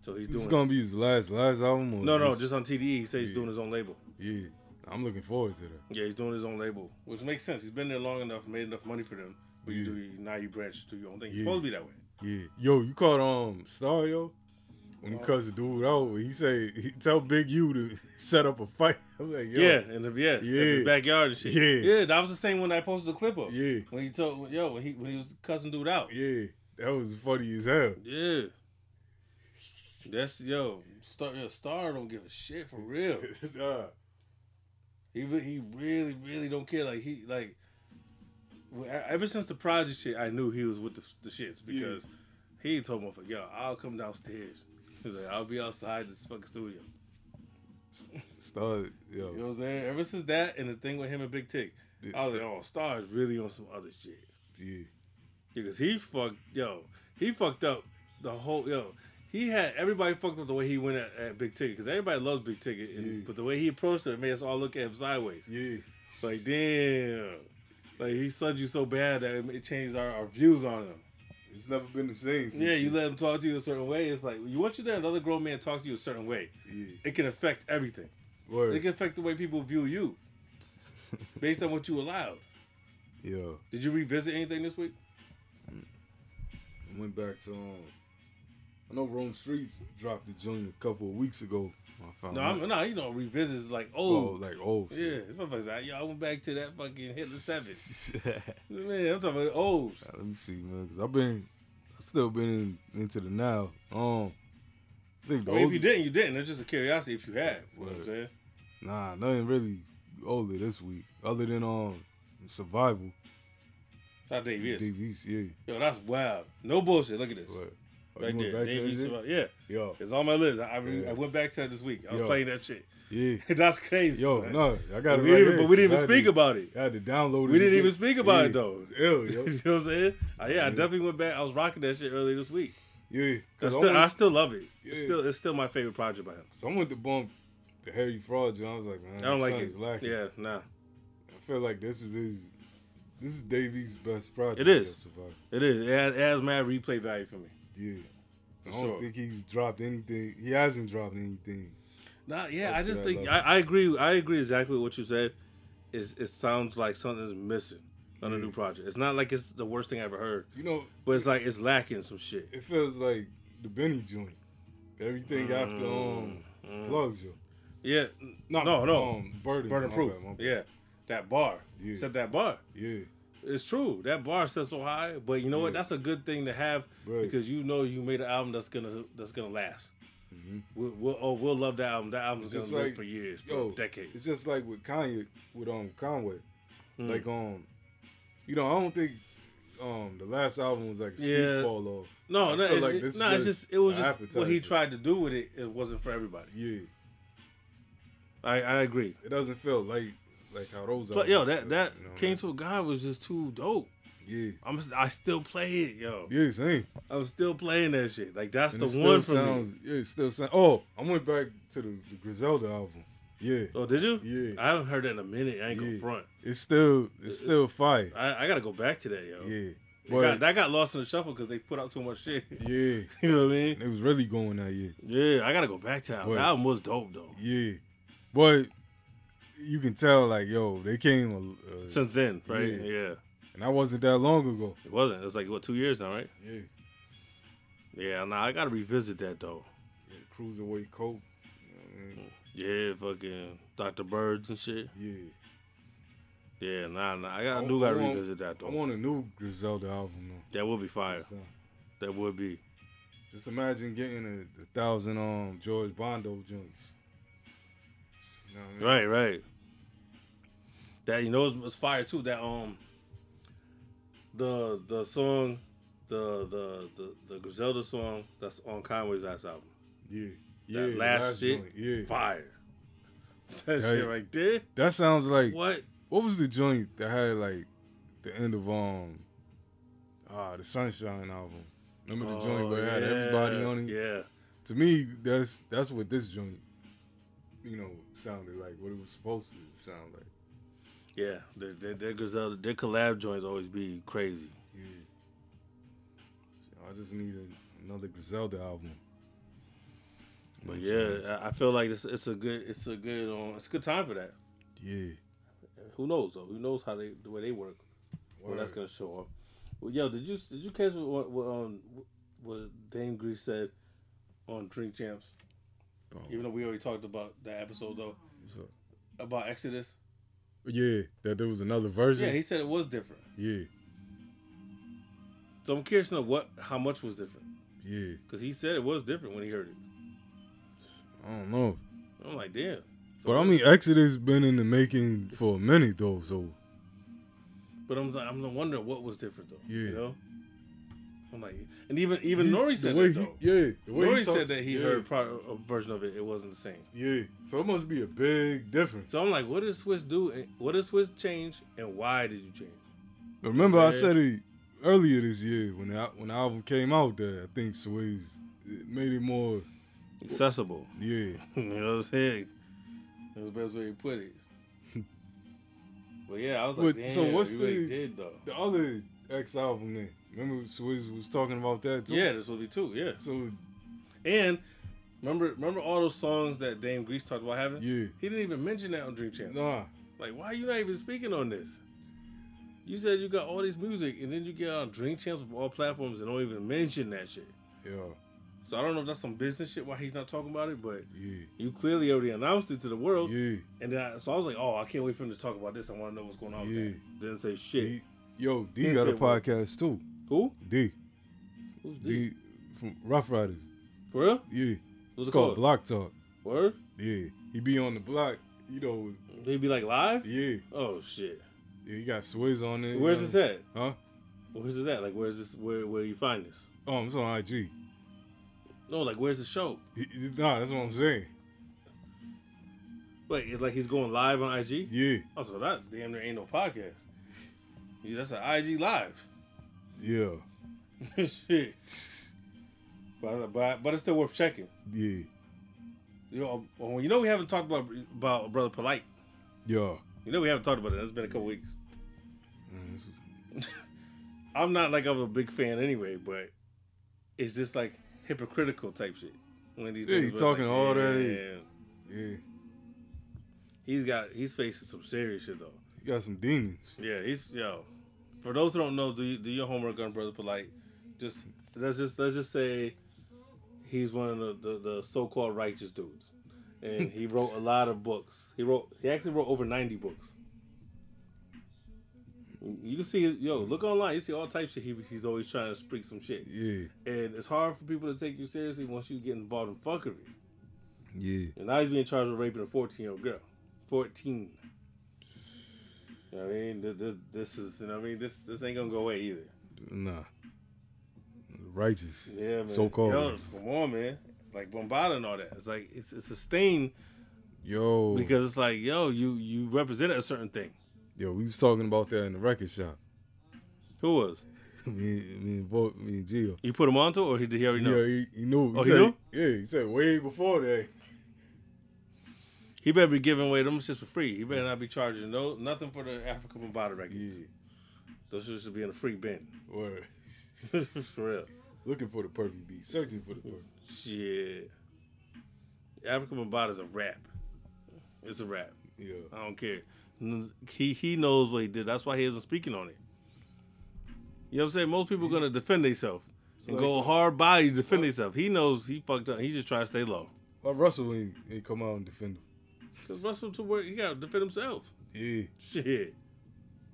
Speaker 3: So he's
Speaker 2: This is
Speaker 3: doing.
Speaker 2: gonna be his last last album. Or
Speaker 3: no, no, just on TDE. He says he's
Speaker 2: Yeah.
Speaker 3: doing his own label.
Speaker 2: yeah. I'm looking forward to that.
Speaker 3: Yeah, he's doing his own label, which makes sense. He's been there long enough, made enough money for them. But you
Speaker 2: Yeah.
Speaker 3: do now you branch to your own thing. It's
Speaker 2: Yeah.
Speaker 3: supposed to be that way.
Speaker 2: Yeah. Yo, you caught um Star yo when
Speaker 3: Uh,
Speaker 2: he cuts the dude out. He say he tell Big U to set up a fight. I was like, yo.
Speaker 3: Yeah, and the, yeah,
Speaker 2: Yeah.
Speaker 3: yeah, his backyard and shit.
Speaker 2: Yeah.
Speaker 3: yeah, that was the same one I posted the clip of.
Speaker 2: Yeah.
Speaker 3: when he told yo when he when he was cussing dude out.
Speaker 2: Yeah. That was funny as hell.
Speaker 3: Yeah, that's yo Star. Yo, Star don't give a shit for real.
Speaker 2: Nah.
Speaker 3: He he really really don't care. Like he like ever since the project shit, I knew he was with the, the shits because he told me, "Yo, I'll come downstairs." He's like, "I'll be outside this fucking studio."
Speaker 2: Star yo.
Speaker 3: You know what I'm saying? Ever since that and the thing with him and Big Tick, I was like, oh, Star is really on some other shit.
Speaker 2: Yeah.
Speaker 3: Because he fucked, yo, he fucked up the whole, yo. He had everybody fucked up the way he went at, at Big Ticket because everybody loves Big Ticket, and, but the way he approached it, it made us all look at him sideways.
Speaker 2: Yeah.
Speaker 3: Like damn, like he sunned you so bad that it, changed our, our views on him.
Speaker 2: It's never been the same. since
Speaker 3: Yeah, you let him talk to you a certain way. It's like you want you to let another grown man talk to you a certain way.
Speaker 2: Yeah.
Speaker 3: It can affect everything.
Speaker 2: Word.
Speaker 3: It can affect the way people view you based on what you allowed.
Speaker 2: Yeah.
Speaker 3: Did you revisit anything this week?
Speaker 2: I went back to um. I know Rome Streetz dropped the joint a couple of weeks ago. I
Speaker 3: No. I'm, no, you know, revisit is like
Speaker 2: Oh,
Speaker 3: old.
Speaker 2: like old.
Speaker 3: Yeah, motherfucker's like, yo, I went back to that fucking hit the seven. Man, I'm talking about old.
Speaker 2: Let me see, man, because I've been, I still been in, into the now. Um, I think
Speaker 3: I mean, if you didn't, you didn't. It's just a curiosity if you had. You know what I'm saying?
Speaker 2: Nah, nothing really older this week, other than um, survival.
Speaker 3: How Dave is.
Speaker 2: Dave East, yeah.
Speaker 3: Yo, that's wild. No bullshit. Look at this.
Speaker 2: What? Oh,
Speaker 3: Right there.
Speaker 2: back to
Speaker 3: Dave
Speaker 2: that
Speaker 3: East
Speaker 2: shit?
Speaker 3: Survival. Yeah.
Speaker 2: Yo,
Speaker 3: It's on my list. I, I,
Speaker 2: Yeah.
Speaker 3: I went back to that this week. I was
Speaker 2: Yo.
Speaker 3: playing that shit.
Speaker 2: yeah.
Speaker 3: That's crazy.
Speaker 2: Yo,
Speaker 3: son.
Speaker 2: no, I got it
Speaker 3: we
Speaker 2: right.
Speaker 3: But we didn't
Speaker 2: I
Speaker 3: even speak
Speaker 2: to-
Speaker 3: about it.
Speaker 2: I had to download it.
Speaker 3: We didn't
Speaker 2: again.
Speaker 3: even speak about
Speaker 2: Yeah.
Speaker 3: it though.
Speaker 2: Ill, yo.
Speaker 3: you know what I'm saying? Uh, yeah, I definitely went back. I was rocking that shit earlier this week.
Speaker 2: Yeah,
Speaker 3: I still,
Speaker 2: I,
Speaker 3: I still love it. It's still, it's still my favorite project by him.
Speaker 2: so I went to bump the Harry Fraud joint. I was like, man,
Speaker 3: I don't like it.
Speaker 2: lacking.
Speaker 3: Yeah, nah,
Speaker 2: I feel like this is his. This is Davies' best project.
Speaker 3: It is. It is. It has, it has mad replay value for me.
Speaker 2: Yeah. I don't
Speaker 3: sure.
Speaker 2: think he's dropped anything. He hasn't dropped anything.
Speaker 3: Nah, yeah, I just think. I, I agree. I agree exactly with what you said. Is it sounds like something's missing on a new project. It's not like it's the worst thing I ever heard,
Speaker 2: You know,
Speaker 3: but it's like it's lacking some shit.
Speaker 2: it feels like the Benny joint. Everything after um
Speaker 3: Mm.
Speaker 2: plugs, yo.
Speaker 3: Yeah,
Speaker 2: No,
Speaker 3: no, no,
Speaker 2: Um, burden.
Speaker 3: burden proof.
Speaker 2: bad.
Speaker 3: Yeah, that bar.
Speaker 2: Yeah.
Speaker 3: Set that bar.
Speaker 2: Yeah.
Speaker 3: It's true. That bar set so high, but you know what? That's a good thing to have
Speaker 2: Right.
Speaker 3: because you know you made an album that's gonna that's gonna last.
Speaker 2: Mhm.
Speaker 3: We'll, we'll oh we'll love that album. That album's
Speaker 2: It's
Speaker 3: gonna live
Speaker 2: like-
Speaker 3: for years, for
Speaker 2: Yo,
Speaker 3: decades.
Speaker 2: It's just like with Kanye, with um Conway.
Speaker 3: Mm.
Speaker 2: Like um, you know, I don't think um the last album was like a
Speaker 3: Yeah.
Speaker 2: steep fall off.
Speaker 3: No,
Speaker 2: I
Speaker 3: no, it's,
Speaker 2: like
Speaker 3: it- no, it's
Speaker 2: just
Speaker 3: it was just what he tried to do with it. It wasn't for everybody.
Speaker 2: Yeah,
Speaker 3: I, I agree.
Speaker 2: it doesn't feel like like how those.
Speaker 3: But yo, that that
Speaker 2: you know what I mean?
Speaker 3: to a God was just too dope.
Speaker 2: Yeah,
Speaker 3: I'm I still play it, yo.
Speaker 2: yeah, same.
Speaker 3: I'm still playing that shit. Like that's
Speaker 2: And
Speaker 3: the
Speaker 2: it
Speaker 3: one for me.
Speaker 2: sounds, Yeah, it still sounds. Oh, I went back to the, the Griselda album. Yeah,
Speaker 3: Oh, did you?
Speaker 2: Yeah.
Speaker 3: I haven't heard that in a minute. I ain't
Speaker 2: Yeah.
Speaker 3: gonna front.
Speaker 2: it's still it's uh, still uh, fire.
Speaker 3: I, I gotta go back to that, yo.
Speaker 2: Yeah, but
Speaker 3: got, that got lost in the shuffle because they put out too much shit.
Speaker 2: yeah,
Speaker 3: you know what I mean?
Speaker 2: it was really going that year.
Speaker 3: Yeah, I gotta go back to that. album.
Speaker 2: But-
Speaker 3: That album was dope though.
Speaker 2: Yeah, but you can tell like yo, they came uh,
Speaker 3: Since then, right?
Speaker 2: Yeah.
Speaker 3: Yeah.
Speaker 2: and that wasn't that long ago.
Speaker 3: It wasn't. It was like what two years now, right?
Speaker 2: Yeah,
Speaker 3: Yeah. Nah, I gotta revisit that though.
Speaker 2: yeah cruiserweight coat. You know I mean?
Speaker 3: Yeah, fucking Dr. Birds and shit.
Speaker 2: Yeah,
Speaker 3: Yeah, nah, nah. I, gotta, I- do gotta
Speaker 2: I want-
Speaker 3: revisit that though.
Speaker 2: I want a new Griselda album though.
Speaker 3: That would be fire.
Speaker 2: So,
Speaker 3: That would be.
Speaker 2: Just imagine getting a, a thousand um George Bondo joints. You know what I mean?
Speaker 3: Right, right. That you know was fire too. That um, the the song, the the the, the Griselda song that's on Conway's last album.
Speaker 2: Yeah,
Speaker 3: That
Speaker 2: yeah. the
Speaker 3: last, shit,
Speaker 2: joint, Yeah,
Speaker 3: fire. That
Speaker 2: That-
Speaker 3: shit right there.
Speaker 2: that sounds like
Speaker 3: What?
Speaker 2: what was the joint that had like the end of um ah the Sunshine album. Remember the joint where it had
Speaker 3: Oh,
Speaker 2: everybody on it?
Speaker 3: Yeah.
Speaker 2: To me, that's that's what this joint, you know, sounded like. What it was supposed to sound like.
Speaker 3: Yeah, their, their, their Griselda, their collab joints always be crazy.
Speaker 2: Yeah. I just need a, another Griselda album. You
Speaker 3: But
Speaker 2: know what I'm saying?
Speaker 3: yeah, I I feel like it's it's a good it's a good um, it's a good time for that.
Speaker 2: yeah.
Speaker 3: Who knows though? Who knows how they the way they work when that's gonna show up? Well, yo, did you did you catch what what, um, what Dame Grease said on Drink Champs? Even though we already talked about that episode though about Exodus.
Speaker 2: Yeah, that there was another version.
Speaker 3: Yeah, he said it was different.
Speaker 2: yeah,
Speaker 3: So I'm curious to know what how much was different
Speaker 2: yeah.
Speaker 3: because he said it was different when he heard it.
Speaker 2: I don't know.
Speaker 3: I'm like, damn. So
Speaker 2: But I mean, Exodus been in the making for a minute though, so
Speaker 3: but I'm I'm wondering what was different though. You
Speaker 2: Yeah.
Speaker 3: know, I'm like, and even even
Speaker 2: He-
Speaker 3: Nori said that
Speaker 2: he-
Speaker 3: though.
Speaker 2: yeah, the
Speaker 3: Nori
Speaker 2: talks-
Speaker 3: said that he
Speaker 2: yeah.
Speaker 3: heard part, a version of it. It wasn't the same.
Speaker 2: Yeah, so it must be a big difference.
Speaker 3: So I'm like, what did Swizz do? What did Swizz change, and why did you change?
Speaker 2: Remember, I said it earlier this year when the, when the album came out that I think Swayze it made it more
Speaker 3: Accessible.
Speaker 2: Yeah,
Speaker 3: you know what I'm saying? That's the best way to put it. but yeah, I was like,
Speaker 2: But, so what's
Speaker 3: you really
Speaker 2: the
Speaker 3: did though?
Speaker 2: the other X album then? Remember Swayze was talking about that too.
Speaker 3: Yeah, this will be two. Yeah.
Speaker 2: So
Speaker 3: And remember, remember all those songs that Dame Grease talked about having?
Speaker 2: Yeah.
Speaker 3: He didn't even mention that on Drink Champs.
Speaker 2: Nah.
Speaker 3: Like, why are you not even speaking on this? You said you got all this music, and then you get on Drink Champs of all platforms and don't even mention that shit.
Speaker 2: Yeah.
Speaker 3: So I don't know if that's some business shit why he's not talking about it, but
Speaker 2: Yeah.
Speaker 3: you clearly already announced it to the world.
Speaker 2: Yeah.
Speaker 3: And then I, so I was like, oh, I can't wait for him to talk about this. I want to know what's going on
Speaker 2: Yeah.
Speaker 3: with that. Didn't say shit.
Speaker 2: Yo, D got a podcast too.
Speaker 3: Who?
Speaker 2: D.
Speaker 3: Who's
Speaker 2: D from Ruff Ryders.
Speaker 3: For real?
Speaker 2: Yeah.
Speaker 3: What's
Speaker 2: it's
Speaker 3: it
Speaker 2: called
Speaker 3: called?
Speaker 2: Block Talk.
Speaker 3: Word?
Speaker 2: Yeah. He be on the block, you know.
Speaker 3: He be like live?
Speaker 2: Yeah.
Speaker 3: Oh shit.
Speaker 2: Yeah, he got Swizz on it.
Speaker 3: Where's
Speaker 2: you
Speaker 3: this at?
Speaker 2: Huh?
Speaker 3: Where's this at? Like, where's this? Where where you find this?
Speaker 2: Oh, it's on IG.
Speaker 3: No, like, where's the show?
Speaker 2: He, nah, that's what I'm saying.
Speaker 3: Wait, it's like he's going live on IG?
Speaker 2: Yeah.
Speaker 3: Oh, so that damn there ain't no podcast. Yeah, that's an IG live.
Speaker 2: Yeah.
Speaker 3: Shit. But, but but it's still worth checking.
Speaker 2: Yeah.
Speaker 3: You know, um, well, you know we haven't talked about about Brother Polight.
Speaker 2: Yeah.
Speaker 3: You know we haven't talked about it. It's been a couple weeks.
Speaker 2: Man, is-
Speaker 3: I'm not like I'm a big fan anyway, but it's just like hypocritical type shit. When these
Speaker 2: Yeah,
Speaker 3: things
Speaker 2: he
Speaker 3: where it's
Speaker 2: talking all that.
Speaker 3: damn.
Speaker 2: Yeah.
Speaker 3: He's got he's facing some serious shit though.
Speaker 2: He got some demons.
Speaker 3: Yeah, he's yo. For those who don't know, do you, do your homework on Brother Polight. Just let's just let's just say he's one of the, the, the so called righteous dudes, and he wrote a lot of books. He wrote he actually wrote over ninety books. You can see yo look online. You see all types of shit. He, he's always trying to speak some shit.
Speaker 2: Yeah.
Speaker 3: And it's hard for people to take you seriously once you get involved in fuckery.
Speaker 2: Yeah.
Speaker 3: And now he's being charged with raping a 14 year old girl. 14. You know what I mean? This, this, is, you know what I mean? This this ain't gonna go away either.
Speaker 2: Nah. Righteous.
Speaker 3: Yeah, man.
Speaker 2: So called.
Speaker 3: Yo, come on, man. Like Bambaataa and all that. It's like, it's, it's a stain
Speaker 2: Yo.
Speaker 3: because it's like, yo, you you represented a certain thing.
Speaker 2: Yo, we was talking about that in the record shop.
Speaker 3: Who was?
Speaker 2: me, me and Bo, me and Gio.
Speaker 3: You put him onto it or he, did he already know?
Speaker 2: Yeah, he, he knew.
Speaker 3: Oh, he knew?
Speaker 2: Yeah, he said way before that.
Speaker 3: He better be giving away them shits for free. He better not be charging no nothing for the Afrika Bambaataa records. Those shits should be in a free bin.
Speaker 2: Word.
Speaker 3: for real.
Speaker 2: Looking for the perfect beat. Searching for the perfect.
Speaker 3: Shit. African Bambaataa is a rap. It's a rap.
Speaker 2: Yeah.
Speaker 3: I don't care. He he knows what he did. That's why he isn't speaking on it. You know what I'm saying? Most people are gonna defend themselves and
Speaker 2: like-
Speaker 3: go hard body to defend themselves. He knows he fucked up. He just trying to stay low.
Speaker 2: Why Russell ain't, ain't come out and defend him?
Speaker 3: Cause Russell to work, he gotta defend himself.
Speaker 2: Yeah.
Speaker 3: Shit.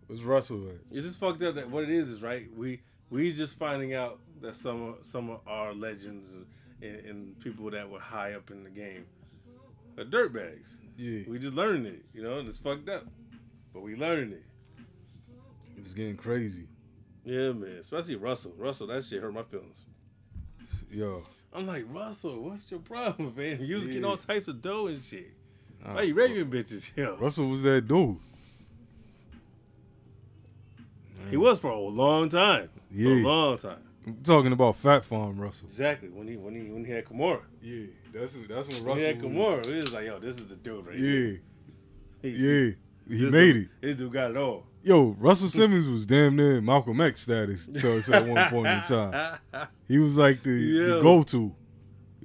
Speaker 2: What's Russell at?
Speaker 3: It's just fucked up that what it is is right. We we just finding out that some of, some of our legends and, and, people that were high up in the game are dirtbags.
Speaker 2: Yeah.
Speaker 3: We just learned it, you know, and it's fucked up, but we learned it.
Speaker 2: It was getting crazy.
Speaker 3: Yeah, man. Especially Russell. Russell, that shit hurt my feelings.
Speaker 2: Yo.
Speaker 3: I'm like Russell, what's your problem, man? You was getting all types of dough and shit.
Speaker 2: Nah,
Speaker 3: Why you raping bitches, yo?
Speaker 2: Russell was that dude.
Speaker 3: He was for a long time. For a long time.
Speaker 2: I'm talking about Phat Farm Russell.
Speaker 3: Exactly. When he when he when he had Kimora.
Speaker 2: Yeah. That's that's when
Speaker 3: When he
Speaker 2: Russell.
Speaker 3: had
Speaker 2: was-
Speaker 3: Kimora, he was like, yo, this is the dude right here.
Speaker 2: Yeah.
Speaker 3: He-
Speaker 2: Yeah. He made
Speaker 3: dude-
Speaker 2: it.
Speaker 3: This dude got it all.
Speaker 2: Yo, Russell Simmons was damn near Malcolm X status to us at one point in time. He was like the,
Speaker 3: Yeah.
Speaker 2: the go to.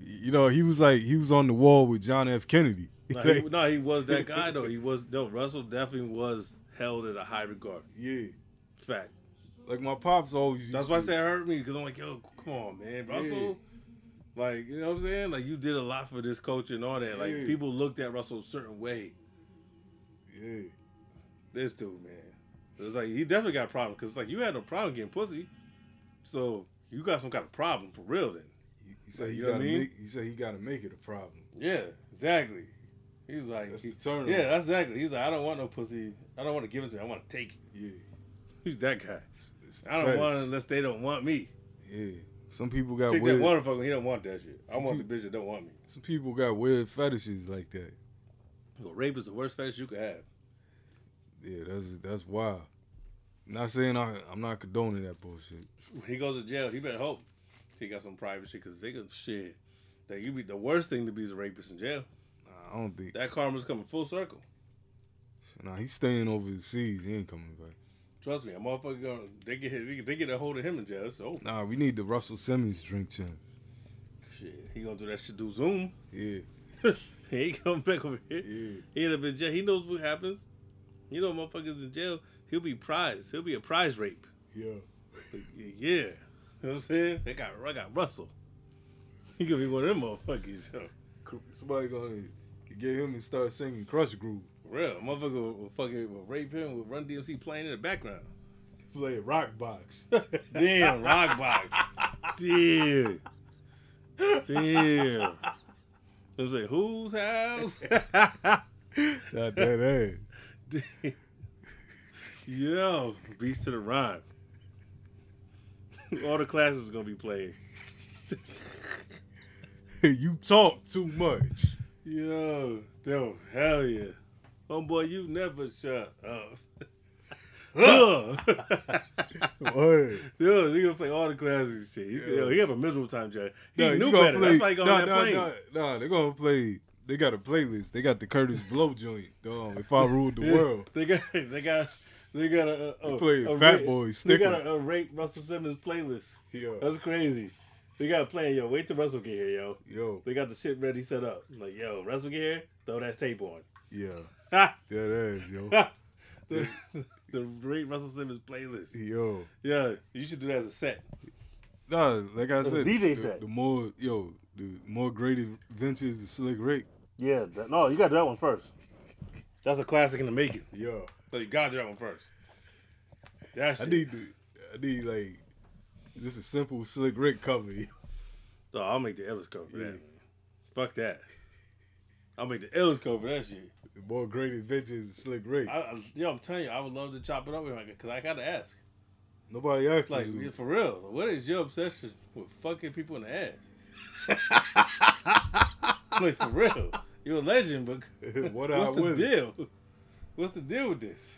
Speaker 2: You know, he was like he was on the wall with John F. Kennedy.
Speaker 3: No, he, no, he was that guy though. He was no Russell definitely was held at a high regard.
Speaker 2: Yeah.
Speaker 3: Fact.
Speaker 2: Like my pops always. Used
Speaker 3: That's why I
Speaker 2: to-
Speaker 3: say it hurt me because I'm like, yo, come on, man, Russell. Like, you know what I'm saying? Like, you did a lot for this culture and all that. Like,
Speaker 2: Yeah.
Speaker 3: people looked at Russell a certain way.
Speaker 2: Yeah.
Speaker 3: This dude, man. It's like, he definitely got a problem because it's like, you had no problem getting pussy. So, you got some kind of problem for real then.
Speaker 2: He said he
Speaker 3: You know
Speaker 2: gotta
Speaker 3: I mean?
Speaker 2: make. He said he gotta make it a problem.
Speaker 3: Yeah, exactly. He's like,
Speaker 2: That's
Speaker 3: he- yeah, that's exactly. He's like, I don't want no pussy. I don't want to give it to you. I want to take it.
Speaker 2: Yeah.
Speaker 3: He's that guy.
Speaker 2: It's the
Speaker 3: I don't want it unless they don't want me.
Speaker 2: Yeah. Some people got
Speaker 3: Chick that
Speaker 2: weird.
Speaker 3: want fuck me, he don't want that shit. I
Speaker 2: Some
Speaker 3: want the bitch that don't want me.
Speaker 2: Some people got weird fetishes like that.
Speaker 3: Well, rape is the worst fetish you could have.
Speaker 2: Yeah, that's that's wild. Not saying I, I'm not condoning that bullshit.
Speaker 3: When he goes to jail, he better hope he got some private shit because they can shit. That you be the worst thing to be is a rapist in jail.
Speaker 2: I don't think.
Speaker 3: That karma's coming full circle.
Speaker 2: Nah, he's staying overseas. He ain't coming back.
Speaker 3: Trust me, a motherfucker gonna they get they get a hold of him in jail. It's over.
Speaker 2: Nah, we need the Russell Simmons drink champ.
Speaker 3: Shit, he gonna do that shit. Do Zoom.
Speaker 2: Yeah.
Speaker 3: he ain't coming back over here.
Speaker 2: Yeah.
Speaker 3: He end up in jail. He knows what happens. You know, motherfuckers in jail. He'll be prized. He'll be a prize rape.
Speaker 2: Yeah.
Speaker 3: But, yeah. You know what I'm saying? They got I got Russell. He gonna be one of them motherfuckers.
Speaker 2: Somebody gonna get him and start singing Krush Groove.
Speaker 3: Real motherfucker will, will fucking will rape him with Run DMC playing in the background.
Speaker 2: Play rock box.
Speaker 3: Damn, rock box. Damn. Damn. I was like, whose house?
Speaker 2: Not that ass.
Speaker 3: Yo, beats to the rhyme. All the classes are gonna be playing.
Speaker 2: you talk too much.
Speaker 3: Yo, yo, hell yeah. Homeboy, you never shut up.
Speaker 2: Word.
Speaker 3: Yo, he gonna play all the classic shit. He,
Speaker 2: Yeah.
Speaker 3: yo, he have a miserable time, Jay. He knew better.
Speaker 2: Play,
Speaker 3: That's why he got
Speaker 2: nah,
Speaker 3: on that
Speaker 2: nah,
Speaker 3: plane.
Speaker 2: Nah, nah, they're gonna play. They got a playlist. They got the Kurtis Blow joint. Um, if I ruled the
Speaker 3: Yeah,
Speaker 2: world.
Speaker 3: They got they got they got a, a,
Speaker 2: They play
Speaker 3: a
Speaker 2: Fat
Speaker 3: rape-
Speaker 2: Boy
Speaker 3: They got a, a rape Russell Simmons playlist.
Speaker 2: Yeah.
Speaker 3: That's crazy. They got a plan, yo. Wait till Russell get here, yo.
Speaker 2: Yo.
Speaker 3: They got the shit ready set up. Like yo, Russell get here, throw that tape on.
Speaker 2: Yeah.
Speaker 3: Ha!
Speaker 2: That yo.
Speaker 3: the, the rape Russell Simmons playlist.
Speaker 2: Yo.
Speaker 3: Yeah, you should do that as a set.
Speaker 2: Nah, like I
Speaker 3: As a
Speaker 2: said,
Speaker 3: DJ
Speaker 2: the,
Speaker 3: set.
Speaker 2: the more yo, the more great adventures of Slick Rick.
Speaker 3: Yeah, that, no, you got to do that one first. That's a classic in the making.
Speaker 2: Yeah.
Speaker 3: So you got do that one first. That
Speaker 2: I need the, I need like just a simple Slick Rick cover.
Speaker 3: Oh, I'll make the illest cover for
Speaker 2: Yeah.
Speaker 3: that. Man. Fuck that. I'll make the illest cover for that shit.
Speaker 2: More great adventures Slick Rick.
Speaker 3: I, I, yo, I'm telling you, I would love to chop it up with him because I got to ask.
Speaker 2: Nobody asks
Speaker 3: Like,
Speaker 2: you.
Speaker 3: for real, what is your obsession with fucking people in the ass? like, for real. You're a legend, but
Speaker 2: What
Speaker 3: what's the
Speaker 2: with it?
Speaker 3: deal? What's the deal with this?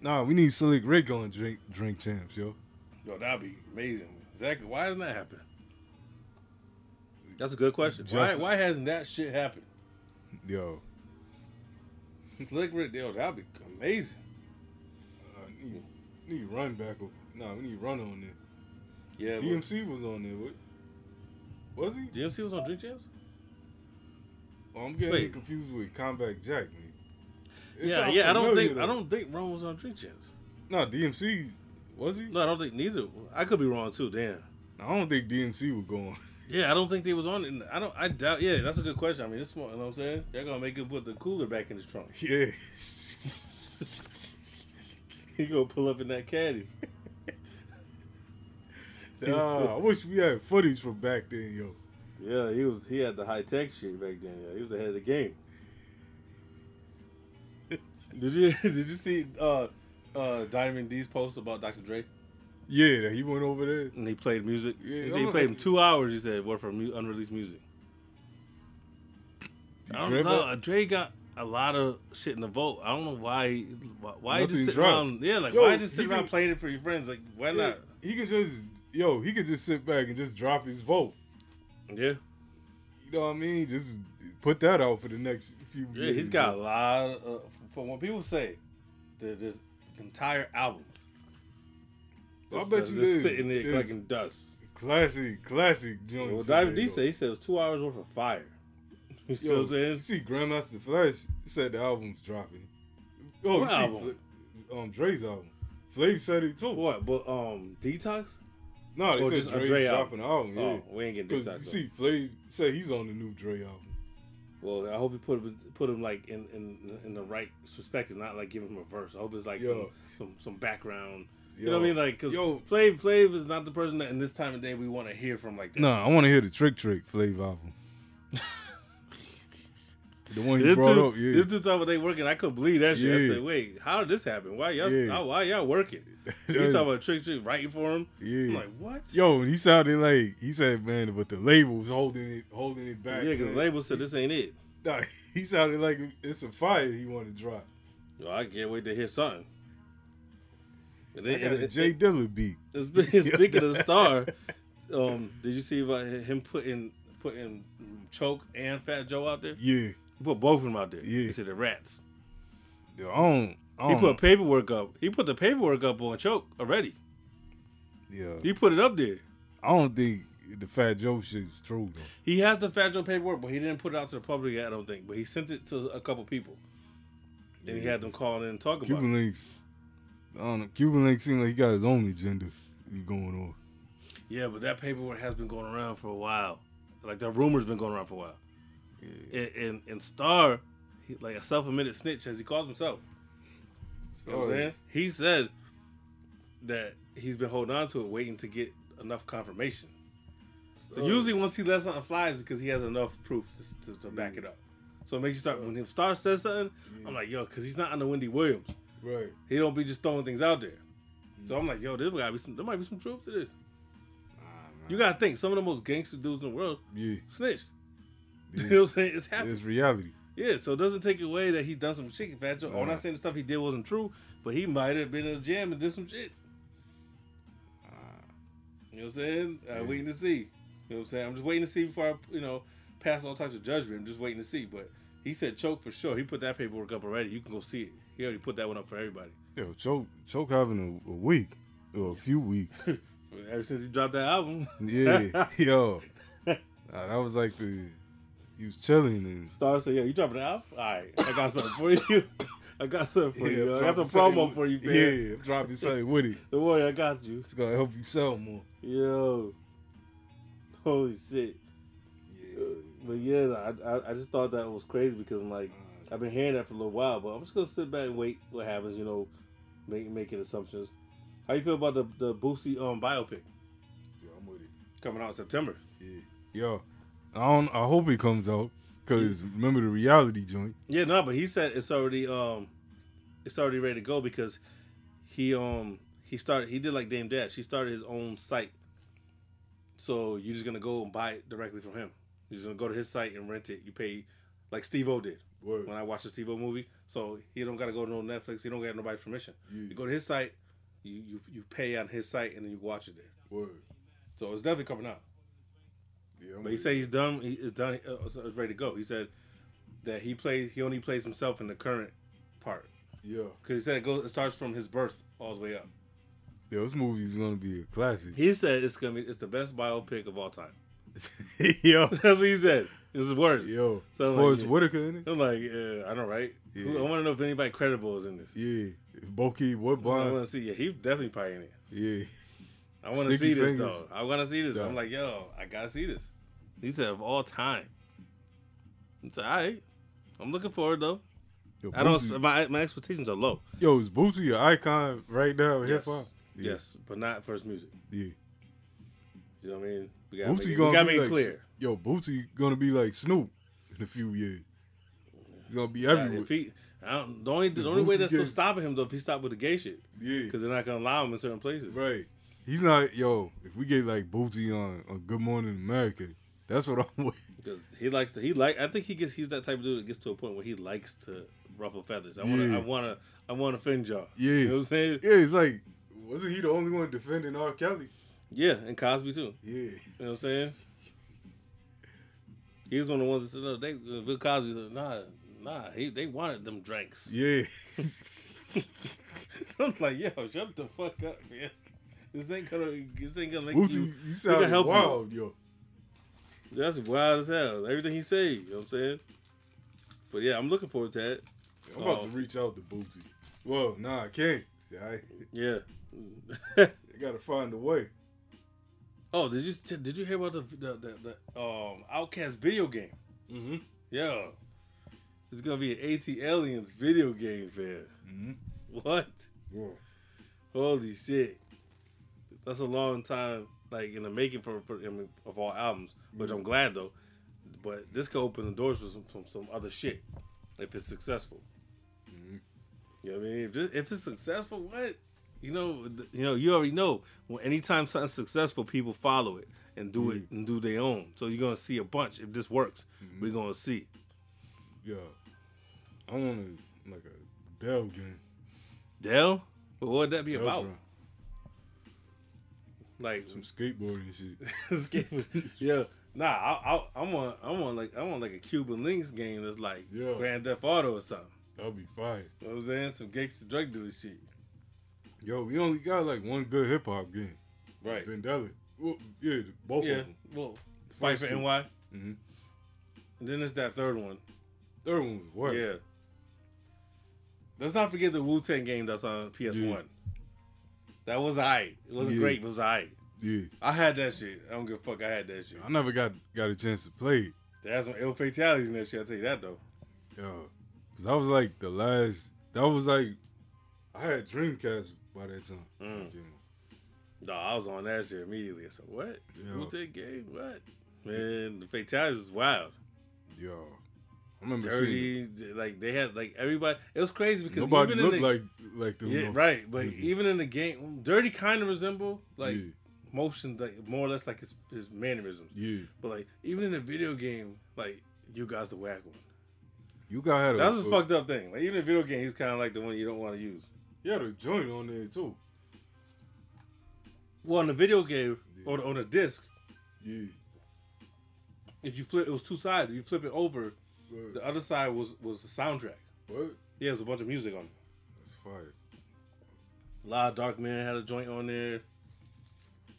Speaker 2: Nah, we need Slick Rick on drink drink champs, yo.
Speaker 3: Yo, that'd be amazing. Exactly. Why hasn't that happened? That's a good question. Why,
Speaker 2: Just-
Speaker 3: why hasn't that shit happened?
Speaker 2: Yo.
Speaker 3: Slick Rick, yo, that'd be amazing.
Speaker 2: Uh, need, need run back. o- Nah, we need run on there.
Speaker 3: Yeah, but-
Speaker 2: DMC was on there. What? Was he?
Speaker 3: DMC was on Drink Champs?
Speaker 2: Oh, I'm getting
Speaker 3: Wait.
Speaker 2: confused with Combat Jack, man. It
Speaker 3: yeah, yeah. I don't
Speaker 2: familiar,
Speaker 3: think I don't think Ron was on Drink Champs.
Speaker 2: Nah, DMC was he?
Speaker 3: No, I don't think neither. I could be wrong too. Damn.
Speaker 2: I don't think DMC was going.
Speaker 3: Yeah, I don't think they was on it. I don't. I doubt. Yeah, that's a good question. I mean, this one, you know what I'm saying? They're gonna make him put the cooler back in his trunk.
Speaker 2: Yeah.
Speaker 3: he gonna pull up in that caddy.
Speaker 2: Nah, I wish we had footage from back then, yo.
Speaker 3: Yeah, he was. He had the high tech shit back then. Yeah, he was ahead of the game. did you Did you see uh, uh, Diamond D's post about Dr. Dre?
Speaker 2: Yeah, he went over there.
Speaker 3: And he played music.
Speaker 2: Yeah,
Speaker 3: he, said he played him two hours. He said, "Worth for mu- unreleased music." I don't
Speaker 2: Dre
Speaker 3: know.
Speaker 2: back?
Speaker 3: Dre got a lot of shit in the vote. I don't know why. Why, why you just sit around? Yeah, like
Speaker 2: Yo,
Speaker 3: why just sit around
Speaker 2: can-
Speaker 3: playing it for your friends? Like why
Speaker 2: Yeah,
Speaker 3: not?
Speaker 2: He could just, yo, he could just sit back and just drop his vote.
Speaker 3: Yeah,
Speaker 2: You know what I mean? Just put that out for the next few
Speaker 3: yeah.
Speaker 2: years.
Speaker 3: He's got a lot. Of, uh, from what people say, that there's entire albums.
Speaker 2: I bet
Speaker 3: that's
Speaker 2: you
Speaker 3: just
Speaker 2: there's-
Speaker 3: sitting there
Speaker 2: there's
Speaker 3: collecting dust.
Speaker 2: Classic, classic
Speaker 3: Well,
Speaker 2: joints.
Speaker 3: Diamond D said he said it was two hours worth of fire. You see
Speaker 2: Yo,
Speaker 3: what I'm saying?
Speaker 2: you see Grandmaster Flash said the album's dropping. Oh,
Speaker 3: What album?
Speaker 2: Fla- um, Dre's album. Flav said it too.
Speaker 3: What? But um, detox.
Speaker 2: No, they
Speaker 3: Or
Speaker 2: said Dre's
Speaker 3: Dre
Speaker 2: dropping the album. Yeah.
Speaker 3: Oh, we ain't getting
Speaker 2: Because
Speaker 3: Detox.
Speaker 2: you
Speaker 3: though.
Speaker 2: see, Flav said he's on the new Dre album.
Speaker 3: Well, I hope he put him put him like in in in the right perspective, not like giving him a verse. I hope it's like
Speaker 2: Yo.
Speaker 3: some, some some background. You know what I mean? Like, cause
Speaker 2: Yo.
Speaker 3: Flav Flav is not the person that in this time of day we want to hear from like that.
Speaker 2: No, I want to hear the Trick Trick Flav album. The one you
Speaker 3: Them
Speaker 2: brought
Speaker 3: two,
Speaker 2: up, yeah.
Speaker 3: them two talking about they working. I couldn't believe that shit. I said, wait, how did this happen? Why y'all?
Speaker 2: Yeah.
Speaker 3: how- why y'all working? you talking about trick trick writing for him?
Speaker 2: Yeah.
Speaker 3: I'm like, what?
Speaker 2: Yo, and he sounded like he said, man, but the label was holding it, holding it back.
Speaker 3: yeah, because the label said this ain't it.
Speaker 2: Nah, he sounded like it's a fire he wanted to drop.
Speaker 3: Yo, I can't wait to hear something. And
Speaker 2: I got a J Dilla beat.
Speaker 3: Speaking, speaking of Star, um, did you see about him putting putting Choke and Fat Joe out there?
Speaker 2: Yeah,
Speaker 3: He put both of them out there.
Speaker 2: Yeah.
Speaker 3: He said the rats.
Speaker 2: Yo, I don't.
Speaker 3: He put paperwork up. He put the paperwork up on Choke already.
Speaker 2: Yeah,
Speaker 3: He put it up there.
Speaker 2: I don't think the Fat Joe shit is true though.
Speaker 3: He has the Fat Joe paperwork, but he didn't put it out to the public yet, I don't think. But he sent it to a couple people. And he had them calling in and talking about it.
Speaker 2: Cuban links. I don't know. Cuban links seems like he got his own agenda going on.
Speaker 3: Yeah, but that paperwork has been going around for a while. Like the rumors been going around for a while. And, and and Star, he, like a self-admitted snitch, as he calls himself. You know what I'm saying? He said that he's been holding on to it, waiting to get enough confirmation. So usually, once he lets something fly, is because he has enough proof to, to, to back it up. So it makes you start when him Star says something. I'm like, yo, because he's not under Wendy Williams.
Speaker 2: Right.
Speaker 3: He don't be just throwing things out there. So I'm like, yo, there gotta be some. There might be some truth to this. You gotta think some of the most gangster dudes in the world
Speaker 2: Yeah.
Speaker 3: snitched.
Speaker 2: Yeah.
Speaker 3: You know what I'm saying? It's happening.
Speaker 2: It's reality.
Speaker 3: Yeah, so it doesn't take away that he's done some shit. Fat Joe. I'm not saying the stuff he did wasn't true, but he might have been in a jam and did some shit. You know what I'm saying? Uh, waiting to see. You know what I'm saying? I'm just waiting to see before I, you know, pass all types of judgment. I'm just waiting to see. But he said choke for sure. He put that paperwork up already. You can go see it. He already put that one up for everybody.
Speaker 2: Yo, choke, choke having a, a week or a few weeks.
Speaker 3: Ever since he dropped that album.
Speaker 2: Yeah, yo, Nah, that was like the he was chilling and
Speaker 3: Star said, "Yeah, you dropping it out? All right, I got something for you. I got something for you. I got some promo
Speaker 2: something-
Speaker 3: for you, man.
Speaker 2: Yeah, I'm dropping something with it.
Speaker 3: Don't worry, I got you.
Speaker 2: It's gonna help you sell more.
Speaker 3: Yo, holy shit. Uh, But yeah, I, I I just thought that was crazy because I'm like I've been hearing that for a little while, but I'm just gonna sit back and wait what happens. You know, make, making assumptions. How you feel about the the Boosie um biopic
Speaker 2: Yo, I'm with it.
Speaker 3: coming out in September?
Speaker 2: Yeah, yo, I don't. I hope it comes out because remember the reality joint.
Speaker 3: Yeah, no, but he said it's already um, it's already ready to go because he um he started he did like Dame Dash. He started his own site, so you're just gonna go and buy it directly from him. You're just gonna go to his site and rent it. You pay like Steve O did
Speaker 2: Word.
Speaker 3: when I watched the Steve O movie. So he don't gotta go to no Netflix. He don't get nobody's permission.
Speaker 2: Yeah.
Speaker 3: You go to his site, you, you you pay on his site, and then you watch it there.
Speaker 2: Word.
Speaker 3: So it's definitely coming out.
Speaker 2: Yeah,
Speaker 3: But he said he's done. He is done. Uh, so it's ready to go. He said that he plays. He only plays himself in the current part.
Speaker 2: Yeah,
Speaker 3: because he said it goes. It starts from his birth all the way up.
Speaker 2: yo, this movie's gonna be a classic.
Speaker 3: He said it's gonna be. It's the best biopic of all time.
Speaker 2: yo,
Speaker 3: That's what he said. It was his words.
Speaker 2: yo,
Speaker 3: So I'm
Speaker 2: Forest
Speaker 3: like,
Speaker 2: Whitaker in it.
Speaker 3: I'm like, yeah, I know, right?
Speaker 2: Yeah.
Speaker 3: I want to know if anybody credible is in this.
Speaker 2: Yeah, Boki
Speaker 3: I want to see. Yeah, he definitely probably in it.
Speaker 2: Yeah,
Speaker 3: I want to see this
Speaker 2: fingers.
Speaker 3: though. I want to see this.
Speaker 2: Yeah.
Speaker 3: I'm like, yo, I gotta see this. He said of all time. It's all right. I'm looking forward though.
Speaker 2: yo,
Speaker 3: I don't. My my expectations are low.
Speaker 2: Yo, is Boosie an icon right now
Speaker 3: Yes.
Speaker 2: hip hop? Yeah.
Speaker 3: Yes, but not for his music.
Speaker 2: Yeah.
Speaker 3: You know what I mean? We gotta make it,
Speaker 2: gonna
Speaker 3: gotta
Speaker 2: be
Speaker 3: make
Speaker 2: like,
Speaker 3: it clear.
Speaker 2: Yo, Boosie gonna be like Snoop in a few years. He's gonna be
Speaker 3: Yeah,
Speaker 2: everywhere.
Speaker 3: if he, I don't, the only the only way that's still stopping him though if he stopped with the gay shit
Speaker 2: yeah,
Speaker 3: because they're not gonna allow him in certain places.
Speaker 2: right. He's not. Yo, if we get like Boosie on, on Good Morning America, that's what I'm with.
Speaker 3: Because he likes to. He like. I think he gets. He's that type of dude that gets to a point where he likes to ruffle feathers. I wanna.
Speaker 2: Yeah.
Speaker 3: I wanna. I wanna offend y'all.
Speaker 2: Yeah.
Speaker 3: You know what I'm saying?
Speaker 2: Yeah, it's like, wasn't he the only one defending R. Kelly?
Speaker 3: Yeah, and Cosby too.
Speaker 2: Yeah,
Speaker 3: You know what I'm saying? He was one of the ones that said, no, they, uh, Bill Cosby said, nah, nah, he, they wanted them drinks.
Speaker 2: yeah.
Speaker 3: I'm like, yo, shut the fuck up, man. This ain't gonna, this ain't gonna make
Speaker 2: Boosie,
Speaker 3: you,
Speaker 2: you sound
Speaker 3: help you.
Speaker 2: wild, yo.
Speaker 3: That's wild as hell. Everything he say, you know what I'm saying? But yeah, I'm looking forward to that.
Speaker 2: I'm about to reach out to Boosie. Well, nah, I can't. See, I,
Speaker 3: Yeah.
Speaker 2: I gotta find a way.
Speaker 3: oh, did you did you hear about the the, the, the um Outkast video game?
Speaker 2: Mm-hmm.
Speaker 3: Yeah. It's gonna be an AT Aliens video game, fan.
Speaker 2: Mhm.
Speaker 3: What? Holy shit. That's a long time, like in the making for, for I mean, of all albums. Which I'm glad though. but this could open the doors for some, from some other shit if it's successful. Mm-hmm. You know what I mean? If, this, if it's successful, what? You know, you know, you already know. When anytime something's successful, people follow it and do it mm-hmm. and do their own. So you're gonna see a bunch. If this works, mm-hmm. we're gonna see.
Speaker 2: Yeah. I want a like a Dell game.
Speaker 3: Dell, what would that be about? Like
Speaker 2: Some skateboarding shit.
Speaker 3: skateboard. yeah. Nah, I, I, I want, I want like, I want like a Cuban Links game that's like
Speaker 2: Yeah.
Speaker 3: Grand Theft Auto or something.
Speaker 2: That'll be fine.
Speaker 3: You know what I'm saying? Some gangster drug dealer shit.
Speaker 2: Yo, we only got like one good hip hop game.
Speaker 3: Right.
Speaker 2: Vendetta. Well, yeah, both
Speaker 3: yeah.
Speaker 2: of them.
Speaker 3: Well, Fight for
Speaker 2: two.
Speaker 3: NY.
Speaker 2: Mhm.
Speaker 3: And then there's that third one.
Speaker 2: Third one was what?
Speaker 3: Yeah. Let's not forget the Wu Tang game that's on PS1.
Speaker 2: Yeah.
Speaker 3: That was alright. It wasn't
Speaker 2: Yeah.
Speaker 3: great, but it was alright.
Speaker 2: Yeah.
Speaker 3: I had that shit. I don't give a fuck. I had that shit.
Speaker 2: I never got got a chance to play.
Speaker 3: There's some ill fatalities in that shit. I'll tell you that though.
Speaker 2: Yo, cause I was like the last. That was like, I had Dreamcast by that time.
Speaker 3: Mm. No, I was on that shit immediately. I said, "What?
Speaker 2: Yeah.
Speaker 3: Wu Tang game? What? Man, the fatalities was wild.
Speaker 2: Yo, I remember seeing
Speaker 3: Dirty, like they had like everybody. It was crazy because
Speaker 2: nobody looked
Speaker 3: the,
Speaker 2: like like them.
Speaker 3: yeah, right. But even in the game, Dirty kind of resemble like
Speaker 2: Yeah.
Speaker 3: motion, like more or less like his his mannerisms.
Speaker 2: Yeah,
Speaker 3: But like even in the video game, like you guys the whack one.
Speaker 2: you got had a,
Speaker 3: That was a
Speaker 2: a-
Speaker 3: fucked up thing. Like even in video game, he's kind of like the one you don't want to use.
Speaker 2: He had a joint on there too.
Speaker 3: Well, in the video game on on a disc,
Speaker 2: Yeah,
Speaker 3: if you flip, it was two sides. If you flip it over,
Speaker 2: Word.
Speaker 3: the other side was was the soundtrack.
Speaker 2: what?
Speaker 3: Yeah, there's a bunch of music on it.
Speaker 2: That's fire.
Speaker 3: A lot of Dark Man had a joint on there.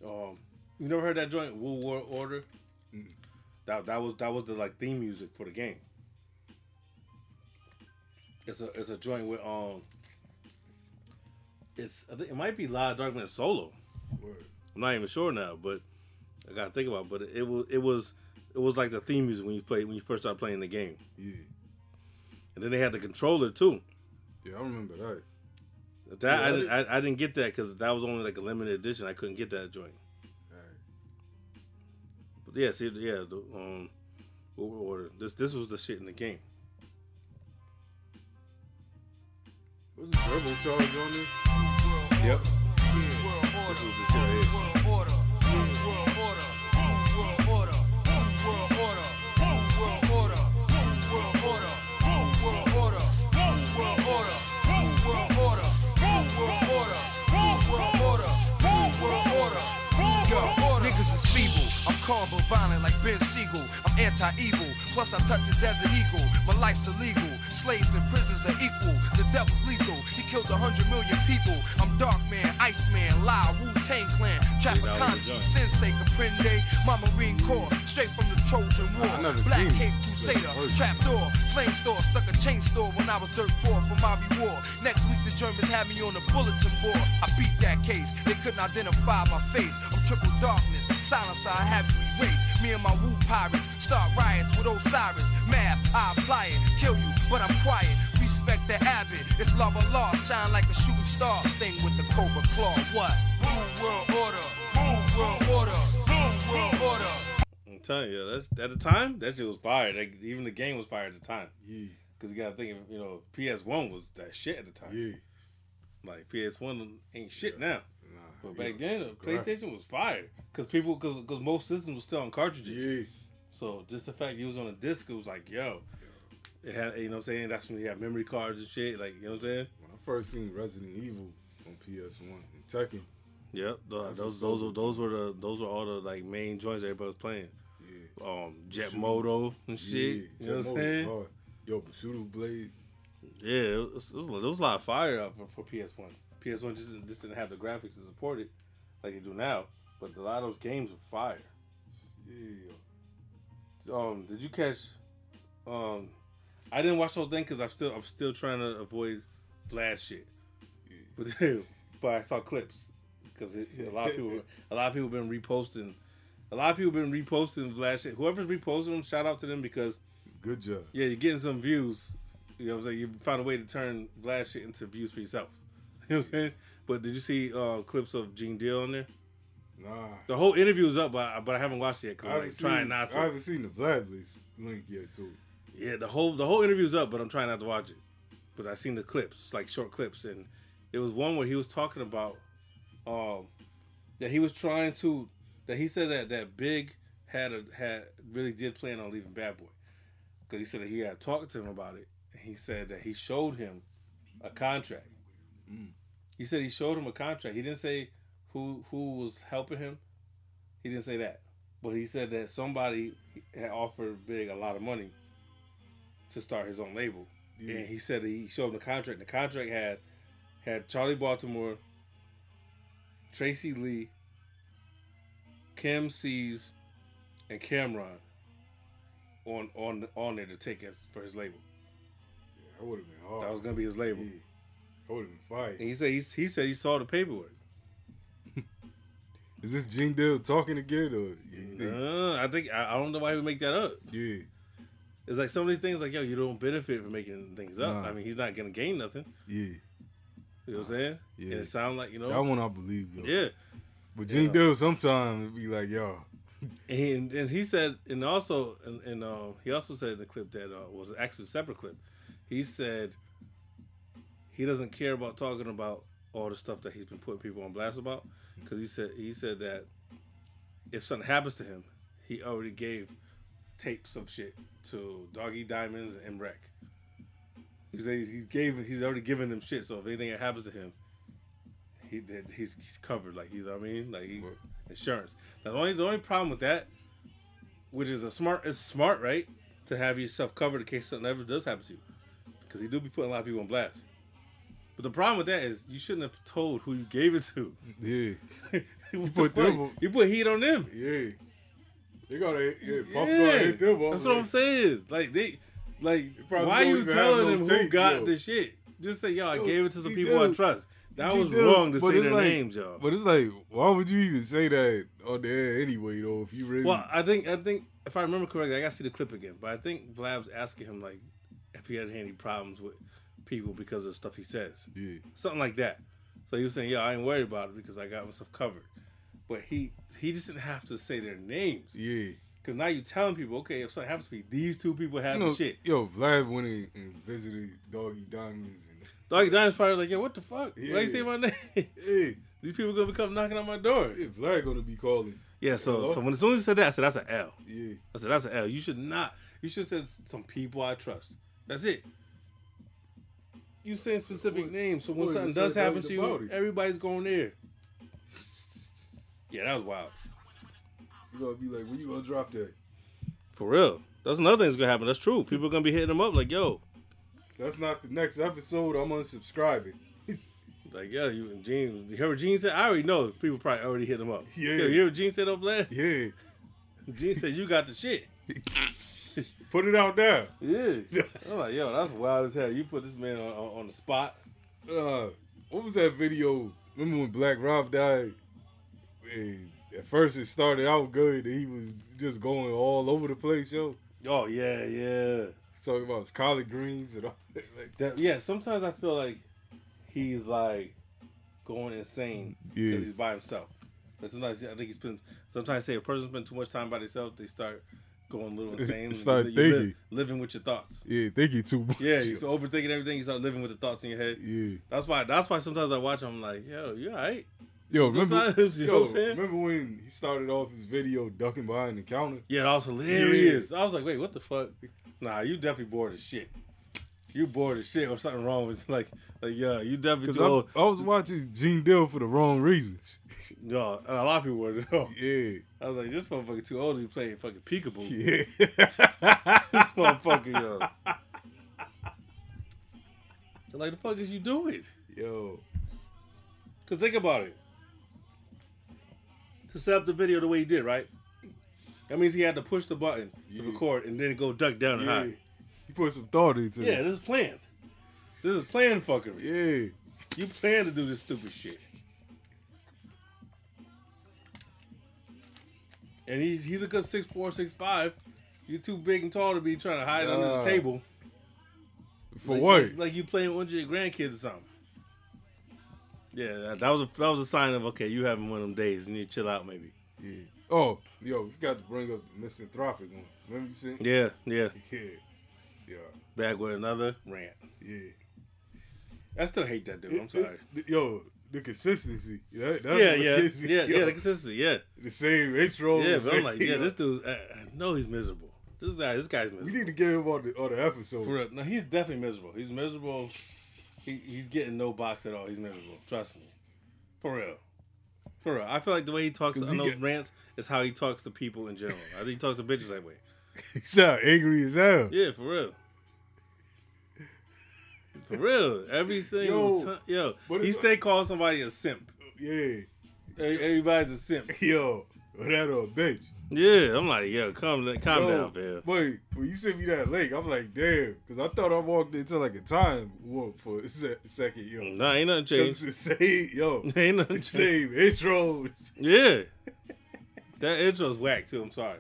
Speaker 3: Um, you never heard that joint, World War Order?
Speaker 2: Mm.
Speaker 3: That that was that was the like theme music for the game. It's a it's a joint with um. It's I think it might be Live Dark Man solo.
Speaker 2: Word.
Speaker 3: I'm not even sure now, but I gotta think about. It. But it, it was it was it was like the theme music when you play when you first started playing the game,
Speaker 2: Yeah,
Speaker 3: and then they had the controller too.
Speaker 2: yeah, I remember that.
Speaker 3: That
Speaker 2: Yeah,
Speaker 3: I,
Speaker 2: I
Speaker 3: didn't, I, I didn't get that because that was only like a limited edition. I couldn't get that joint.
Speaker 2: Alright.
Speaker 3: But yeah, see, yeah, the, um, what we ordered. This this was the shit in the game.
Speaker 2: Was the turbo charge on there?
Speaker 3: Yep. This was the shit right here.
Speaker 11: Calm but violent like Ben Siegel. I'm anti-evil. Plus I touch a desert eagle. My life's illegal. Slaves and prisons are equal. The devil's lethal. He killed a hundred million people. I'm Dark Man, Iceman, Lao, Wu Tang Clan, Trapacanti, Sensei, Caprende, my Marine Corps, straight from the Trojan War. Black Cape. Crusader, trapdoor, flamethrower, stuck a chain store when I was dirt poor from Mobby War. Next week the Germans had me on the bulletin board. I beat that case. They couldn't identify my face. I'm triple darkness. Silence I have you erased. Me and my Wu pirates start riots with Osiris. Math, I apply it. Kill you, but I'm quiet. Respect the habit. It's love or loss. Shine like a shooting star. Sting with the cobra claw. What? New world order. New world order. New world order.
Speaker 3: I'm telling you, that's at the time that shit was fired. Like, even the game was fired at the time.
Speaker 2: Yeah,
Speaker 3: Because you gotta think, of, you know, PS One was that shit at the time.
Speaker 2: yeah.
Speaker 3: Like PS One ain't shit now.
Speaker 2: Nah,
Speaker 3: But
Speaker 2: yeah.
Speaker 3: back then, the
Speaker 2: Correct.
Speaker 3: PlayStation was fired because people, because because most systems were still on cartridges.
Speaker 2: Yeah,
Speaker 3: So just the fact it was on a disc, it was like, yo, it had, you know what I'm saying? That's when you had memory cards and shit. Like, you know what I'm saying?
Speaker 2: when I first seen Resident Evil on PS One and Tekken,
Speaker 3: Yep. tho- those those were those were the those were all the like main joints everybody was playing.
Speaker 2: yeah,
Speaker 3: Um, Jet Moto and shit.
Speaker 2: yeah,
Speaker 3: you know what I'm saying?
Speaker 2: hard. Yo, Bushido Blade.
Speaker 3: Yeah, it was, it was, there was a lot of fire out for, for PS1. PS1 just, didn't- just didn't have the graphics to support it like they do now. But a lot of those games were fire.
Speaker 2: Yeah,
Speaker 3: Um, did you catch? Um, I didn't watch the whole thing because I'm still I'm still trying to avoid Vlad shit. But but I saw clips because a lot of people a lot of people been reposting. A lot of people been reposting Vlad shit. Whoever's reposting them, shout out to them because
Speaker 2: good job.
Speaker 3: yeah, you're getting some views. You know what I'm saying? You found a way to turn Vlad shit into views for yourself. You know what I'm saying? But did you see uh, clips of Gene Deal on there?
Speaker 2: Nah.
Speaker 3: The whole interview is up, but I, but I haven't watched it yet because I'm like, trying not to.
Speaker 2: I haven't seen the Vlad link yet too.
Speaker 3: Yeah, the whole the whole interview's up, but I'm trying not to watch it. But I seen the clips, like short clips, and it was one where he was talking about um that he was trying to that he said that that Big had a had really did plan on leaving Bad Boy because he said that he had talked to him about it. And he said that he showed him a contract. He said he showed him a contract. He didn't say who who was helping him. He didn't say that, but he said that somebody had offered Big a lot of money to start his own label. And he said that he showed him the contract. The contract had had Charli Baltimore, Tracey Lee, Kim Sees, and Cam'ron on on on there to take us for his label.
Speaker 2: That would have been hard.
Speaker 3: That was gonna be his label.
Speaker 2: That would have been fire.
Speaker 3: And he said he, he said he saw the paperwork.
Speaker 2: Is this Gene Deal talking again, or you think-
Speaker 3: Uh, I think I, I don't know why he would make that up.
Speaker 2: yeah?
Speaker 3: It's like some of these things, like yo, you don't benefit from making things up.
Speaker 2: Nah.
Speaker 3: I mean, he's not gonna gain nothing.
Speaker 2: Yeah,
Speaker 3: You know what I'm saying?
Speaker 2: Yeah.
Speaker 3: And it sounds like you know.
Speaker 2: that one I believe. Yo.
Speaker 3: Yeah.
Speaker 2: but Gene
Speaker 3: Yeah.
Speaker 2: Deal sometimes be like, yo,
Speaker 3: And and he said, and also, and, and uh, he also said in the clip that uh, was actually a separate clip. He said he doesn't care about talking about all the stuff that he's been putting people on blast about, because he said he said that if something happens to him, he already gave tapes of shit to Doggy Diamonds and Wreck. He said he gave he's already given them shit, so if anything happens to him, he did he's he's covered. Like you know what I mean? Like he, insurance. Now the only the only problem with that, which is a smart is smart, right? To have yourself covered in case something ever does happen to you. Because he do be putting a lot of people on blast. But the problem with that is you shouldn't have told who you gave it to.
Speaker 2: yeah,
Speaker 3: you
Speaker 2: put them
Speaker 3: you put heat on them.
Speaker 2: yeah. They gotta yeah, Puff
Speaker 3: Yeah,
Speaker 2: gotta hit them. up,
Speaker 3: that's what I'm saying. Like they, like why you telling
Speaker 2: no
Speaker 3: them who
Speaker 2: tape,
Speaker 3: got
Speaker 2: yo.
Speaker 3: the shit? Just say, yo, I
Speaker 2: Yo,
Speaker 3: gave it to some people I trust. That was
Speaker 2: Deal,
Speaker 3: wrong to
Speaker 2: but
Speaker 3: say their
Speaker 2: like-
Speaker 3: names, y'all.
Speaker 2: But it's like, why would you even say that on the air anyway, though? If you really,
Speaker 3: Well, I think I think if I remember correctly, I got to see the clip again. But I think Vlad's asking him like if he had any problems with people because of stuff he says,
Speaker 2: yeah,
Speaker 3: something like that. So he was saying, "Yeah, I ain't worried about it because I got myself covered." But he he just didn't have to say their names
Speaker 2: yeah.
Speaker 3: because now you're telling people, okay, if something happens to me, these two people have
Speaker 2: You know,
Speaker 3: the shit.
Speaker 2: yo, Vlad went in and visited Doggy Diamonds, and
Speaker 3: Doggy Diamond's probably like, "Yo, what the fuck? Why
Speaker 2: Yeah.
Speaker 3: you say my name?
Speaker 2: yeah,
Speaker 3: these people gonna come knocking on my door."
Speaker 2: yeah, Vlad gonna be calling.
Speaker 3: Yeah, so
Speaker 2: Hello?
Speaker 3: so when as soon as he said that, I said that's an L.
Speaker 2: Yeah,
Speaker 3: I said that's an L. You should not. You should have said some people I trust. That's it. You saying specific names, so when something does happen to you, everybody's going there. Yeah, that was wild.
Speaker 2: you gonna be like, when you gonna drop that?
Speaker 3: For real. That's another thing that's gonna happen. That's true. People are gonna be hitting them up like, yo,
Speaker 2: That's not the next episode. I'm unsubscribing.
Speaker 3: like, yo, you and Gene. You heard what Gene said? I already know. People probably already hit him up.
Speaker 2: Yeah.
Speaker 3: Yo, you hear what Gene said up last?
Speaker 2: Yeah,
Speaker 3: Gene said you got the shit.
Speaker 2: put it out there.
Speaker 3: Yeah. I'm like, yo, that's wild as hell. You put this man on, on, on the spot.
Speaker 2: uh, what was that video? Remember when Black Rob died? And at first it started out good. He was just going all over the place, yo.
Speaker 3: Oh yeah, yeah.
Speaker 2: He's talking about his collard greens and all that. Like,
Speaker 3: That, yeah, sometimes I feel like he's like going insane because
Speaker 2: Yeah.
Speaker 3: he's by himself. But sometimes I think he spends. Sometimes say a person spends too much time by themselves, they start going a little insane.
Speaker 2: Start
Speaker 3: You
Speaker 2: thinking.
Speaker 3: living with your thoughts.
Speaker 2: yeah, thinking too much.
Speaker 3: Yeah, you start overthinking everything. You start living with the thoughts in your head.
Speaker 2: Yeah.
Speaker 3: That's why. That's why sometimes I watch. I'm like, yo, you alright?
Speaker 2: Yo, remember,
Speaker 3: you know
Speaker 2: yo,
Speaker 3: what I'm
Speaker 2: remember when he started off his video ducking behind the counter?
Speaker 3: Yeah, that was hilarious. I was like, wait, what the fuck? Nah, you definitely bored as shit. You bored as shit or something wrong with like, like yeah, you definitely
Speaker 2: Because
Speaker 3: too old.
Speaker 2: I, I was watching Gene Deal for the wrong reasons.
Speaker 3: And a lot of people were. Yo.
Speaker 2: Yeah.
Speaker 3: I was like, this motherfucker too old to be playing fucking peekaboo.
Speaker 2: Yeah.
Speaker 3: this motherfucker, yo. like, the fuck is you doing?
Speaker 2: Yo.
Speaker 3: Cause think about it. To set up the video the way he did, right? That means he had to push the button to record and then go duck down and
Speaker 2: Yeah.
Speaker 3: hide.
Speaker 2: He put some thought into it.
Speaker 3: Yeah, this is planned. This is planned fuckery.
Speaker 2: Yeah.
Speaker 3: You plan to do this stupid shit. And he's he's a good six four, six five. You're too big and tall to be trying to hide under
Speaker 2: Uh,
Speaker 3: the table.
Speaker 2: For
Speaker 3: Like-
Speaker 2: what?
Speaker 3: Like, you playing with one of your grandkids or something. Yeah, that, that was a that was a sign of okay, you having one of them days. You need to chill out, maybe.
Speaker 2: Yeah. Oh, yo, we got to bring up the misanthropic one. Remember you said?
Speaker 3: Yeah, yeah.
Speaker 2: Yeah. Yeah.
Speaker 3: Back with another rant.
Speaker 2: Yeah.
Speaker 3: I still hate that dude. I'm sorry.
Speaker 2: Yo, the consistency. Yeah, that's
Speaker 3: yeah, yeah,
Speaker 2: gets me.
Speaker 3: yeah,
Speaker 2: Yo,
Speaker 3: yeah. The consistency, yeah,
Speaker 2: The same intro.
Speaker 3: yeah. But I'm like, yeah, this dude. I, I know he's miserable. This guy, this guy's miserable.
Speaker 2: We need to get him on the on the episode.
Speaker 3: For real. No, he's definitely miserable. He's miserable. He, he's getting no box at all. He's miserable. Trust me. For real. For real. I feel like the way he talks on those
Speaker 2: get-
Speaker 3: rants is how he talks to people in general. I think he talks to bitches that way.
Speaker 2: He's sound angry as hell.
Speaker 3: Yeah, for real. For real. Every single
Speaker 2: Yo,
Speaker 3: time. Yo,
Speaker 2: but
Speaker 3: he stay calling somebody a simp.
Speaker 2: Yeah.
Speaker 3: Everybody's a simp.
Speaker 2: Yo, that a bitch.
Speaker 3: Yeah, I'm like, yo, calm, calm
Speaker 2: Yo,
Speaker 3: down, man.
Speaker 2: Wait, when you sent me that link, I'm like, damn, because I thought I walked into like a time warp for a se- second, yo.
Speaker 3: Nah, ain't nothing changed.
Speaker 2: the same, yo,
Speaker 3: Ain't nothing
Speaker 2: the
Speaker 3: changed.
Speaker 2: same intros.
Speaker 3: Yeah. That intro's whack too, I'm sorry.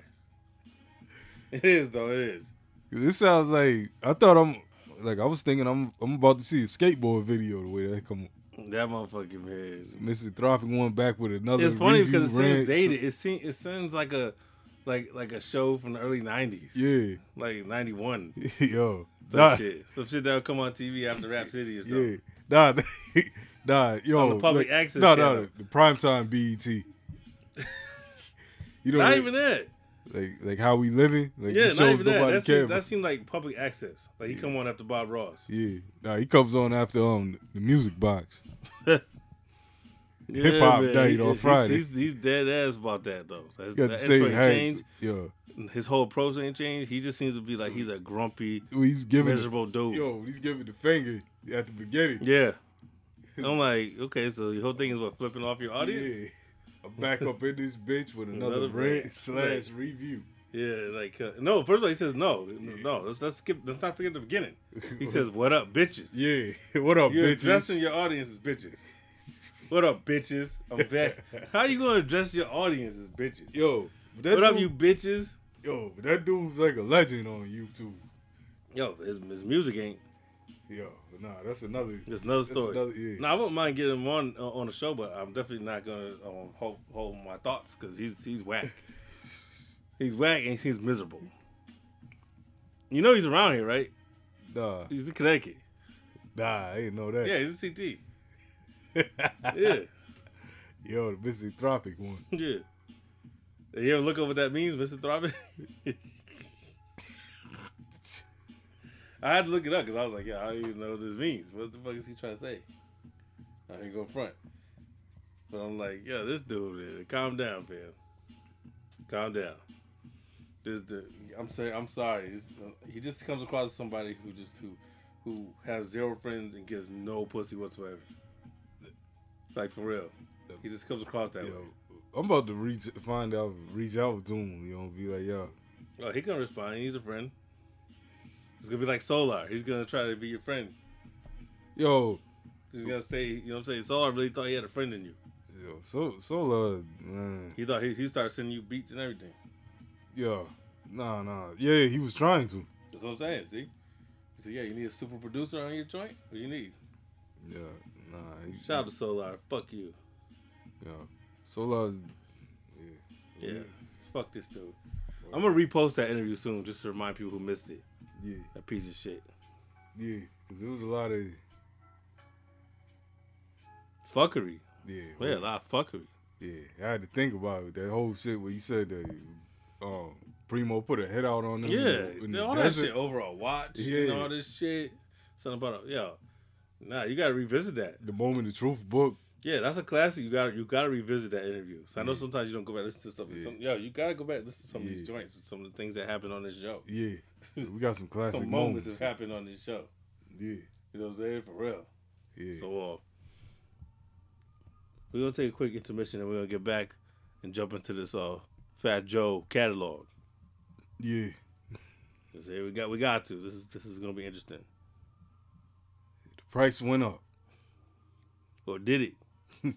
Speaker 3: It is though, it is.
Speaker 2: This sounds like I thought I'm like I was thinking I'm I'm about to see a skateboard video the way that come.
Speaker 3: That motherfucking man.
Speaker 2: Misanthropic one back with another.
Speaker 3: It's funny because it seems dated. It seems it sounds like a like like a show from the early nineties.
Speaker 2: Yeah,
Speaker 3: Like ninety one.
Speaker 2: yo,
Speaker 3: Some
Speaker 2: nah,
Speaker 3: shit. Some shit that'll come on TV after Rap City or
Speaker 2: yeah,
Speaker 3: something.
Speaker 2: nah, nah, yo,
Speaker 3: On the public
Speaker 2: like,
Speaker 3: access
Speaker 2: No,
Speaker 3: channel.
Speaker 2: no, the primetime BET. you know,
Speaker 3: Not
Speaker 2: like,
Speaker 3: even that.
Speaker 2: Like like how we living. Like
Speaker 3: Yeah, not even that. That
Speaker 2: about.
Speaker 3: that seemed like public access. Like he come on after Bob Ross.
Speaker 2: Yeah, nah, he comes on after um the music box.
Speaker 3: Yeah,
Speaker 2: Hip-hop
Speaker 3: man.
Speaker 2: night
Speaker 3: He-
Speaker 2: on
Speaker 3: he's-
Speaker 2: Friday.
Speaker 3: He's, he's dead ass about that though. That,
Speaker 2: You got the same
Speaker 3: ain't
Speaker 2: hat.
Speaker 3: His whole approach ain't changed. He just seems to be like he's a grumpy,
Speaker 2: he's giving
Speaker 3: miserable dude.
Speaker 2: yo, he's giving the finger at the beginning.
Speaker 3: Yeah. I'm like, okay, so the whole thing is what flipping off your audience.
Speaker 2: Yeah. I'm back up in this bitch with another,
Speaker 3: Another
Speaker 2: rant slash
Speaker 3: Right.
Speaker 2: review.
Speaker 3: Yeah, like uh, no. First of all, he says no, no. Let's let's skip. Let's not forget the beginning. He says, "What up, bitches?"
Speaker 2: Yeah, what up,
Speaker 3: You're
Speaker 2: bitches?
Speaker 3: addressing your audience as bitches. What up, bitches? I'm back. How you gonna address your audience as bitches?
Speaker 2: Yo,
Speaker 3: What up, you bitches?
Speaker 2: Yo, that dude's like a legend on YouTube.
Speaker 3: Yo, his, his music ain't.
Speaker 2: Yo, nah, that's another.
Speaker 3: That's another
Speaker 2: That's
Speaker 3: story.
Speaker 2: another- yeah.
Speaker 3: Now I wouldn't mind getting him on uh, on the show, but I'm definitely not gonna um, hold, hold my thoughts because he's he's whack. he's whack and he's miserable. You know he's around here, right?
Speaker 2: Nah,
Speaker 3: He's in Connecticut.
Speaker 2: nah, I didn't know that.
Speaker 3: Yeah, he's a CT. Yeah,
Speaker 2: Yo, the misanthropic one.
Speaker 3: yeah. You ever look up what that means, Mr. I had to look it up because I was like, yeah, I don't even know what this means. What the fuck is he trying to say? I ain't go front. But I'm like, yeah, this dude, man, calm down, man. Calm down. This, the, I'm sorry. I'm sorry. This- uh, he just comes across as somebody who just who who has zero friends and gets no pussy whatsoever. Like for real, he just comes across that
Speaker 2: Yo,
Speaker 3: way.
Speaker 2: I'm about to reach, find out, reach out to him. You know, be like, yo,
Speaker 3: Oh, he gonna respond. He's a friend. It's gonna be like Solar. He's gonna try to be your friend.
Speaker 2: yo,
Speaker 3: He's gonna stay. You know what I'm saying? Solar really thought he had a friend in you.
Speaker 2: yo, so, so, uh, man,
Speaker 3: He thought he, he started sending you beats and everything.
Speaker 2: yo, nah, nah, yeah, he was trying to.
Speaker 3: That's what I'm saying. See? He said, "Yeah, you need a super producer on your joint. What do you need?"
Speaker 2: Yeah, nah, he,
Speaker 3: Shout out to Solar. Fuck you.
Speaker 2: yeah, Solar,
Speaker 3: Yeah. Fuck this dude. I'm gonna repost that interview soon just to remind people who missed it.
Speaker 2: Yeah,
Speaker 3: That piece of shit.
Speaker 2: yeah, because there was a lot of,
Speaker 3: Fuckery.
Speaker 2: yeah,
Speaker 3: Yeah, a lot of fuckery.
Speaker 2: yeah, I had to think about it. That whole shit where you said that, um, Primo put a head out on them.
Speaker 3: Yeah,
Speaker 2: the- the
Speaker 3: all that shit over a watch and
Speaker 2: Yeah.
Speaker 3: all this shit. Something about a, yo. Nah, you gotta revisit that.
Speaker 2: The moment of truth book.
Speaker 3: Yeah, that's a classic. You gotta you gotta revisit that interview. So I know sometimes you don't go back and listen to stuff.
Speaker 2: Yeah.
Speaker 3: Some, yo, you gotta go back and listen to some of these joints, some of the things that happened on this show.
Speaker 2: Yeah, we got some classic
Speaker 3: some moments
Speaker 2: moments.
Speaker 3: that happened on this show.
Speaker 2: Yeah,
Speaker 3: You know what I'm saying? For real.
Speaker 2: yeah.
Speaker 3: So uh, we're gonna take a quick intermission and we're gonna get back and jump into this uh Fat Joe catalog.
Speaker 2: yeah.
Speaker 3: We got we got to. This is this is gonna be interesting.
Speaker 2: The price went up.
Speaker 3: Or did it?